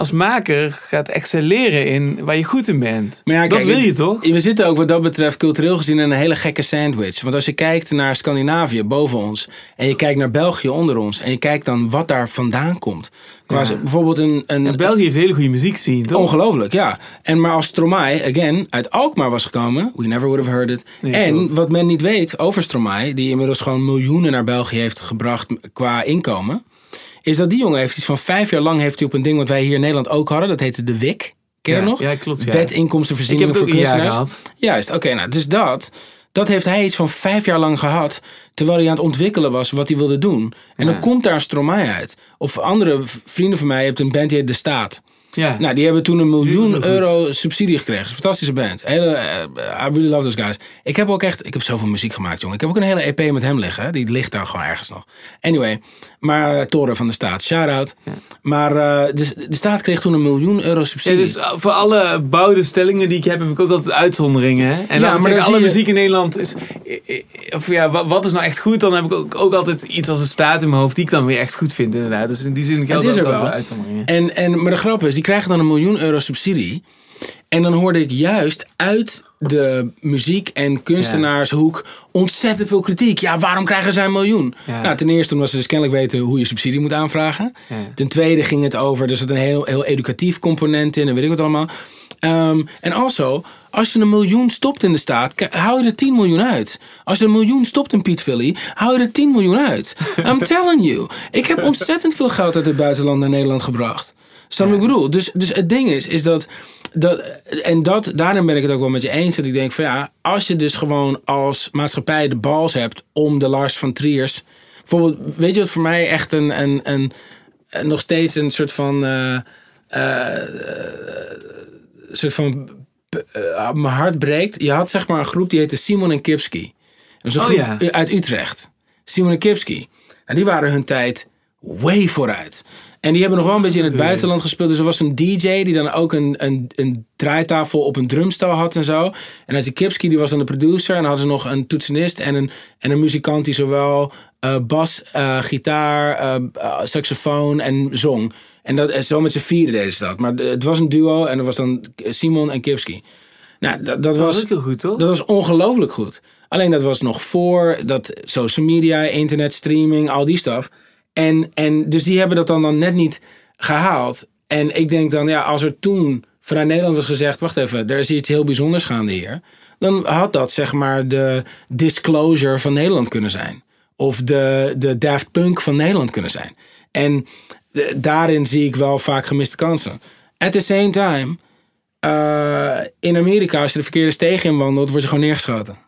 als maker gaat excelleren in waar je goed in bent. Maar ja, dat wil je toch? We zitten ook wat dat betreft cultureel gezien in een hele gekke sandwich. Want als je kijkt naar Scandinavië boven ons en je kijkt naar België onder ons en je kijkt dan wat daar vandaan komt. Qua bijvoorbeeld een, een België heeft hele goede muziek zien, toch? Ongelooflijk, ja. En maar als Stromae, again, uit Alkmaar was gekomen, we never would have heard it. en wat men niet weet over Stromae, die inmiddels gewoon miljoenen naar België heeft gebracht qua inkomen is dat die jongen heeft iets van vijf jaar lang heeft hij op een ding wat wij hier in Nederland ook hadden. Dat heette de WIC. Ken je nog? Ja, klopt. Ja. Wet voor kunstenaars. gehad. Juist, oké. nou, dus dat, dat heeft hij iets van vijf jaar lang gehad. Terwijl hij aan het ontwikkelen was wat hij wilde doen. En dan komt daar een Stromae uit. Of andere vrienden van mij, je hebt een band die heet De Staat. Ja. Nou, die hebben toen een miljoen euro subsidie gekregen. Een fantastische band. Hele, eh, I really love those guys. Ik heb ook echt, ik heb zoveel muziek gemaakt, jongen. Ik heb ook een hele EP met hem liggen. Die ligt daar gewoon ergens nog. Anyway, maar uh, Toren van de Staat, shout-out. Maar eh, de, de staat kreeg toen een miljoen euro Ja, subsidie. dus voor alle bouwde stellingen die ik heb, heb ik ook altijd uitzonderingen. Hè? En Ja, als ik zeg, alle je- muziek in Nederland is... Of ja, wa- wat is nou echt goed? Dan heb ik ook, ook altijd iets als een staat in mijn hoofd die ik dan weer echt goed vind inderdaad. Dus in die zin geldt ook altijd wel. uitzonderingen. En, en, maar de grap is, die krijgen dan een miljoen euro subsidie. En dan hoorde ik juist uit de muziek- en kunstenaarshoek ontzettend veel kritiek. Ja, waarom krijgen zij een miljoen? Ja. Nou, ten eerste omdat ze dus kennelijk weten hoe je subsidie moet aanvragen. Ja. Ten tweede ging het over, er zit een heel, heel educatief component in en weet ik wat allemaal. Ehm, en also, als je een miljoen stopt in de staat, hou je er 10 miljoen uit. Als je een miljoen stopt in Piet Philly, hou je er 10 miljoen uit. [LAUGHS] I'm telling you. Ik heb ontzettend veel geld uit het buitenland naar Nederland gebracht. Snap je ik bedoel? Dus, dus het ding is, is dat, dat... En dat, daarin ben ik het ook wel met je eens. Dat ik denk van ja, als je dus gewoon als maatschappij de bals hebt om de Lars van Triers... Bijvoorbeeld, weet je wat voor mij echt een... een, een, een- nog steeds een soort van... een soort van... eh, mijn hart breekt. Je had zeg maar een groep die heette Simon en Kipski. Dat een Oh, groep ja. uit Utrecht. Simon en Kipski. En die waren hun tijd way vooruit. En die hebben nog wel een beetje in het buitenland gespeeld. Dus er was een DJ die dan ook een, een, een draaitafel op een drumstel had en zo. En als Kipski die was dan de producer. En dan hadden ze nog een toetsenist en een, en een muzikant die zowel eh, bas, eh, gitaar, eh, saxofoon en zong. En dat, en zo met z'n vieren deden ze dat. Maar het was een duo en dat was dan Simon en Kipski. Nou, dat, dat Dat was heel goed, toch? dat was ongelooflijk goed. Alleen dat was nog voor dat social media, internet, streaming, al die stuff. En, en dus die hebben dat dan, dan net niet gehaald. En ik denk dan, ja, als er toen vanuit Nederland was gezegd: wacht even, er is iets heel bijzonders gaande hier. Dan had dat zeg maar de disclosure van Nederland kunnen zijn. Of de, de Daft Punk van Nederland kunnen zijn. En eh, daarin zie ik wel vaak gemiste kansen. At the same time, eh, in Amerika, als je de verkeerde steeg inwandelt, word je gewoon neergeschoten.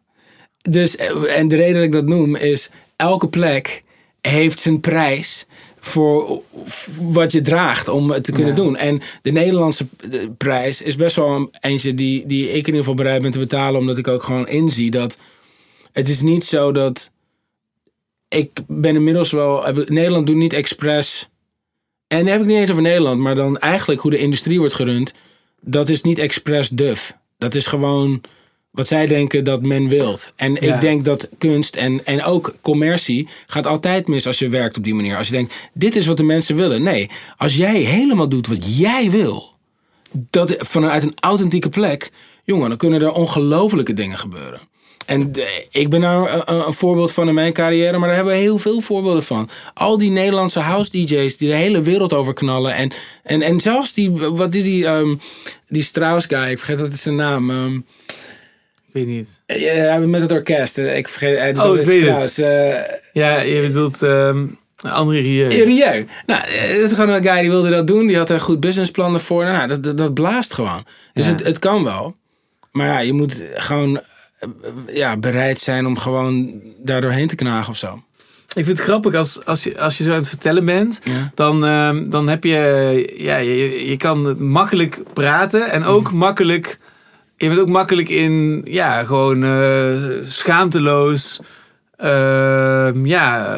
Dus, eh, en de reden dat ik dat noem is, elke plek heeft zijn prijs voor wat je draagt om het te kunnen Ja. doen. En de Nederlandse eh, prijs is best wel een eentje die, die ik in ieder geval bereid ben te betalen, omdat ik ook gewoon inzie dat het is niet zo dat ik ben inmiddels wel, Nederland doet niet expres, en dan heb ik niet eens over Nederland, maar dan eigenlijk hoe de industrie wordt gerund, dat is niet expres duf. Dat is gewoon wat zij denken dat men wilt. En Ja. ik denk dat kunst en, en ook commercie gaat altijd mis als je werkt op die manier. Als je denkt, dit is wat de mensen willen. Nee, als jij helemaal doet wat jij wil, dat vanuit een authentieke plek, jongen, dan kunnen er ongelofelijke dingen gebeuren. En de- ik ben daar een, een voorbeeld van in mijn carrière, maar daar hebben we heel veel voorbeelden van. Al die Nederlandse house DJ's die de hele wereld over knallen. En, en, en zelfs die, wat is die, ehm, die Strauss guy, ik vergeet wat is zijn naam. ehm, weet niet. ja, met het orkest. eh, Ik vergeet. hij doet Oh, ik het weet eh, Ja, je bedoelt ehm André Rieu. Rieu. Nou, eh, het is gewoon een guy die wilde dat doen. Die had er goed businessplan voor. Nou, dat, dat, dat blaast gewoon. Dus Ja. het, het kan wel. Maar ja, je moet gewoon eh, ja, bereid zijn om gewoon daar doorheen te knagen of zo. Ik vind het grappig als, als, je, als je zo aan het vertellen bent. Ja. Dan, ehm, dan heb je, ja, je, je kan het makkelijk praten en ook Mhm. makkelijk, je bent ook makkelijk in, ja, gewoon eh, schaamteloos, ehm, ja,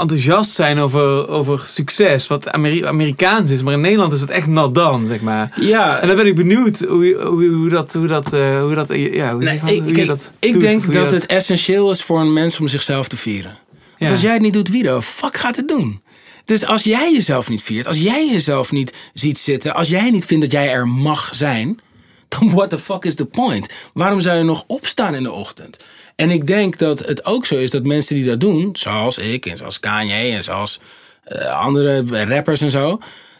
enthousiast zijn over, over succes, wat Ameri- Amerikaans is. Maar in Nederland is het echt nat dan, zeg maar. Ja, En dan ben ik benieuwd hoe, hoe, hoe dat, hoe dat, eh, hoe dat, ja, hoe, nee, ik, je dat ik doet, denk dat het essentieel is voor een mens om zichzelf te vieren. ja. Want als jij het niet doet, wie de fuck gaat het doen? Dus als jij jezelf niet viert, als jij jezelf niet ziet zitten, als jij niet vindt dat jij er mag zijn, dan what the fuck is the point? Waarom zou je nog opstaan in de ochtend? En ik denk dat het ook zo is dat mensen die dat doen, zoals ik en zoals Kanye en zoals eh, andere rappers en zo,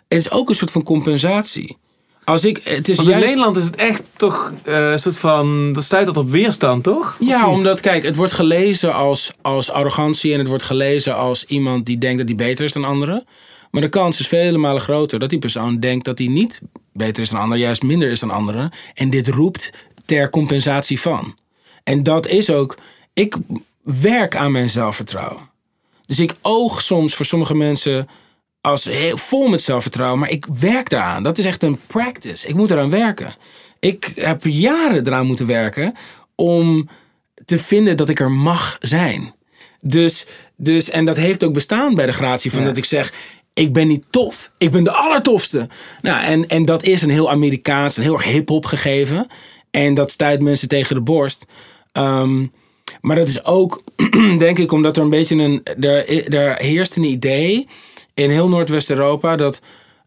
het is ook een soort van compensatie. Als ik, het is Want in juist, Nederland is het echt toch eh, een soort van. Dat stuit dat op weerstand, toch? Of Ja, niet? omdat, kijk, het wordt gelezen als, als arrogantie en het wordt gelezen als iemand die denkt dat hij beter is dan anderen. Maar de kans is vele malen groter dat die persoon denkt dat hij niet beter is dan anderen, juist minder is dan anderen. En dit roept ter compensatie van. En dat is ook, ik werk aan mijn zelfvertrouwen. Dus ik oog soms voor sommige mensen als heel, vol met zelfvertrouwen, maar ik werk daaraan. Dat is echt een practice. Ik moet eraan werken. Ik heb jaren eraan moeten werken om te vinden dat ik er mag zijn. Dus, dus en dat heeft ook bestaan bij de gratie van Ja. dat ik zeg, ik ben niet tof. Ik ben de allertofste. Nou, en, en dat is een heel Amerikaans, een heel erg hip-hop gegeven. En dat stuit mensen tegen de borst. Ehm, maar dat is ook, [CLEARS THROAT] denk ik, omdat er een beetje een. Er, er heerst een idee in heel Noordwest-Europa dat.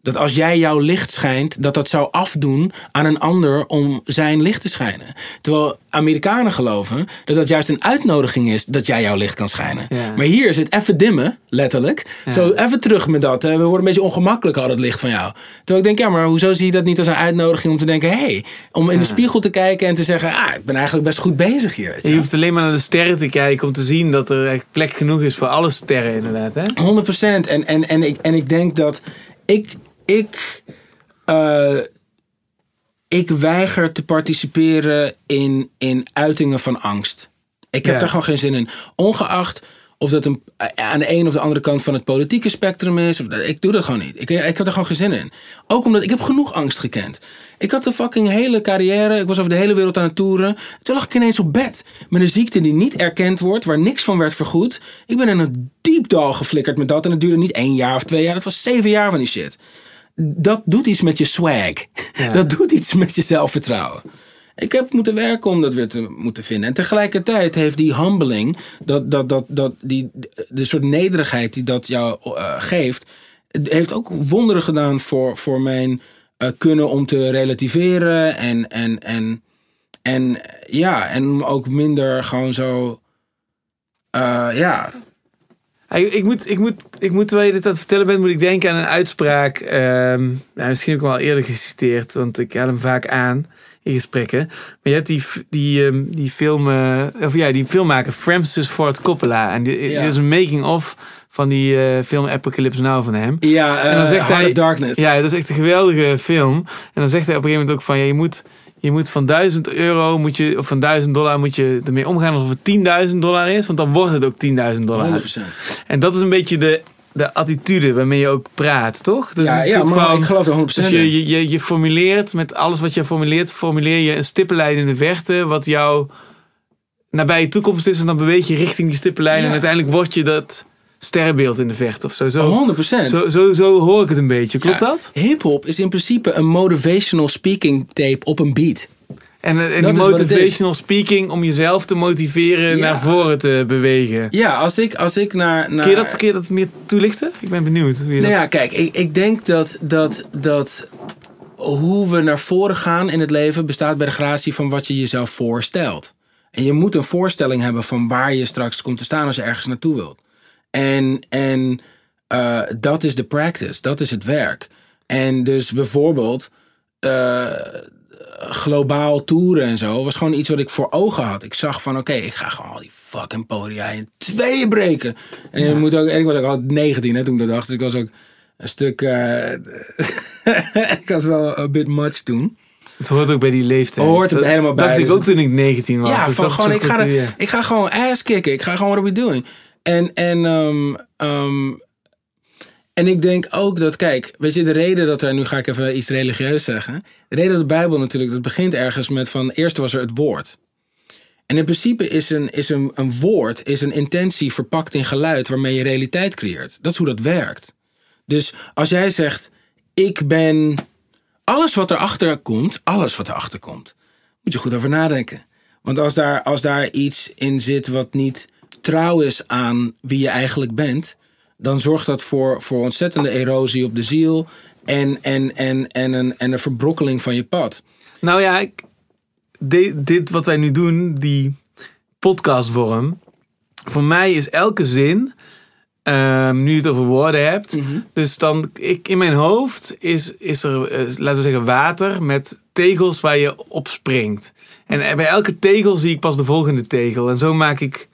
Dat als jij jouw licht schijnt, dat dat zou afdoen aan een ander om zijn licht te schijnen. Terwijl Amerikanen geloven dat dat juist een uitnodiging is dat jij jouw licht kan schijnen. Ja. Maar hier is het even dimmen, letterlijk. Zo even terug met dat. hè. We worden een beetje ongemakkelijk al het licht van jou. Terwijl ik denk, ja, maar hoezo zie je dat niet als een uitnodiging om te denken, hé, hey, om in de spiegel te kijken en te zeggen, ah, ik ben eigenlijk best goed bezig hier. je hoeft alleen maar naar de sterren te kijken om te zien dat er echt plek genoeg is voor alle sterren inderdaad. Hè? 100%. En, en, en, ik, en ik denk dat ik. Ik eh, ik weiger te participeren in, in uitingen van angst. Ik heb Ja. daar gewoon geen zin in. Ongeacht of dat een, aan de een of de andere kant van het politieke spectrum is. Of, dat- ik doe dat gewoon niet. Ik, ik heb er gewoon geen zin in. Ook omdat ik heb genoeg angst gekend. Ik had een fucking hele carrière. Ik was over de hele wereld aan het toeren. Toen lag ik ineens op bed. Met een ziekte die niet erkend wordt. Waar niks van werd vergoed. Ik ben in een diep dal geflikkerd met dat. En het duurde niet één jaar of twee jaar. Dat was zeven jaar van die shit. Dat doet iets met je swag. Ja. [LAUGHS] Dat doet iets met je zelfvertrouwen. Ik heb moeten werken om dat weer te moeten vinden. En tegelijkertijd heeft die humbling, dat, dat, dat, dat, die, de soort nederigheid die dat jou eh, geeft, heeft ook wonderen gedaan voor, voor mijn eh, kunnen om te relativeren. En, en, en, en ja, en om ook minder gewoon zo. eh, ja, Ik moet, ik, moet, ik moet, terwijl je dit aan het vertellen bent, moet ik denken aan een uitspraak. ehm, nou, misschien heb ik hem al eerder geciteerd, want ik haal hem vaak aan in gesprekken. Maar je hebt die, die, ehm, die film, eh, of ja, die filmmaker Francis Ford Coppola. En die, Ja. dit is een making-of van die eh, film Apocalypse Now van hem. ja En dan eh, zegt Heart hij- of Darkness. Ja, dat is echt een geweldige film. En dan zegt hij op een gegeven moment ook van, ja, je moet, je moet van 1000 euro, moet je, of van 1000 dollar moet je ermee omgaan alsof het 10.000 dollar is, want dan wordt het ook 10.000 dollar. 100%. En dat is een beetje de, de attitude waarmee je ook praat, toch? Dus ja, ja maar van- ik geloof er 100% dus je, je, je, je formuleert met alles wat je formuleert, formuleer je een stippenlijn in de verte, wat jouw nabije toekomst is. En dan beweeg je richting die stippenlijn. Ja. En uiteindelijk word je dat sterrenbeeld in de verte of zo. Zo, 100%. zo, zo, zo hoor ik het een beetje. Klopt Ja, dat? Hip-hop is in principe een motivational speaking tape op een beat. En, eh, en die motivational speaking om jezelf te motiveren Ja. naar voren te bewegen. Ja, als ik, als ik naar. naar Kun, je dat, kun je dat meer toelichten? Ik ben benieuwd. Hoe je Nou dat... ja, kijk, ik, ik denk dat, dat, dat hoe we naar voren gaan in het leven bestaat bij de gratie van wat je jezelf voorstelt. En je moet een voorstelling hebben van waar je straks komt te staan als je ergens naartoe wilt. En, en eh, dat is de practice, dat is het werk. En dus bijvoorbeeld eh, globaal toeren en zo was gewoon iets wat ik voor ogen had. Ik zag van oké, ik ga gewoon al die fucking podia in tweeën breken. En, je moet ook, en ik was ook al 19 hè, toen ik dat dacht. Dus ik was ook een stuk... eh, [LAUGHS] ik was wel een bit much toen. Het hoort ook bij die leeftijd. Hoort er helemaal bij, dacht ik dus ook toen ik 19 was. Ja, Dus van gewoon, ik ga, er- ik ga gewoon ass kicken. Ik ga gewoon what we doing? En, en, ehm, ehm, en ik denk ook dat, kijk, weet je, de reden dat er, nu ga ik even iets religieus zeggen. De reden dat de Bijbel natuurlijk, dat begint ergens met van, eerst was er het woord. En in principe is een, is een, een woord, is een intentie verpakt in geluid waarmee je realiteit creëert. Dat is hoe dat werkt. Dus als jij zegt, ik ben alles wat erachter komt, alles wat erachter komt, moet je goed over nadenken. Want als daar, als daar iets in zit wat niet trouw is aan wie je eigenlijk bent, dan zorgt dat voor, voor ontzettende erosie op de ziel en, en, en, en, een, en een verbrokkeling van je pad. Nou ja, ik, di- dit wat wij nu doen, die podcastvorm. Voor mij is elke zin, ehm, nu je het over woorden hebt. Dus dan, ik, in mijn hoofd is, is er, eh, laten we zeggen, water met tegels waar je op springt. En bij elke tegel zie ik pas de volgende tegel. En zo maak ik...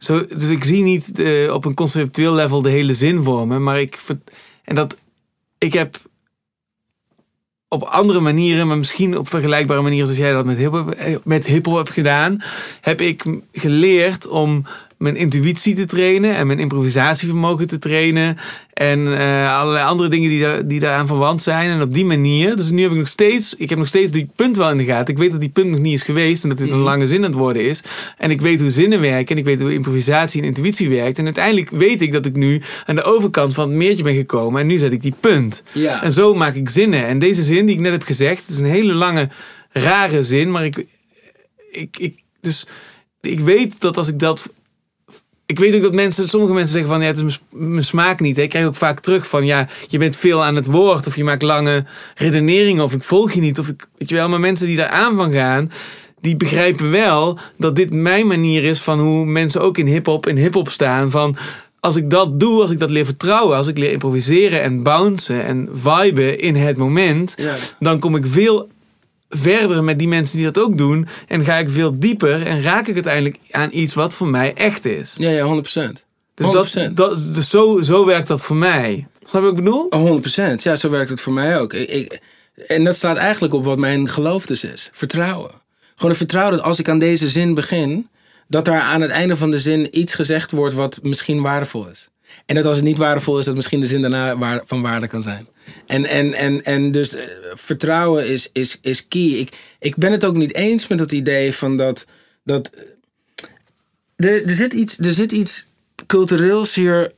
Zo, dus ik zie niet eh, op een conceptueel level de hele zin vormen. Maar ik... En dat... Ik heb op andere manieren, maar misschien op vergelijkbare manieren zoals jij dat met hiphop, eh, met hiphop hebt gedaan, heb ik geleerd om mijn intuïtie te trainen en mijn improvisatievermogen te trainen. En eh, allerlei andere dingen die, daar, die daaraan verwant zijn. En op die manier. Dus nu heb ik nog steeds. Ik heb nog steeds die punt wel in de gaten. Ik weet dat die punt nog niet is geweest. En dat dit een Mhm. lange zin aan het worden is. En ik weet hoe zinnen werken. En ik weet hoe improvisatie en intuïtie werkt. En uiteindelijk weet ik dat ik nu aan de overkant van het meertje ben gekomen. En nu zet ik die punt. Ja. En zo maak ik zinnen. En deze zin die ik net heb gezegd. is een hele lange, rare zin. Maar ik. ik, ik dus ik weet dat als ik dat ik weet ook dat mensen, sommige mensen zeggen van ja, het is mijn smaak niet. hè. Ik krijg ook vaak terug van ja, je bent veel aan het woord of je maakt lange redeneringen of ik volg je niet of ik, weet je wel. Maar mensen die daar aan van gaan, die begrijpen wel dat dit mijn manier is van hoe mensen ook in hip-hop in hip-hop staan. Van als ik dat doe, als ik dat leer vertrouwen, als ik leer improviseren en bouncen en viben in het moment, Ja. dan kom ik veel verder met die mensen die dat ook doen. En ga ik veel dieper en raak ik uiteindelijk aan iets wat voor mij echt is. Ja, ja, 100%. Dus, dat, 100%. dat, dus zo, zo werkt dat voor mij. Snap je wat ik bedoel? Oh, 100%. Ja, zo werkt het voor mij ook. Ik, ik- en dat slaat eigenlijk op wat mijn geloof dus is. Vertrouwen. Gewoon een vertrouwen dat als ik aan deze zin begin, dat daar aan het einde van de zin iets gezegd wordt wat misschien waardevol is. En dat als het niet waardevol is, dat misschien de zin daarna van waarde kan zijn. En, en, en, en dus eh, vertrouwen is, is, is key. Ik, ik ben het ook niet eens met dat idee van dat. dat er, er, zit iets, er zit iets cultureels hier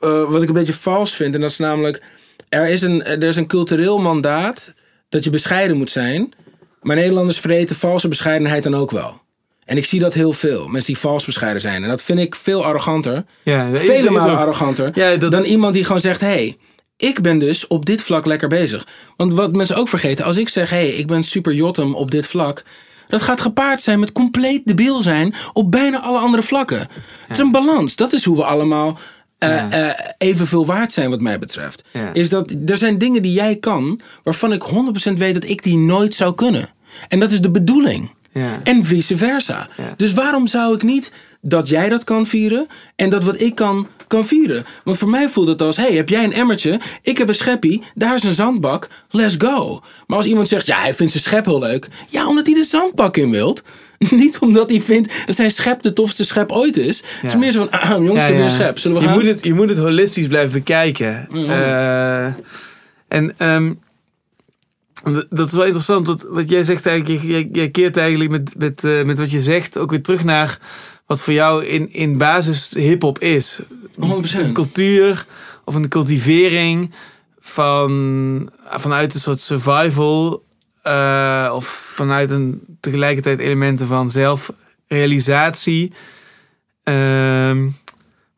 eh, wat ik een beetje vals vind. En dat is namelijk, er is, een, er is een cultureel mandaat dat je bescheiden moet zijn. Maar Nederlanders vreten valse bescheidenheid dan ook wel. En ik zie dat heel veel. Mensen die vals bescheiden zijn. En dat vind ik veel arroganter. Ja, Vele malen arroganter. Ja, dat- Dan iemand die gewoon zegt, hey, ik ben dus op dit vlak lekker bezig. Want wat mensen ook vergeten, als ik zeg, hey, ik ben super jottem op dit vlak. Dat gaat gepaard zijn met compleet debiel zijn op bijna alle andere vlakken. Het is een balans. Dat is hoe we allemaal Ja. eh, evenveel waard zijn wat mij betreft. Is dat er zijn dingen die jij kan waarvan ik 100% weet dat ik die nooit zou kunnen. En dat is de bedoeling. Ja. En vice versa. Ja. Dus waarom zou ik niet dat jij dat kan vieren en dat wat ik kan, kan vieren? Want voor mij voelt het als: hey, heb jij een emmertje? Ik heb een scheppie, daar is een zandbak, let's go. Maar als iemand zegt: ja, hij vindt zijn schep heel leuk. Ja, omdat hij de zandbak in wilt. [LAUGHS] Niet omdat hij vindt dat zijn schep de tofste schep ooit is. Het is meer zo van: ah, jongens, ik heb weer een schep. Zullen we je, gaan? moet het, je moet het holistisch blijven bekijken. Mhm. Eh, en ehm, dat is wel interessant, wat, wat jij zegt eigenlijk. Jij, jij keert eigenlijk met, met, eh, met wat je zegt ook weer terug naar wat voor jou in, in basis hip-hop is. 100%. Een cultuur of een cultivering van, vanuit een soort survival. eh, of vanuit een tegelijkertijd elementen van zelfrealisatie. Ehm,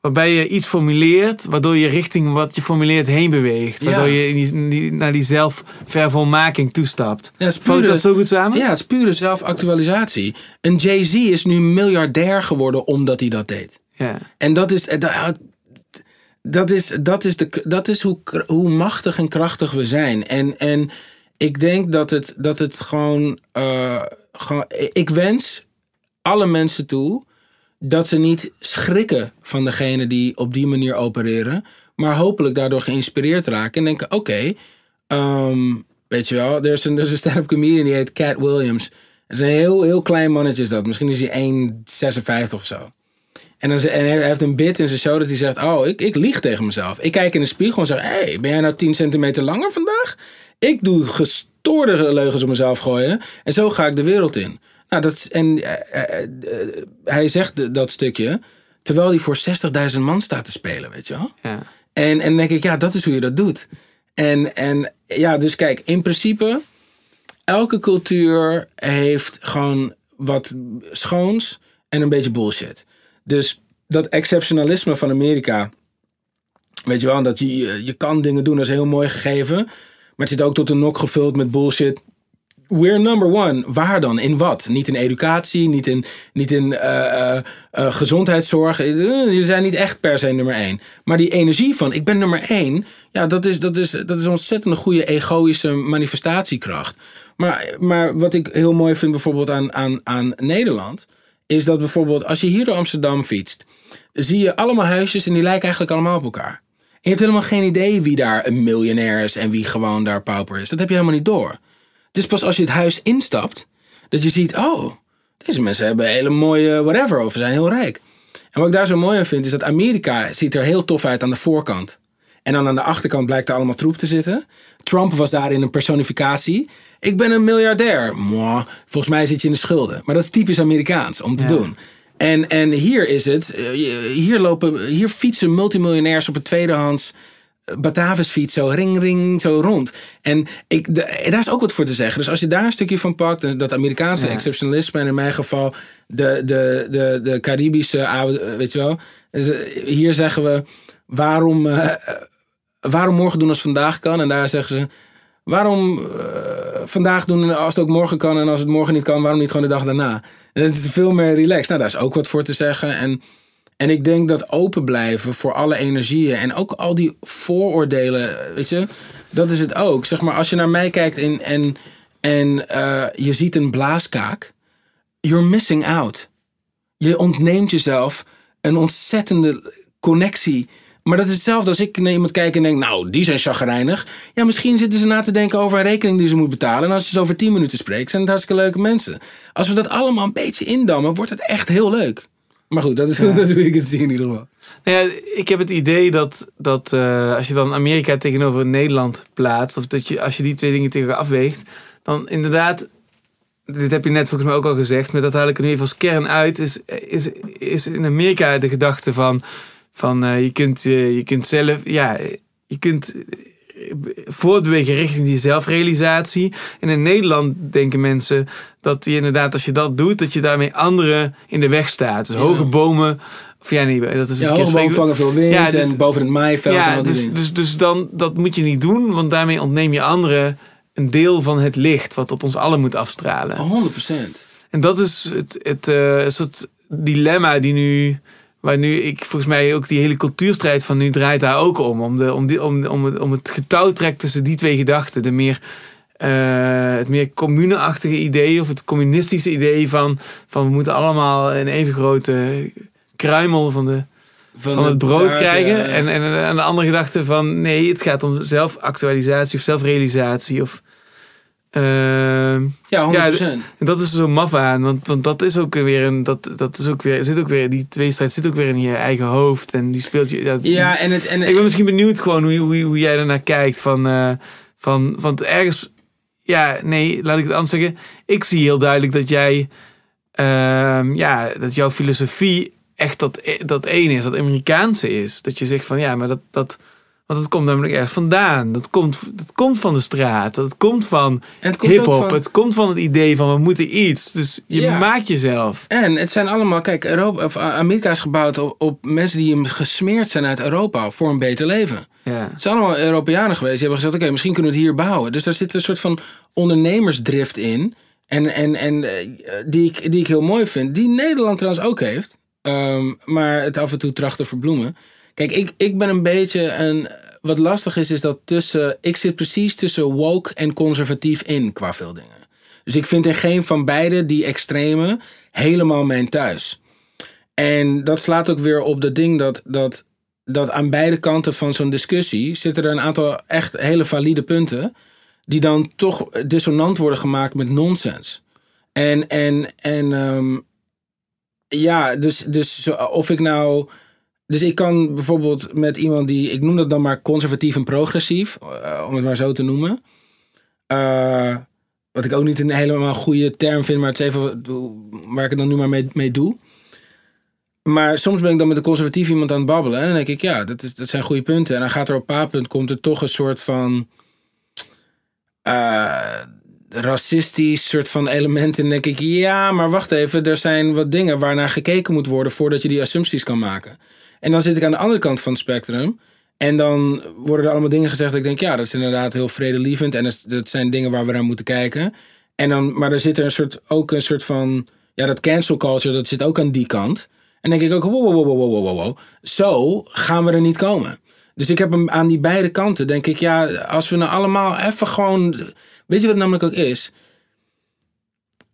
waarbij je iets formuleert, waardoor je richting wat je formuleert heen beweegt. Ja. Waardoor je in die, in die- naar die zelfvervolmaking toestapt. Ja, pure- dat zo goed samen? Ja, het is pure zelfactualisatie. Een Jay-Z is nu miljardair geworden omdat hij dat deed. Ja. En dat is, eh, dat, dat is, dat is, de, dat is hoe, hoe machtig en krachtig we zijn. En, en ik denk dat het, dat het gewoon, eh, gewoon. Ik wens alle mensen toe dat ze niet schrikken van degene die op die manier opereren. Maar hopelijk daardoor geïnspireerd raken en denken: oké, ehm, weet je wel, er is een, er is een stand-up comedian die heet Cat Williams. Dat is een heel, heel klein mannetje is dat. Misschien is hij 1,56 of zo. En, dan, en hij heeft een bit in zijn show dat hij zegt: Oh, ik, ik lieg tegen mezelf. Ik kijk in de spiegel en zeg: hey, ben jij nou 10 centimeter langer vandaag? Ik doe gestoorde leugens op mezelf gooien. En zo ga ik de wereld in. Nou, dat, is- en eh, eh, eh, hij zegt dat stukje terwijl hij voor 60.000 man staat te spelen, weet je wel? Ja. En, en denk ik, ja, dat is hoe je dat doet. En, en ja, dus kijk, in principe, elke cultuur heeft gewoon wat schoons en een beetje bullshit. Dus dat exceptionalisme van Amerika, weet je wel, dat je, je, kan dingen doen, dat is heel mooi gegeven. Maar het zit ook tot een nok gevuld met bullshit. We're number one. Waar dan? In wat? Niet in educatie, niet in, niet in eh, eh, eh, gezondheidszorg. Jullie zijn niet echt per se nummer één. Maar die energie van ik ben nummer één, ja, dat is, dat is, dat is een ontzettend goede egoïsche manifestatiekracht. Maar, maar wat ik heel mooi vind bijvoorbeeld aan, aan, aan Nederland, is dat bijvoorbeeld als je hier door Amsterdam fietst, zie je allemaal huisjes en die lijken eigenlijk allemaal op elkaar. En je hebt helemaal geen idee wie daar een miljonair is en wie gewoon daar pauper is. Dat heb je helemaal niet door. Het is pas als je het huis instapt dat je ziet, oh, deze mensen hebben hele mooie whatever of ze zijn heel rijk. En wat ik daar zo mooi aan vind, is dat Amerika ziet er heel tof uit aan de voorkant. En dan aan de achterkant blijkt er allemaal troep te zitten. Trump was daarin een personificatie. Ik ben een miljardair. Mwah, volgens mij zit je in de schulden. Maar dat is typisch Amerikaans om te Ja. doen. En, en hier is het, eh, hier, lopen, hier fietsen multimiljonairs op een tweedehands Batavis fiets, zo ring, ring, zo rond. En ik, de, daar is ook wat voor te zeggen. Dus als je daar een stukje van pakt, dat Amerikaanse Ja. exceptionalisme, en in mijn geval de, de, de, de Caribische oude, weet je wel. Dus, eh, hier zeggen we, waarom, eh, eh, waarom morgen doen als vandaag kan? En daar zeggen ze, waarom vandaag doen als het ook morgen kan en als het morgen niet kan, waarom niet gewoon de dag daarna? En het is veel meer relaxed. Nou, daar is ook wat voor te zeggen. En, en ik denk dat open blijven voor alle energieën en ook al die vooroordelen, weet je, dat is het ook. Zeg maar, als je naar mij kijkt en, en, en eh, je ziet een blaaskaak, you're missing out. Je ontneemt jezelf een ontzettende connectie. Maar dat is hetzelfde als ik naar iemand kijk en denk, nou, die zijn chagrijnig. Ja, misschien zitten ze na te denken over een rekening die ze moet betalen. En als je ze over 10 minuten spreekt, zijn het hartstikke leuke mensen. Als we dat allemaal een beetje indammen, wordt het echt heel leuk. Maar goed, dat is, [LAUGHS] dat is hoe ik het zie in ieder geval. Nou ja, ik heb het idee dat, dat eh, als je dan Amerika tegenover Nederland plaatst, of dat je, als je die twee dingen tegen elkaar afweegt, dan inderdaad, dit heb je net volgens mij ook al gezegd, maar dat haal ik er nu even als kern uit, is, is, is in Amerika de gedachte van, van eh, je, kunt, eh, je kunt zelf, ja, je kunt voortbewegen richting die zelfrealisatie. En in Nederland denken mensen dat je inderdaad, als je dat doet, dat je daarmee anderen in de weg staat. Dus Ja. hoge bomen, of ja, nee, dat is een Ja, hoge bomen vangen veel wind Ja, dus- en boven het maaiveld en Ja, al die dus, dingen. dus, dus dan, dat moet je niet doen, want daarmee ontneem je anderen een deel van het licht wat op ons allen moet afstralen. 100%. En dat is het, het eh, soort dilemma die nu, waar nu ik volgens mij ook die hele cultuurstrijd van nu draait daar ook om. Om, de, om, die, om, om, het, om het getouwtrek tussen die twee gedachten. De meer, eh, het meer communeachtige idee of het communistische idee van, van we moeten allemaal een even grote kruimel van de van het brood taart, krijgen. ja, ja. En, en, en de andere gedachte van nee, het gaat om zelfactualisatie of zelfrealisatie. Of, ehm, Ja, 100%. en dat is zo maf aan, want, want dat is ook weer een. Dat, dat is ook weer, zit ook weer, die tweestrijd zit ook weer in je eigen hoofd. En die speelt je. dat- ja, en het... En, ik ben misschien benieuwd gewoon hoe, hoe, hoe jij ernaar kijkt. Van, eh, van, want ergens. Ja, nee, laat ik het anders zeggen. Ik zie heel duidelijk dat jij. ehm, ja, dat jouw filosofie echt dat, dat ene is, dat Amerikaanse is. Dat je zegt van ja, maar dat. dat want het komt namelijk ergens vandaan. Dat komt, dat komt van de straat. Dat komt van hip-hop. van- Het komt van het idee van we moeten iets. Dus je Ja. maakt jezelf. En het zijn allemaal, kijk, Europa, of Amerika is gebouwd op, op mensen die hem gesmeerd zijn uit Europa voor een beter leven. Ja. Het zijn allemaal Europeanen geweest. Die hebben gezegd, oké, misschien kunnen we het hier bouwen. Dus daar zit een soort van ondernemersdrift in. En, en, en eh, die, ik, die ik heel mooi vind. Die Nederland trouwens ook heeft. Ehm, maar het af en toe tracht te verbloemen. Kijk, ik, ik ben een beetje een... Wat lastig is, is dat tussen... Ik zit precies tussen woke en conservatief in qua veel dingen. Dus ik vind in geen van beide die extreme helemaal mijn thuis. En dat slaat ook weer op dat ding dat, dat, dat aan beide kanten van zo'n discussie zitten er een aantal echt hele valide punten. Die dan toch dissonant worden gemaakt met nonsens. En, en, en ehm, ja, dus, dus of ik nou. Dus ik kan bijvoorbeeld met iemand die, ik noem dat dan maar conservatief en progressief, eh, om het maar zo te noemen. Eh, wat ik ook niet een helemaal goede term vind, maar het is even waar ik het dan nu maar mee, mee doe. Maar soms ben ik dan met een conservatief iemand aan het babbelen. En dan denk ik, ja, dat, is, dat zijn goede punten. En dan gaat er op een punten komt er toch een soort van eh, racistisch soort van element. En denk ik, ja, maar wacht even. Er zijn wat dingen waarnaar gekeken moet worden voordat je die assumpties kan maken. En dan zit ik aan de andere kant van het spectrum. En dan worden er allemaal dingen gezegd dat ik denk, ja, dat is inderdaad heel vredelievend. En dat, zijn dingen waar we naar moeten kijken. En dan, maar er zit er een soort, ook een soort van, ja, dat cancel culture, dat zit ook aan die kant. En denk ik ook, wow, wow, wow, wow, wow, wow. Zo gaan we er niet komen. Dus ik heb hem aan die beide kanten, denk ik, ja, als we nou allemaal even gewoon, weet je wat het namelijk ook is?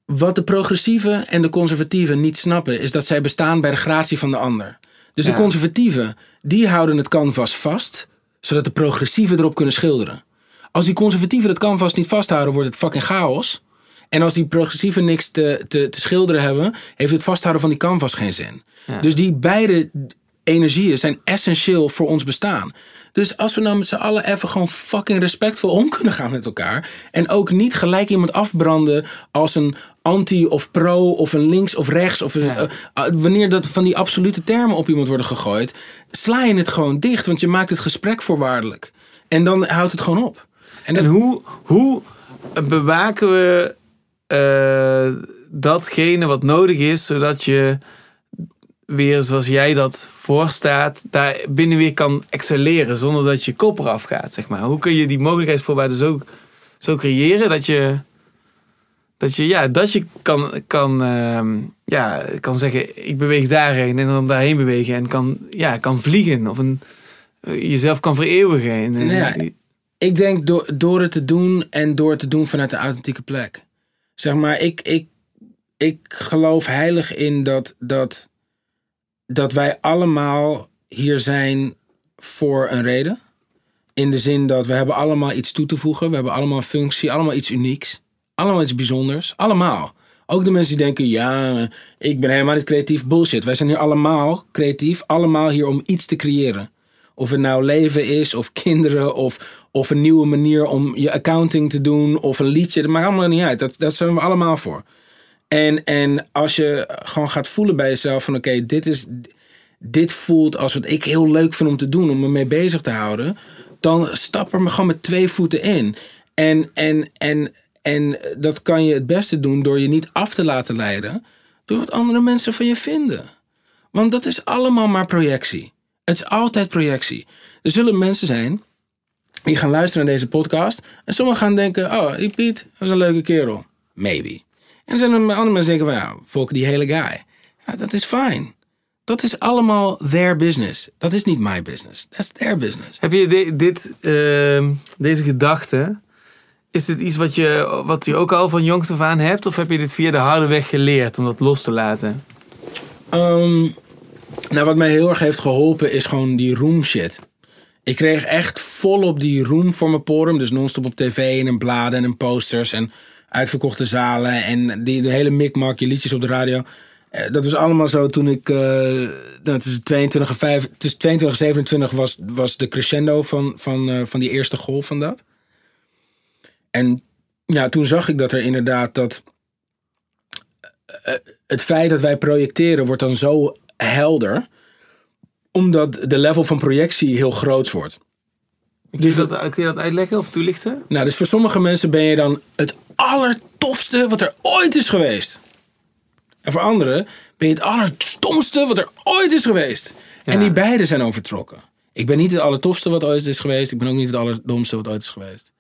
Wat de progressieven en de conservatieven niet snappen, is dat zij bestaan bij de gratie van de ander. Dus Ja. de conservatieven, die houden het canvas vast, zodat de progressieven erop kunnen schilderen. Als die conservatieven het canvas niet vasthouden, wordt het fucking chaos. En als die progressieven niks te, te, te schilderen hebben, heeft het vasthouden van die canvas geen zin. Ja. Dus die beide energieën zijn essentieel voor ons bestaan. Dus als we nou met z'n allen even gewoon fucking respectvol om kunnen gaan met elkaar. En ook niet gelijk iemand afbranden als een anti of pro of een links of rechts. Of een- Ja. eh, eh, wanneer dat van die absolute termen op iemand worden gegooid. Sla je het gewoon dicht, want je maakt het gesprek voorwaardelijk. En dan houdt het gewoon op. En hoe, hoe bewaken we eh, datgene wat nodig is, zodat je weer zoals jij dat voorstaat, daar binnen weer kan excelleren zonder dat je kop eraf gaat, zeg maar. Hoe kun je die mogelijkheidsvoorwaarden zo, zo creëren dat je, dat je, ja, dat je kan, kan, ehm, ja, kan zeggen, ik beweeg daarheen en dan daarheen bewegen en kan, ja, kan vliegen of een, jezelf kan vereeuwigen. Nou ja, Ik denk door, door het te doen en door het te doen vanuit een authentieke plek. Zeg maar, ik, ik, ik geloof heilig in dat, dat, dat wij allemaal hier zijn voor een reden. In de zin dat we hebben allemaal iets toe te voegen. We hebben allemaal een functie, allemaal iets unieks. Allemaal iets bijzonders. Allemaal. Ook de mensen die denken, ja, ik ben helemaal niet creatief. Bullshit. Wij zijn hier allemaal creatief. Allemaal hier om iets te creëren. Of het nou leven is, of kinderen, of, of een nieuwe manier om je accounting te doen, of een liedje. Dat maakt allemaal niet uit. Dat, dat zijn we allemaal voor. En, en als je gewoon gaat voelen bij jezelf van oké, dit is dit voelt als wat ik heel leuk vind om te doen, om me mee bezig te houden, dan stap er me gewoon met twee voeten in. En, en, en, en dat kan je het beste doen door je niet af te laten leiden door wat andere mensen van je vinden. Want dat is allemaal maar projectie. Het is altijd projectie. Er zullen mensen zijn die gaan luisteren naar deze podcast en sommigen gaan denken, oh, die Piet, dat is een leuke kerel. Maybe. En er zijn er andere mensen die denken van, ja, fuck die hele guy. Ja, dat is fijn. Dat is allemaal their business. Dat is niet my business. That's their business. Heb je dit, ehm, deze gedachte, is dit iets wat je, wat je ook al van jongs af aan hebt? Of heb je dit via de harde weg geleerd om dat los te laten? Ehm, nou, wat mij heel erg heeft geholpen is gewoon die room shit. Ik kreeg echt volop die room voor mijn porum. Dus non-stop op tv en in bladen en posters en uitverkochte zalen. En die, de hele mikmak, je liedjes op de radio. Eh, Dat was allemaal zo toen ik... eh nou, tussen 22 en 5, tussen 22 en 27 was, was de crescendo van, van, eh, van die eerste golf van dat. En ja, toen zag ik dat er inderdaad dat het feit dat wij projecteren wordt dan zo helder. Omdat de level van projectie heel groot wordt. Kun je, dat, kun je dat uitleggen of toelichten? Nou, dus voor sommige mensen ben je dan het allertofste wat er ooit is geweest. En voor anderen ben je het allerstomste wat er ooit is geweest. Ja. En die beide zijn overtrokken. Ik ben niet het allertofste wat ooit is geweest. Ik ben ook niet het allerdomste wat ooit is geweest.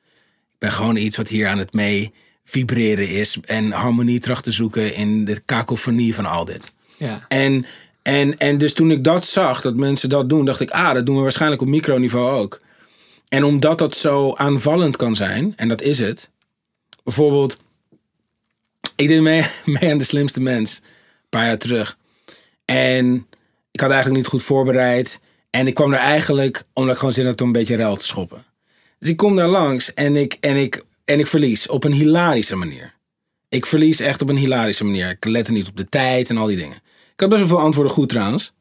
Ben gewoon iets wat hier aan het mee vibreren is. En harmonie tracht te zoeken in de kakofonie van al dit. Ja. En, en, en dus toen ik dat zag, dat mensen dat doen, dacht ik, ah, dat doen we waarschijnlijk op microniveau ook. En omdat dat zo aanvallend kan zijn, en dat is het. Bijvoorbeeld, ik deed mee, [LAUGHS] mee aan de slimste mens, een paar jaar terug. En ik had eigenlijk niet goed voorbereid. En ik kwam er eigenlijk, omdat ik gewoon zin had om een beetje ruil te schoppen. Dus ik kom daar langs en ik, en ik, en ik verlies op een hilarische manier. Ik verlies echt op een hilarische manier. Ik lette niet op de tijd en al die dingen. Ik had best wel veel antwoorden goed trouwens.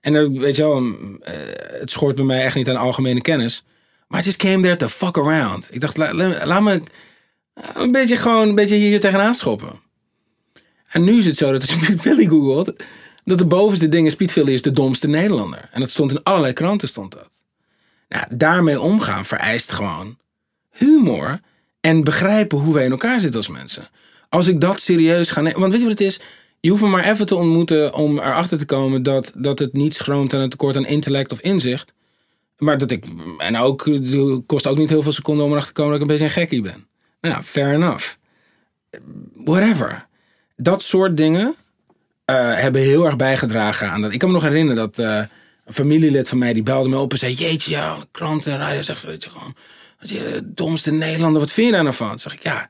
En er, weet je wel, eh, het schort bij mij echt niet aan algemene kennis. Maar I just came there to fuck around. Ik dacht, la- la- laat me een beetje gewoon een beetje hier tegenaan schoppen. En nu is het zo dat als je [LAUGHS] Piet Philly googelt, dat de bovenste ding Piet Philly is de domste Nederlander. En dat stond in allerlei kranten stond dat. Nou, daarmee omgaan vereist gewoon humor en begrijpen hoe wij in elkaar zitten als mensen. Als ik dat serieus ga nemen. Want weet je wat het is? Je hoeft me maar even te ontmoeten om erachter te komen dat, dat het niet schroomt aan een tekort aan intellect of inzicht. Maar dat ik. En ook, het kost ook niet heel veel seconden om erachter te komen dat ik een beetje een gekkie ben. Nou, fair enough. Whatever. Dat soort dingen eh, hebben heel erg bijgedragen aan dat. Ik kan me nog herinneren dat eh, een familielid van mij die belde me op en zei: Jeetje, ja, en dat je gewoon. Dat je domste Nederlander, wat vind je daar nou van? Zeg ik ja.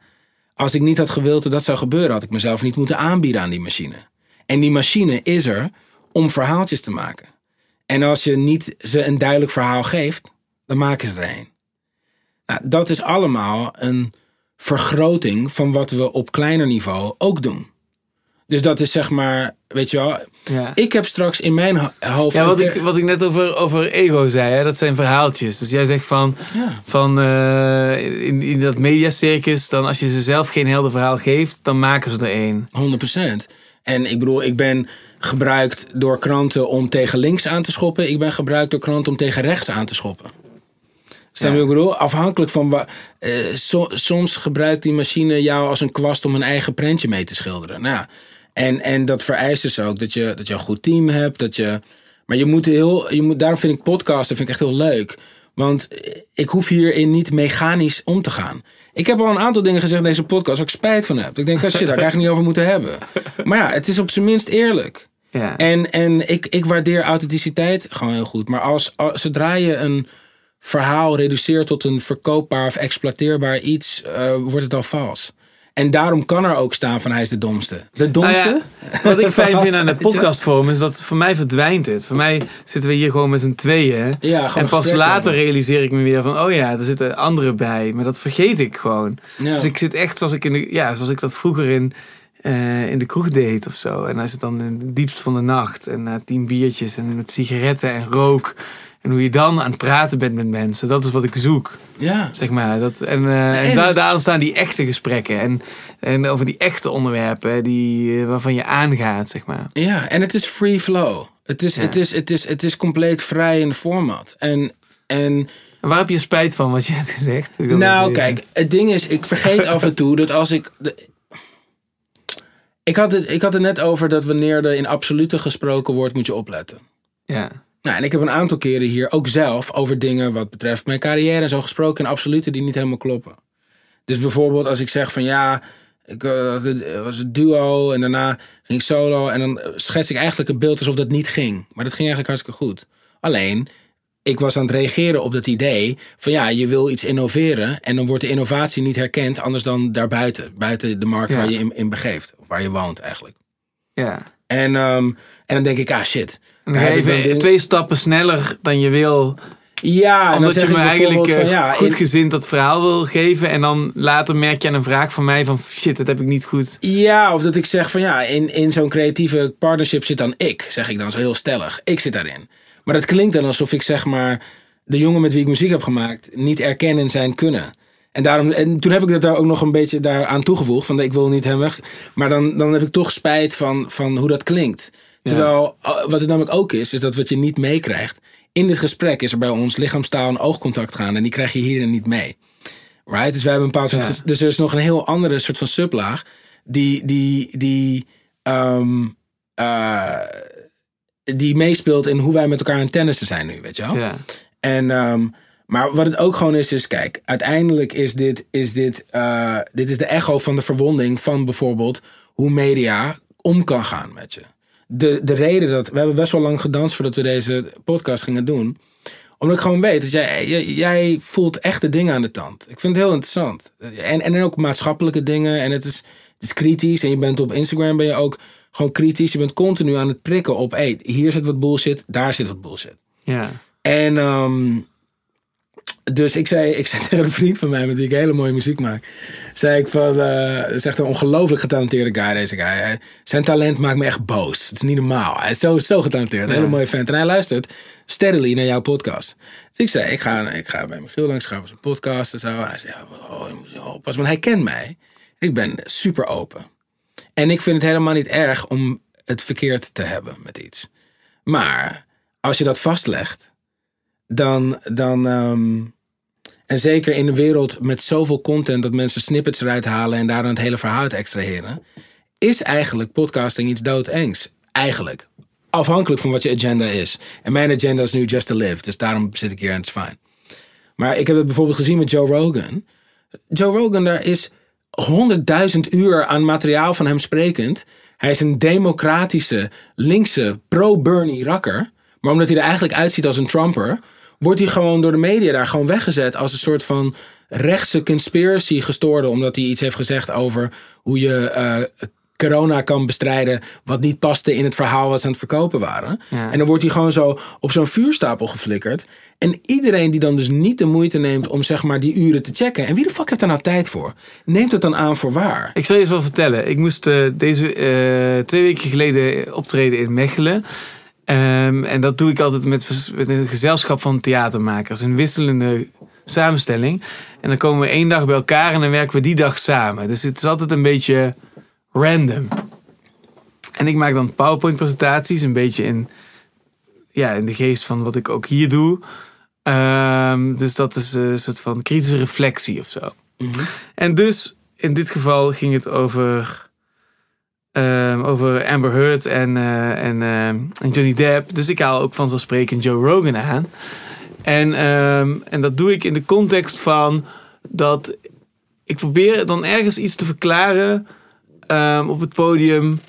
Als ik niet had gewild dat dat zou gebeuren, had ik mezelf niet moeten aanbieden aan die machine. En die machine is er om verhaaltjes te maken. En als je niet ze een duidelijk verhaal geeft, dan maken ze er een. Nou, dat is allemaal een vergroting van wat we op kleiner niveau ook doen. Dus dat is zeg maar, weet je wel. Ja. Ik heb straks in mijn ho- hoofd. Ja, wat een ik, wat ik net over, over ego zei, hè, dat zijn verhaaltjes. Dus jij zegt van, Ja. van eh, in, in dat mediacircus, dan als je ze zelf geen helder verhaal geeft, dan maken ze er één. 100%. En ik bedoel, ik ben gebruikt door kranten om tegen links aan te schoppen. Ik ben gebruikt door kranten om tegen rechts aan te schoppen. Je Ja. ik bedoel? Afhankelijk van waar. eh, so- soms gebruikt die machine jou als een kwast om een eigen prentje mee te schilderen. Nou. En, en dat vereist dus ook dat je, dat je een goed team hebt. Dat je, maar je moet heel. Je moet, daarom vind ik podcasten vind ik echt heel leuk. Want ik hoef hierin niet mechanisch om te gaan. Ik heb al een aantal dingen gezegd in deze podcast waar ik spijt van heb. Ik denk, oh shit, daar eigenlijk niet over moeten hebben. Maar ja, het is op zijn minst eerlijk. Ja. En, en ik, ik waardeer authenticiteit gewoon heel goed. Maar als, als, zodra je een verhaal reduceert tot een verkoopbaar of exploiteerbaar iets, eh, wordt het al vals. En daarom kan er ook staan van hij is de domste. De domste? Nou ja, wat ik fijn vind aan [LAUGHS] de podcastvorm is dat voor mij verdwijnt het. Voor mij zitten we hier gewoon met z'n tweeën. Ja, en pas later hebben. realiseer ik me weer van, oh ja, er zitten anderen bij. Maar dat vergeet ik gewoon. Ja. Dus ik zit echt zoals ik, in de, ja, zoals ik dat vroeger in, eh, in de kroeg deed of zo. En is het dan in het diepst van de nacht. En na tien biertjes en met sigaretten en rook. En hoe je dan aan het praten bent met mensen. Dat is wat ik zoek, ja. zeg maar. Dat, en eh, en daar, het- daar ontstaan die echte gesprekken. En, en over die echte onderwerpen die, eh, waarvan je aangaat, zeg maar. Ja, en het is free flow. Het is, Ja. het is, het is, het is compleet vrij in format. En, en En waar heb je spijt van wat je hebt gezegd? Nou, kijk, het ding is, ik vergeet af en toe dat als ik. de- ik, had het, ik had het net over dat wanneer er in absolute gesproken wordt, moet je opletten. Ja. Nou, en ik heb een aantal keren hier ook zelf over dingen wat betreft mijn carrière en zo gesproken in absolute die niet helemaal kloppen. Dus bijvoorbeeld als ik zeg van ja, ik eh, het- het was een duo en daarna ging ik solo en dan schets ik eigenlijk een beeld alsof dat niet ging. Maar dat ging eigenlijk hartstikke goed. Alleen, ik was aan het reageren op dat idee van ja, je wil iets innoveren en dan wordt de innovatie niet herkend anders dan daarbuiten, buiten de markt Ja. waar je in, in begeeft, of waar je woont eigenlijk. ja. En, ehm, en dan denk ik, ah shit. Even twee stappen sneller dan je wil. Ja, en dan Omdat zeg je me eigenlijk eh, van, ja, in- goedgezind dat verhaal wil geven. En dan later merk je aan een vraag van mij van shit, dat heb ik niet goed. Ja, of dat ik zeg van ja, in, in zo'n creatieve partnership zit dan ik, zeg ik dan zo heel stellig. Ik zit daarin. Maar dat klinkt dan alsof ik zeg maar de jongen met wie ik muziek heb gemaakt niet erken in zijn kunnen. En, daarom, en toen heb ik dat daar ook nog een beetje daaraan toegevoegd. Van ik wil niet hem weg. Maar dan, dan heb ik toch spijt van, van hoe dat klinkt. Terwijl uh, wat het namelijk ook is, is dat wat je niet meekrijgt. In dit gesprek is er bij ons lichaamstaal en oogcontact gaan. En die krijg je hierin niet mee. Right? Dus wij hebben een bepaald soort. Ja. Dus er is nog een heel andere soort van sublaag. Die, die, die, ehm, eh, die meespeelt in hoe wij met elkaar het tennissen zijn nu, weet je wel? Ja. En, ehm, maar wat het ook gewoon is, is kijk, uiteindelijk is dit, is dit, eh, dit is de echo van de verwonding van bijvoorbeeld hoe media om kan gaan met je. De, de reden dat, we hebben best wel lang gedanst voordat we deze podcast gingen doen. Omdat ik gewoon weet dat jij, jij, jij voelt echte dingen aan de tand. Ik vind het heel interessant. En, en ook maatschappelijke dingen. En het is, het is kritisch. En je bent op Instagram ben je ook gewoon kritisch. Je bent continu aan het prikken op, hey, hier zit wat bullshit, daar zit wat bullshit. Ja. En ehm, dus ik zei, ik zei [LAUGHS] tegen een vriend van mij met wie ik hele mooie muziek maak. Zei ik van, eh het is echt een ongelooflijk getalenteerde guy deze guy. Hij- zijn talent maakt me echt boos. Het is niet normaal. Hij is zo, zo getalenteerd. Een hele mooie vent. En hij luistert steadily naar jouw podcast. Dus ik zei, ik ga, ik ga bij Michiel langs, ga op zijn podcast en zo. En hij zei, oh, je moet je oppassen. Want hij kent mij. Ik ben super open. En ik vind het helemaal niet erg om het verkeerd te hebben met iets. Maar als je dat vastlegt, dan. dan ehm, en zeker in een wereld met zoveel content dat mensen snippets eruit halen en daar dan het hele verhaal uit extraheren, is eigenlijk podcasting iets doodengs. Eigenlijk. Afhankelijk van wat je agenda is. En mijn agenda is nu just to live, dus daarom zit ik hier en het is fijn. Maar ik heb het bijvoorbeeld gezien met Joe Rogan. Joe Rogan, daar is 100.000 uur aan materiaal van hem sprekend. Hij is een democratische, linkse, pro-Bernie rakker. Maar omdat hij er eigenlijk uitziet als een Trumper, wordt hij gewoon door de media daar gewoon weggezet als een soort van rechtse conspiracy gestoorde. Omdat hij iets heeft gezegd over hoe je eh, corona kan bestrijden. wat niet paste in het verhaal wat ze aan het verkopen waren. Ja. En dan wordt hij gewoon zo op zo'n vuurstapel geflikkerd. En iedereen die dan dus niet de moeite neemt om zeg maar die uren te checken. En wie de fuck heeft daar nou tijd voor? Neemt het dan aan voor waar? Ik zal je eens wel vertellen. Ik moest eh, deze eh, twee weken geleden optreden in Mechelen. Ehm, en dat doe ik altijd met, met een gezelschap van theatermakers. Een wisselende samenstelling. En dan komen we één dag bij elkaar en dan werken we die dag samen. Dus het is altijd een beetje random. En ik maak dan PowerPoint-presentaties, een beetje in, ja, in de geest van wat ik ook hier doe. Ehm, dus dat is een soort van kritische reflectie of zo. En dus in dit geval ging het over, ehm, over Amber Heard en, eh, en, ehm, en Johnny Depp. Dus ik haal ook vanzelfsprekend Joe Rogan aan. En, ehm, en dat doe ik in de context van dat ik probeer dan ergens iets te verklaren ehm, op het podium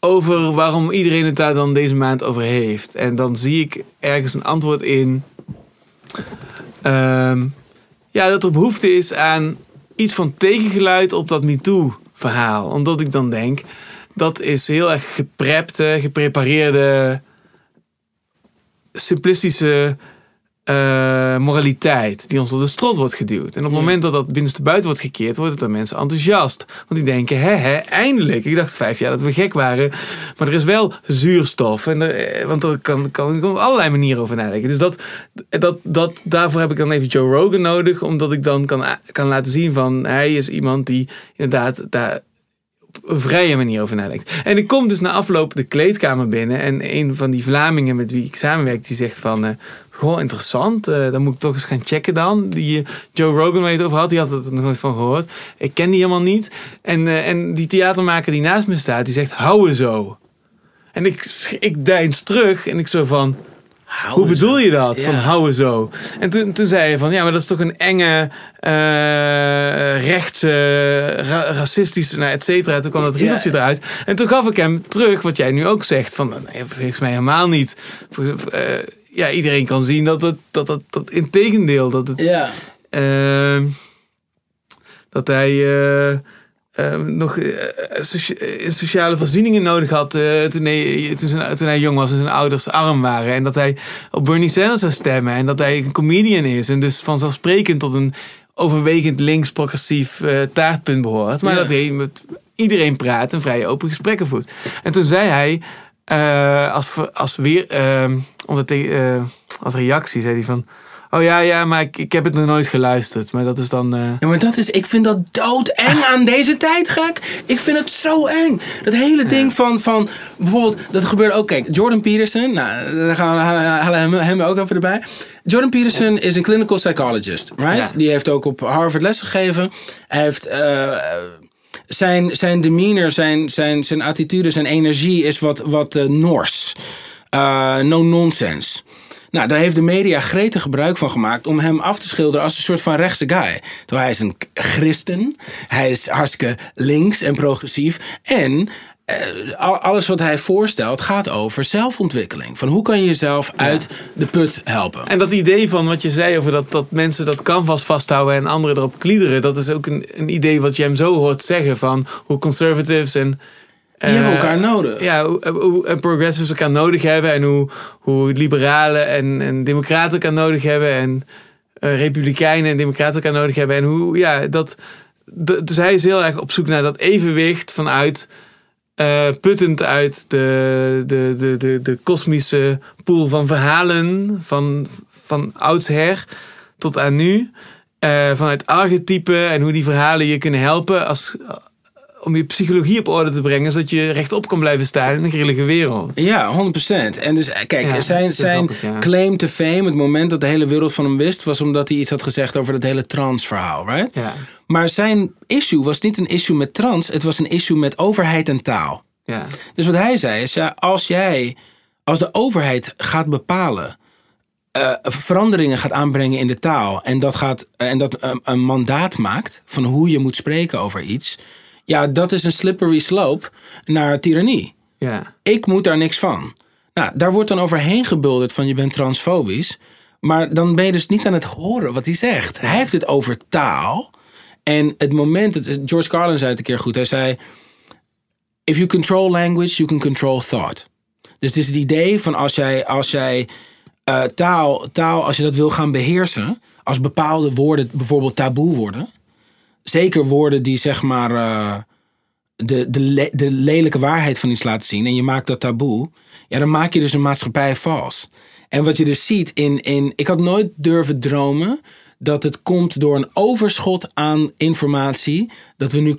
over waarom iedereen het daar dan deze maand over heeft. En dan zie ik ergens een antwoord in. ja, dat er behoefte is aan iets van tegengeluid op dat MeToo-verhaal. Omdat ik dan denk, dat is heel erg geprepte, geprepareerde, simplistische eh, moraliteit die ons door de strot wordt geduwd. En op het moment dat dat binnenste buiten wordt gekeerd, wordt het dan mensen enthousiast. Want die denken, hè, hè, eindelijk. Ik dacht vijf jaar dat we gek waren. Maar er is wel zuurstof. En er, eh, want er kan, kan, kan op allerlei manieren over nadenken. Dus dat, dat, dat, daarvoor heb ik dan even Joe Rogan nodig. Omdat ik dan kan, kan laten zien van, hij is iemand die inderdaad daar een vrije manier over nadenkt. En ik kom dus na afloop de kleedkamer binnen. En een van die Vlamingen met wie ik samenwerk, die zegt van... eh, Goh, interessant. eh, dan moet ik toch eens gaan checken dan. Die eh, Joe Rogan je het over had, die had er nog nooit van gehoord. Ik ken die helemaal niet. En, en die theatermaker die naast me staat, die zegt, hou zo. En ik, ik deins terug en ik zo van... Hoe bedoel je dat? Van houden zo. En toen, toen zei hij van ja, maar dat is toch een enge, eh rechtse, ra- racistische, nou, et cetera. Toen kwam dat riedeltje Ja. eruit. En toen gaf ik hem terug wat jij nu ook zegt. Van nee, volgens mij helemaal niet. Volgens- eh, ja, iedereen kan zien dat het, dat, dat, dat in tegendeel, dat het, Ja. Ehm, dat hij eh, ehm, nog eh, socia- eh, sociale voorzieningen nodig had eh, toen, hij, toen, zijn- toen hij jong was en zijn ouders arm waren. En dat hij op Bernie Sanders zou stemmen. En dat hij een comedian is. En dus vanzelfsprekend tot een overwegend links-progressief taartpunt behoort. Maar Ja. dat hij met iedereen praat en vrij open gesprekken voert. En toen zei hij, als, als, weer, ehm, eh, als reactie, zei hij van... Oh ja, ja, maar ik, ik heb het nog nooit geluisterd. Maar dat is dan... eh, Ja, maar dat is, ik vind dat doodeng aan deze tijd, gek. Ik vind het zo eng. Dat hele ding van, van bijvoorbeeld, dat gebeurde ook. Kijk, Jordan Peterson, nou, daar gaan we halen hem, hem ook even erbij. Jordan Peterson is een clinical psychologist, right? Ja. Die heeft ook op Harvard lesgegeven. Hij heeft. eh, zijn, zijn demeanor, zijn, zijn, zijn attitude, zijn energie is wat, wat eh, Noors. Eh, no nonsense. Nou, daar heeft de media gretig gebruik van gemaakt om hem af te schilderen als een soort van rechtse guy. Terwijl hij is een christen, hij is hartstikke links en progressief. En eh, al- alles wat hij voorstelt gaat over zelfontwikkeling. Van hoe kan je jezelf uit de put helpen. En dat idee van wat je zei over dat, dat mensen dat canvas vasthouden en anderen erop kliederen, dat is ook een, een idee wat je hem zo hoort zeggen van hoe conservatives en. Die hebben eh, elkaar nodig. Ja, hoe, hoe en progressives elkaar nodig hebben en hoe, hoe liberalen en, en democraten elkaar nodig hebben en eh, republikeinen en democraten elkaar nodig hebben. En hoe, ja, dat. Dus hij is heel erg op zoek naar dat evenwicht vanuit. eh, puttend uit de, de, de, de, de kosmische pool van verhalen van, van oudsher tot aan nu. Eh, vanuit archetypen en hoe die verhalen je kunnen helpen als, om je psychologie op orde te brengen, zodat je rechtop kan blijven staan in een grillige wereld. Ja, 100%. En dus eh, kijk, Ja, zijn, zijn grappig, ja. claim to fame, het moment dat de hele wereld van hem wist, was omdat hij iets had gezegd over dat hele trans-verhaal, right? Ja, Maar zijn issue was niet een issue met trans, het was een issue met overheid en taal. ja, Dus wat hij zei is, ja, als jij, als de overheid gaat bepalen, eh, veranderingen gaat aanbrengen in de taal en dat, gaat, eh, en dat een mandaat maakt van hoe je moet spreken over iets, ja, dat is een slippery slope naar tirannie. ja. Ik moet daar niks van. Nou, daar wordt dan overheen gebulderd van je bent transfobisch. Maar dan ben je dus niet aan het horen wat hij zegt. Hij heeft het over taal. En het moment, dat, George Carlin zei het een keer goed. Hij zei, if you control language, you can control thought. Dus het is het idee van als jij, als jij uh, taal, taal, als je dat wil gaan beheersen, als bepaalde woorden bijvoorbeeld taboe worden, zeker woorden die zeg maar uh, de, de, de lelijke waarheid van iets laten zien en je maakt dat taboe, ja, dan maak je dus een maatschappij vals. En wat je dus ziet in, in. Ik had nooit durven dromen dat het komt door een overschot aan informatie. dat we nu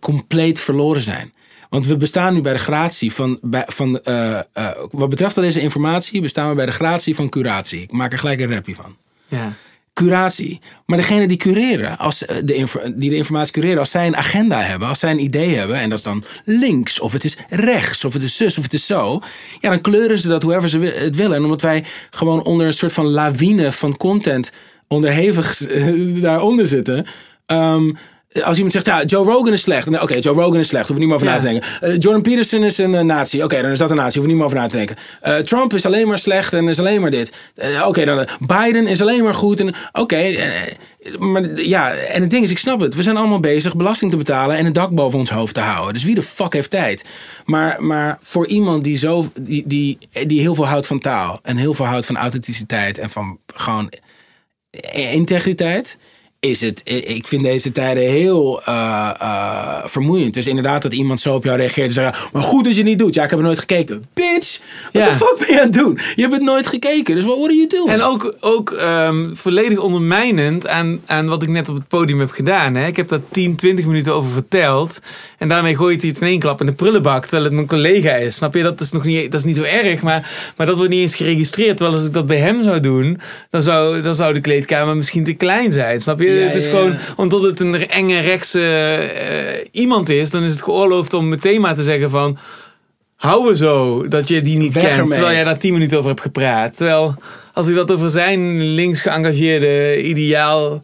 compleet verloren zijn. Want we bestaan nu bij de gratie van. Bij, van uh, uh, wat betreft al deze informatie, bestaan we bij de gratie van curatie. Ik maak er gelijk een rapje van. Ja curatie. Maar degene die cureren, als eh, de die de informatie cureren, als zij een agenda hebben, als zij een idee hebben, en dat is dan links, of het is rechts, of het is zus, of het is zo, ja, dan kleuren ze dat hoever ze het willen. En omdat wij gewoon onder een soort van lawine van content onderhevig [LAUGHS] daaronder zitten. Um, als iemand zegt, ja, Joe Rogan is slecht. Oké, Joe Rogan is slecht. Hoef niet meer over na te denken. Uh, Jordan Peterson is een uh, nazi. Oké, dan is dat een nazi. Hoef niet meer over na te denken. Uh, Trump is alleen maar slecht en is alleen maar dit. Oké, dan Biden is alleen maar goed. En Oké, maar ja, en het ding is, ik snap het. We zijn allemaal bezig belasting te betalen en een dak boven ons hoofd te houden. Dus wie de fuck heeft tijd? Maar, maar voor iemand die, zo, die, die, die heel veel houdt van taal en heel veel houdt van authenticiteit en van gewoon integriteit is het, ik vind deze tijden heel uh, uh, vermoeiend. Dus inderdaad dat iemand zo op jou reageert en zegt, maar goed dat je niet doet. Ja, ik heb er nooit gekeken. Bitch, what the fuck ben je aan het doen? Je hebt het nooit gekeken, dus what are you doing? En ook, ook um, volledig ondermijnend aan, aan wat ik net op het podium heb gedaan. Hè? Ik heb daar 10, 20 minuten over verteld. En daarmee gooit hij het in één klap in de prullenbak, terwijl het mijn collega is. Snap je? Dat is nog niet, dat is niet zo erg, maar, maar dat wordt niet eens geregistreerd. Terwijl als ik dat bij hem zou doen, dan zou, dan zou de kleedkamer misschien te klein zijn. Snap je? het is gewoon, omdat het een enge rechtse uh, iemand is, dan is het geoorloofd om meteen maar te zeggen van... Hou we zo dat je die niet kent, terwijl jij daar tien minuten over hebt gepraat. Terwijl als ik dat over zijn links geëngageerde ideaal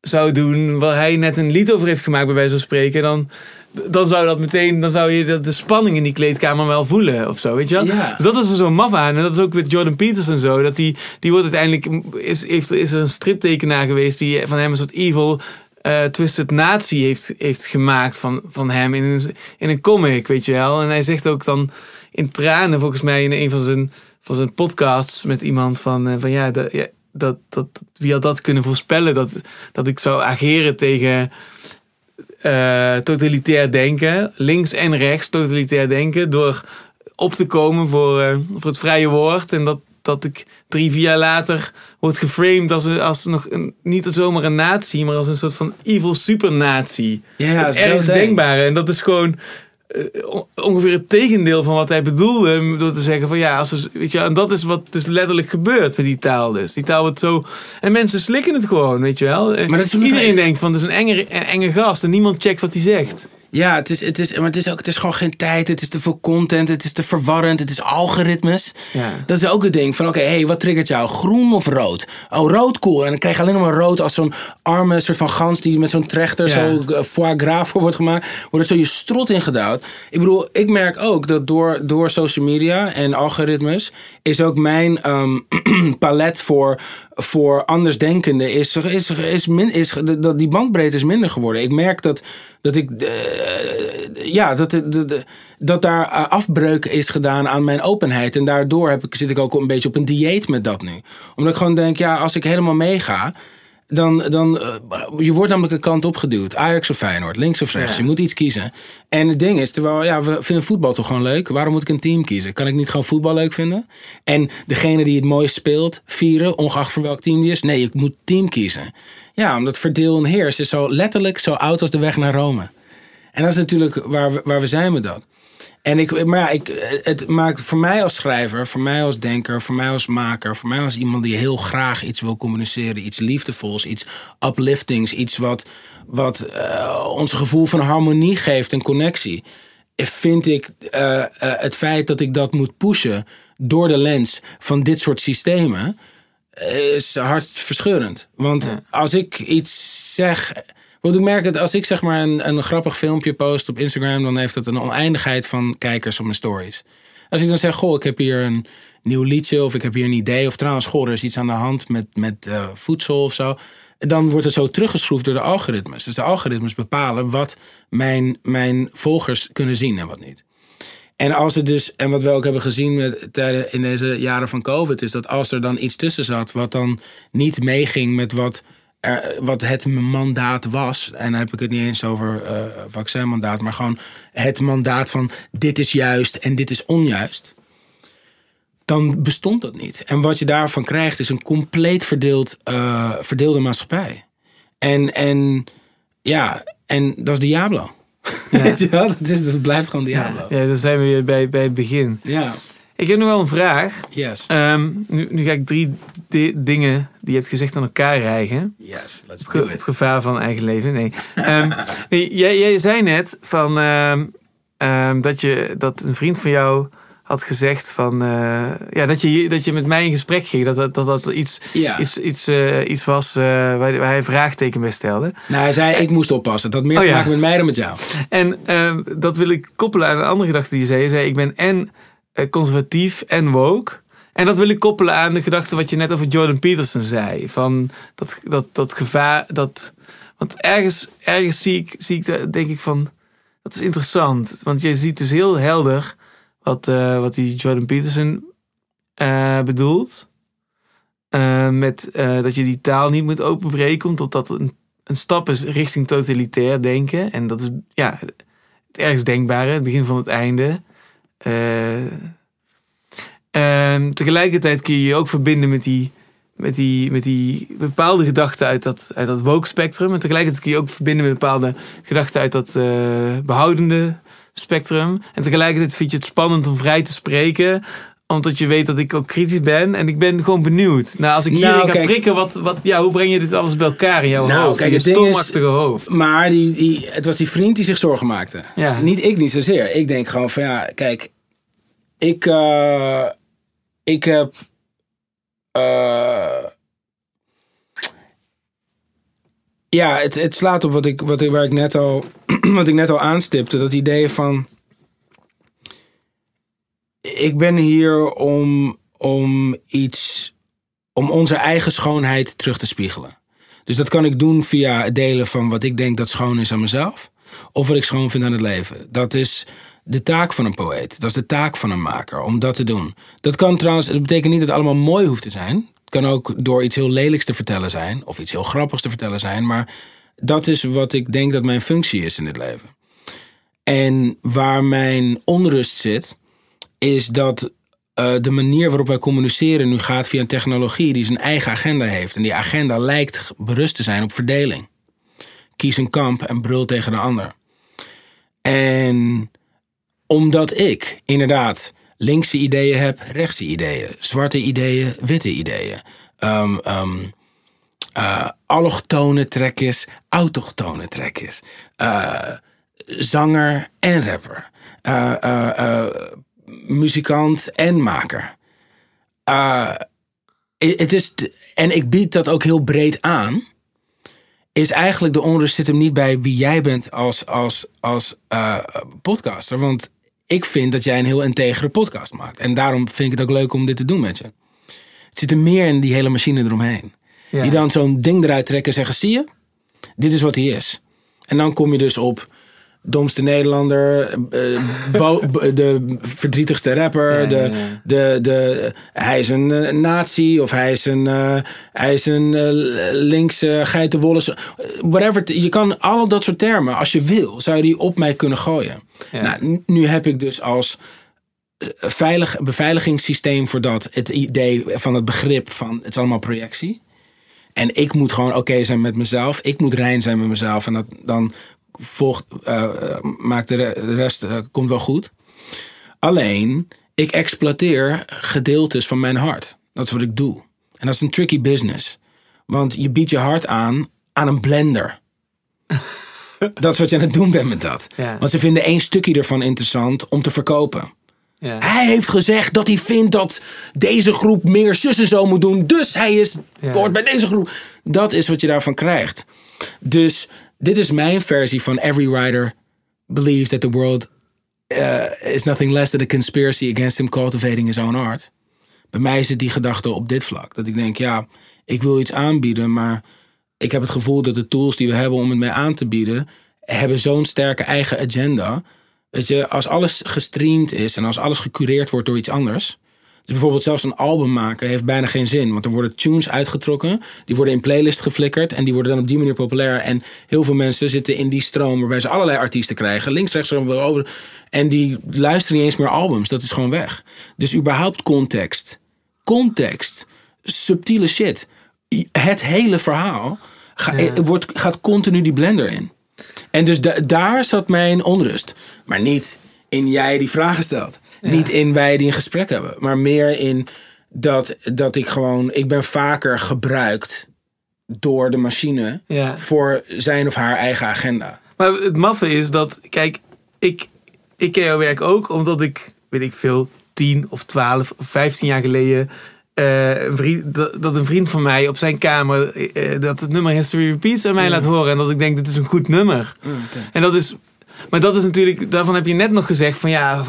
zou doen, waar hij net een lied over heeft gemaakt bij wijze van spreken, dan dan zou dat meteen, dan zou je de spanning in die kleedkamer wel voelen of zo, weet je wel? Ja. Dus dat is er zo maf aan. En dat is ook met Jordan Peterson zo. Dat die, die wordt uiteindelijk, is, heeft, is er een striptekenaar geweest die van hem een soort evil uh, Twisted Nazi heeft, heeft gemaakt van, van hem in een, in een comic, weet je wel? En hij zegt ook dan in tranen, volgens mij in een van zijn, van zijn podcasts met iemand van, uh, van ja, dat, ja dat, dat, wie had dat kunnen voorspellen? Dat, dat ik zou ageren tegen uh, totalitair denken, links en rechts totalitair denken, door op te komen voor, uh, voor het vrije woord. En dat, dat ik drie, vier jaar later word geframed als, als nog een, niet zomaar een natie, maar als een soort van evil supernatie. Ja, dat is ergens denkbare. En dat is gewoon ongeveer het tegendeel van wat hij bedoelde. Door te zeggen van ja, als we, weet je, en dat is wat dus letterlijk gebeurt met die taal dus. Die taal wordt zo... En mensen slikken het gewoon, weet je wel. Maar dat Iedereen denkt van, het is een enge, enge gast en niemand checkt wat hij zegt. Ja, het is, het is, maar het is ook het is gewoon geen tijd. Het is te veel content. Het is te verwarrend. Het is algoritmes. Ja. Dat is ook het ding van: oké, okay, hey, wat triggert jou? Groen of rood? Oh, rood, cool. En dan krijg je alleen maar rood als zo'n arme soort van gans die met zo'n trechter ja. zo uh, foie gras voor wordt gemaakt. Wordt er zo je strot in gedouwd. Ik bedoel, ik merk ook dat door, door social media en algoritmes is ook mijn um, [CLEARS THROAT] palet voor, voor andersdenkenden is, is, is, min, is, dat die bandbreedte is minder geworden. Ik merk dat dat ik uh, ja dat, dat, dat daar uh, afbreuk is gedaan aan mijn openheid en daardoor heb ik, zit ik ook een beetje op een dieet met dat nu omdat ik gewoon denk ja als ik helemaal meega dan, dan uh, je wordt namelijk een kant opgeduwd. Ajax of Feyenoord, links of rechts. Ja. Je moet iets kiezen. En het ding is, terwijl ja, we vinden voetbal toch gewoon leuk. Waarom moet ik een team kiezen? Kan ik niet gewoon voetbal leuk vinden? En degene die het mooist speelt, vieren, ongeacht voor welk team die is. Nee, ik moet team kiezen. Ja, omdat verdeel en heers is zo letterlijk zo oud als de weg naar Rome. En dat is natuurlijk waar we, waar we zijn met dat. En ik, maar ja, ik, het maakt voor mij als schrijver, voor mij als denker, voor mij als maker, voor mij als iemand die heel graag iets wil communiceren, iets liefdevols, iets upliftings, iets wat, wat uh, ons gevoel van harmonie geeft en connectie. Vind ik uh, uh, het feit dat ik dat moet pushen door de lens van dit soort systemen, is hartverscheurend. Want ja. als ik iets zeg. Want ik merk dat als ik zeg maar een, een grappig filmpje post op Instagram, dan heeft het een oneindigheid van kijkers op mijn stories. Als ik dan zeg, goh, ik heb hier een nieuw liedje of ik heb hier een idee. Of trouwens, goh, er is iets aan de hand met, met uh, voedsel of zo. dan wordt het zo teruggeschroefd door de algoritmes. Dus de algoritmes bepalen wat mijn, mijn volgers kunnen zien en wat niet. En als het dus, en wat we ook hebben gezien met, in deze jaren van COVID, is dat als er dan iets tussen zat wat dan niet meeging met wat, er, wat het mandaat was, en dan heb ik het niet eens over uh, vaccinmandaat, maar gewoon het mandaat van dit is juist en dit is onjuist, dan bestond dat niet. En wat je daarvan krijgt is een compleet verdeeld, uh, verdeelde maatschappij. En, en ja, en dat is Diablo. Ja. Weet je wel? Dat, is, dat blijft gewoon Diablo. Ja, dan zijn we weer bij, bij het begin. Ja. Ik heb nog wel een vraag. Yes. Um, nu, nu, ga ik drie dingen die je hebt gezegd aan elkaar rijgen. Yes, let's do it. Het gevaar van eigen leven. Nee. um, [LAUGHS] nee jij, jij zei net van, um, dat, je, dat een vriend van jou had gezegd van uh, ja, dat, je, dat je met mij in gesprek ging. Dat dat, dat, dat iets, ja. iets, iets, uh, iets was uh, waar, waar, hij een vraagteken bij stelde. Nou, hij zei, ik moest oppassen. Dat had meer oh, te maken ja. met mij dan met jou. En dat wil ik koppelen aan een andere gedachte die je zei. Je zei, ik ben en conservatief en woke. En dat wil ik koppelen aan de gedachte wat je net over Jordan Peterson zei. Van dat, dat, dat gevaar, dat... Want ergens, ergens zie ik, zie ik, denk ik van... Dat is interessant. Want je ziet dus heel helder wat, uh, wat die Jordan Peterson uh, bedoelt. Uh, met dat je die taal niet moet openbreken, omdat dat een, een stap is richting totalitair denken. En dat is ja, het ergst denkbare, het begin van het einde. tegelijkertijd kun je je ook verbinden met die, met die, met die bepaalde gedachten uit dat, uit dat woke spectrum. En tegelijkertijd kun je ook verbinden met bepaalde gedachten uit dat behoudende spectrum. En tegelijkertijd vind je het spannend om vrij te spreken omdat je weet dat ik ook kritisch ben. En ik ben gewoon benieuwd. Nou, als ik hier nou, ga kijk, prikken, wat, wat, ja, hoe breng je dit alles bij elkaar in jouw nou, hoofd? Kijk, in je stormachtige hoofd. Maar die, die, het was die vriend die zich zorgen maakte. Ja. Niet ik niet zozeer. Ik denk gewoon van ja, kijk. Ik, uh, ik heb... Uh, ja, het, het slaat op wat ik, wat waar ik net al, [CLEARS THROAT] wat ik net al aanstipte. Dat idee van. Ik ben hier om, om iets. om onze eigen schoonheid terug te spiegelen. Dus dat kan ik doen via het delen van wat ik denk dat schoon is aan mezelf. Of wat ik schoon vind aan het leven. Dat is de taak van een poëet. Dat is de taak van een maker, om dat te doen. Dat kan trouwens, dat betekent niet dat het allemaal mooi hoeft te zijn kan ook door iets heel lelijks te vertellen zijn. Of iets heel grappigs te vertellen zijn. Maar dat is wat ik denk dat mijn functie is in het leven. En waar mijn onrust zit, is dat uh, de manier waarop wij communiceren nu gaat via een technologie die zijn eigen agenda heeft. En die agenda lijkt berust te zijn op verdeling. Kies een kamp en brul tegen de ander. En omdat ik inderdaad linkse ideeën heb, rechtse ideeën, zwarte ideeën, witte ideeën. Um, um, uh, allochtone trekjes, autochtone trekjes. Uh, zanger en rapper. Uh, muzikant en maker. het is en ik bied dat ook heel breed aan. Is eigenlijk de onrust zit hem niet bij wie jij bent als, als, als podcaster. Want ik vind dat jij een heel integere podcast maakt. En daarom vind ik het ook leuk om dit te doen met je. Het zit er meer in die hele machine eromheen. Ja. Die dan zo'n ding eruit trekken en zeggen: zie je, dit is wat hij is. En dan kom je dus op domste Nederlander, uh, de verdrietigste rapper, ja, de, ja. De, de, hij is een uh, nazi of hij is een, uh, hij is een linkse geitenwolle, whatever. Je kan al dat soort termen, als je wil, zou je die op mij kunnen gooien. Nou, nu heb ik dus als veilig, beveiligingssysteem voor dat het idee van het begrip van het is allemaal projectie. En ik moet gewoon oké zijn met mezelf. Ik moet rein zijn met mezelf. En dat, dan volgt, uh, maakt de rest uh, komt wel goed. Alleen, ik exploiteer gedeeltes van mijn hart. Dat is wat ik doe. En dat is een tricky business. Want je biedt je hart aan aan een blender. [LAUGHS] dat is wat je aan het doen bent met dat. Ja. Want ze vinden één stukje ervan interessant om te verkopen. Ja. Hij heeft gezegd dat hij vindt dat deze groep meer zus en zo moet doen. Dus hij is, Ja. hoort bij deze groep. Dat is wat je daarvan krijgt. Dus dit is mijn versie van Every Writer believes that the world uh, is nothing less than a conspiracy against him cultivating his own art. Bij mij is het die gedachte op dit vlak. Dat ik denk, ja, ik wil iets aanbieden, maar ik heb het gevoel dat de tools die we hebben om het mee aan te bieden, hebben zo'n sterke eigen agenda. Weet je, als alles gestreamd is en als alles gecureerd wordt door iets anders. Dus bijvoorbeeld zelfs een album maken heeft bijna geen zin. Want er worden tunes uitgetrokken. Die worden in playlist geflikkerd. En die worden dan op die manier populair. En heel veel mensen zitten in die stroom waarbij ze allerlei artiesten krijgen. Links, rechts, over. En die luisteren niet eens meer albums. Dat is gewoon weg. Dus überhaupt context. Context. Subtiele shit. Het hele verhaal wordt, gaat continu die blender in. En dus daar zat mijn onrust. Maar niet in jij die vragen stelt. Niet in wij die een gesprek hebben. Maar meer in dat, dat ik gewoon... Ik ben vaker gebruikt door de machine... voor zijn of haar eigen agenda. Maar het maffe is dat... Kijk, ik, ik ken jouw werk ook omdat ik, weet ik veel... 10 of 12 of 15 jaar geleden uh, een vriend, dat, een vriend van mij op zijn kamer uh, dat het nummer History Repeats aan mij laat horen. En dat ik denk, dit is een goed nummer. Mm, en dat is, maar dat is natuurlijk, daarvan heb je net nog gezegd van ja,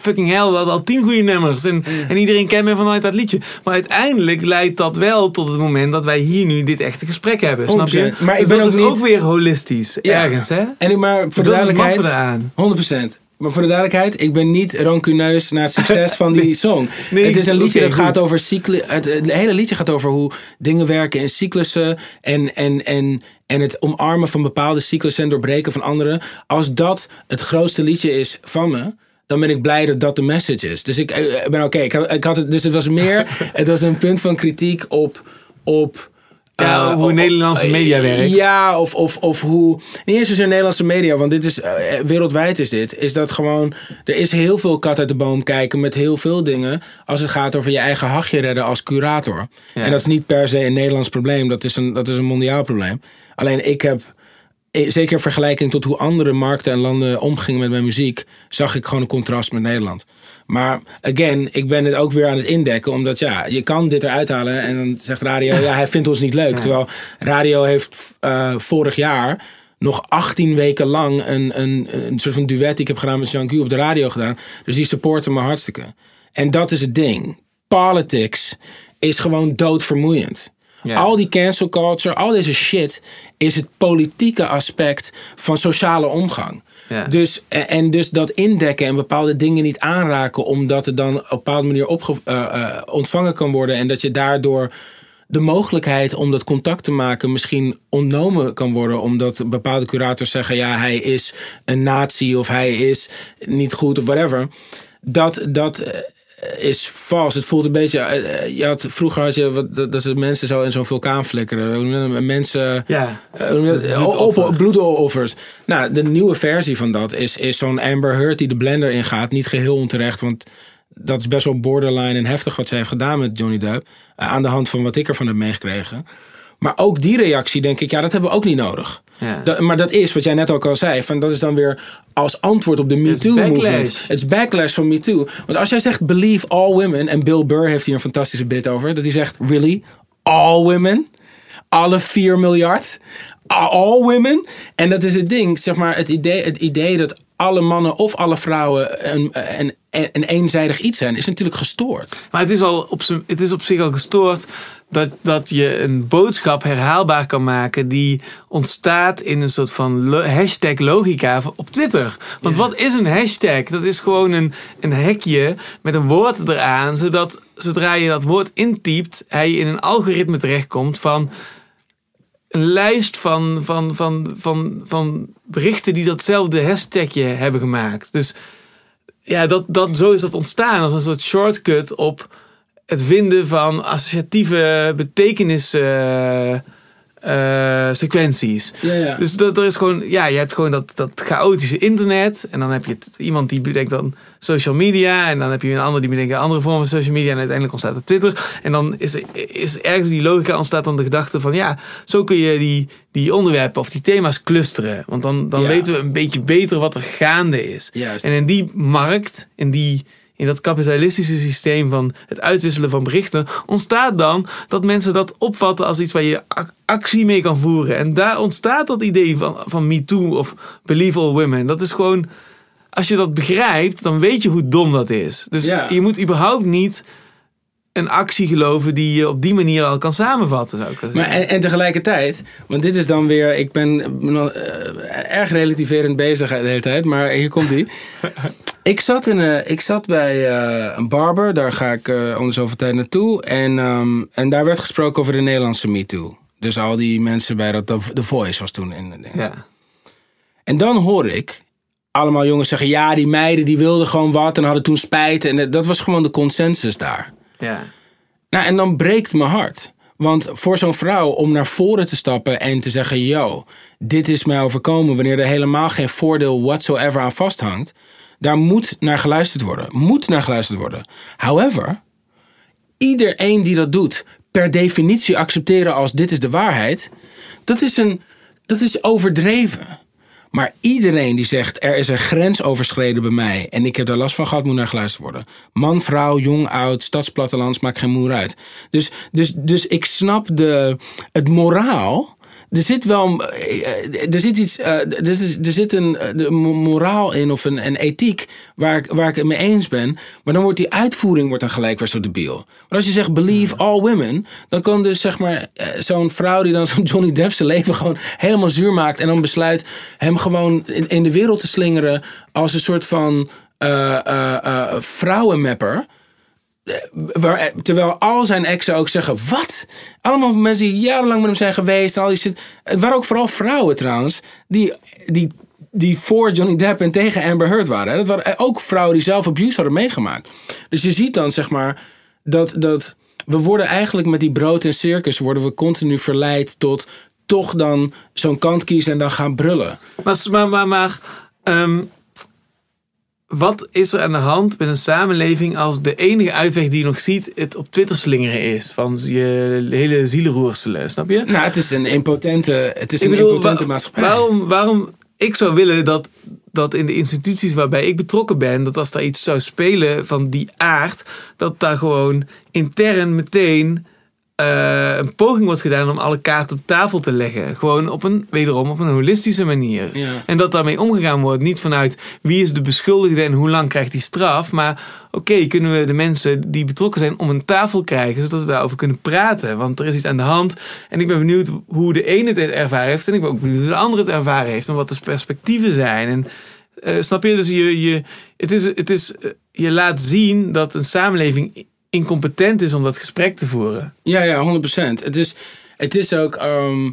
fucking hell, we hadden al tien goede nummers. En, en iedereen kent me vanuit dat liedje. Maar uiteindelijk leidt dat wel tot het moment dat wij hier nu dit echte gesprek hebben. Snap je? Maar ik dus ben dat ook is niet... ook weer holistisch. Ergens, hè? En ik maar voor dus de duidelijkheid. 100%. Maar voor de duidelijkheid, ik ben niet rancuneus naar het succes van die [LAUGHS] song. Nee, het is een liedje dat gaat over cyclus. Het, het, hele liedje gaat over hoe dingen werken in cyclussen. En, en, en, en het omarmen van bepaalde cyclussen en doorbreken van andere. Als dat het grootste liedje is van me dan ben ik blij dat dat de message is. Dus ik, ik ben oké. Ik, ik, had het, dus het was meer, [LAUGHS] het was een punt van kritiek op, op ja, hoe Nederlandse media werkt. Ja, of, of, of hoe. Niet eens zozeer Nederlandse media, want dit is. Uh, wereldwijd is dit. Is dat gewoon. Er is heel veel kat uit de boom kijken met heel veel dingen. Als het gaat over je eigen hachje redden als curator. En dat is niet per se een Nederlands probleem. Dat is een, dat is een mondiaal probleem. Alleen ik heb eh, zeker in vergelijking tot hoe andere markten en landen omgingen met mijn muziek, zag ik gewoon een contrast met Nederland. Maar again, ik ben het ook weer aan het indekken, omdat ja, je kan dit eruit halen en dan zegt radio, [LAUGHS] ja, hij vindt ons niet leuk. Terwijl radio heeft uh, vorig jaar nog 18 weken lang een, een, een soort van duet die ik heb gedaan met Jean Gu op de radio gedaan. Dus die supporten me hartstikke. En dat is het ding. Politics is gewoon doodvermoeiend. Al die cancel culture, al deze shit is het politieke aspect van sociale omgang. Dus, en dus dat indekken en bepaalde dingen niet aanraken, omdat het dan op een bepaalde manier opge, uh, uh, ontvangen kan worden. En dat je daardoor de mogelijkheid om dat contact te maken misschien ontnomen kan worden. Omdat bepaalde curators zeggen: ja, hij is een nazi of hij is niet goed of whatever. Dat, dat eh, is vals. Het voelt een beetje. Eh, eh, je had, vroeger had je wat, dat, ze mensen zo in zo'n vulkaan flikkeren. Mensen. Ja. Uh, bloedoffers. Nou, de nieuwe versie van dat is, is zo'n Amber Heard die de blender ingaat. Niet geheel onterecht, want dat is best wel borderline en heftig wat zij heeft gedaan met Johnny Depp. aan de hand van wat ik ervan heb meegekregen. Maar ook die reactie denk ik, ja, dat hebben we ook niet nodig. Ja. maar dat is wat jij net ook al zei. Van dat is dan weer als antwoord op de MeToo-movement. Het is backlash van MeToo. Want als jij zegt believe all women. En Bill Burr heeft hier een fantastische bit over. Dat hij zegt really? All women? Alle 4 miljard? All women? En dat is het ding. Zeg maar het idee, het idee dat alle mannen of alle vrouwen een, een, een eenzijdig iets zijn, is natuurlijk gestoord. Maar het is, al op, het is op zich al gestoord dat, dat je een boodschap herhaalbaar kan maken die ontstaat in een soort van hashtag logica op Twitter. Want wat is een hashtag? Dat is gewoon een, een hekje met een woord eraan, zodat zodra je dat woord intypt, hij in een algoritme terechtkomt van een lijst van, van, van, van, van berichten die datzelfde hashtagje hebben gemaakt. Dus ja, dat, dat, zo is dat ontstaan als een soort shortcut op het vinden van associatieve betekenis. Uh, uh, sequenties. Ja, ja. Dus dat, er is gewoon, ja, je hebt gewoon dat, dat chaotische internet. En dan heb je het, iemand die bedenkt dan social media. En dan heb je een ander die bedenkt een andere vorm van social media. En uiteindelijk ontstaat het Twitter. En dan is, is ergens die logica ontstaat dan de gedachte van ja, zo kun je die, die onderwerpen of die thema's clusteren. Want dan, dan weten we een beetje beter wat er gaande is. Juist. En in die markt, in die in dat kapitalistische systeem van het uitwisselen van berichten, ontstaat dan dat mensen dat opvatten als iets waar je actie mee kan voeren. En daar ontstaat dat idee van, van Me Too of Believe All Women. Dat is gewoon, als je dat begrijpt, dan weet je hoe dom dat is. Dus je moet überhaupt niet een actie geloven die je op die manier al kan samenvatten, zou ik Maar en, en tegelijkertijd, want dit is dan weer, ik ben eh, erg relativerend bezig de hele tijd, maar hier komt die. [LAUGHS] ik, zat in, eh, ik zat bij eh, een barber, daar ga ik eh om de zoveel tijd naartoe. En, ehm, en daar werd gesproken over de Nederlandse MeToo. Dus al die mensen bij dat, The- The Voice was toen in. in- ja. En dan hoor ik allemaal jongens zeggen, ja, die meiden die wilden gewoon wat en hadden toen spijt. En dat was gewoon de consensus daar. Ja. Nou, en dan breekt mijn hart. Want voor zo'n vrouw om naar voren te stappen en te zeggen: Yo, dit is mij overkomen. wanneer er helemaal geen voordeel whatsoever aan vasthangt. daar moet naar geluisterd worden. Moet naar geluisterd worden. However, iedereen die dat doet, per definitie accepteren als dit is de waarheid. dat is, een, dat is overdreven. Maar iedereen die zegt er is een grens overschreden bij mij en ik heb daar last van gehad, moet naar geluisterd worden. Man, vrouw, jong, oud, stadsplattelands, maakt geen moer uit. Dus, dus, dus ik snap de, het moraal. Er zit wel eh, eh, er zit iets, eh, er, er zit een moraal in of een, een ethiek waar ik, waar ik het mee eens ben. Maar dan wordt die uitvoering wordt dan gelijk weer zo debiel. Maar als je zegt believe all women, dan kan dus zeg maar zo'n vrouw die dan zo'n Johnny Depp zijn leven gewoon helemaal zuur maakt en dan besluit hem gewoon in, in de wereld te slingeren als een soort van eh, vrouwenmapper. Waar, terwijl al zijn exen ook zeggen: Wat? Allemaal mensen die jarenlang met hem zijn geweest. en Al die. Het waren ook vooral vrouwen trouwens. Die, die, die voor Johnny Depp en tegen Amber Heard waren. Dat waren ook vrouwen die zelf abuse hadden meegemaakt. Dus je ziet dan zeg maar dat. dat we worden eigenlijk met die brood en circus. worden we continu verleid tot toch dan zo'n kant kiezen en dan gaan brullen. Maar, maar, maar, maar ehm, wat is er aan de hand met een samenleving als de enige uitweg die je nog ziet het op Twitter slingeren is? Van je hele zielenroerselen, snap je? Nou, het is een impotente, het is Ik een bedoel, impotente maatschappij. Waarom, waarom ik zou willen dat, dat in de instituties waarbij ik betrokken ben, dat als daar iets zou spelen van die aard, dat daar gewoon intern meteen eh, een poging wordt gedaan om alle kaarten op tafel te leggen. Gewoon op een, wederom op een holistische manier. Ja. En dat daarmee omgegaan wordt. Niet vanuit wie is de beschuldigde en hoe lang krijgt die straf. Maar oké, kunnen we de mensen die betrokken zijn om een tafel krijgen. Zodat we daarover kunnen praten. Want er is iets aan de hand. En ik ben benieuwd hoe de ene het ervaren heeft. En ik ben ook benieuwd hoe de andere het ervaren heeft. En wat de perspectieven zijn. En eh, snap je? Dus je, je, het is, het is, eh, je laat zien dat een samenleving incompetent is om dat gesprek te voeren. Ja, ja, 100%. Het is, het is ook. ehm,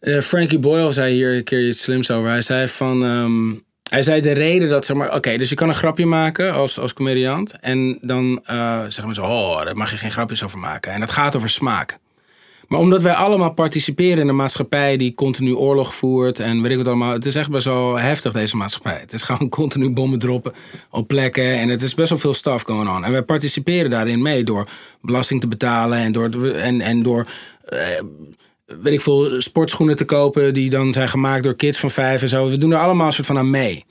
eh, Frankie Boyle zei hier een keer iets slims over. Hij zei van. ehm, hij zei de reden dat, zeg maar, oké, dus je kan een grapje maken als, als comediant. En dan eh zeggen mensen, oh, daar mag je geen grapjes over maken. En het gaat over smaak. Maar omdat wij allemaal participeren in een maatschappij die continu oorlog voert en weet ik wat allemaal. Het is echt best wel heftig, deze maatschappij. Het is gewoon [LAUGHS] continu bommen droppen op plekken en het is best wel veel stuff going on. En wij participeren daarin mee door belasting te betalen en door, en, en door eh, weet ik veel, sportschoenen te kopen die dan zijn gemaakt door kids van vijf en zo. We doen er allemaal een soort van aan mee.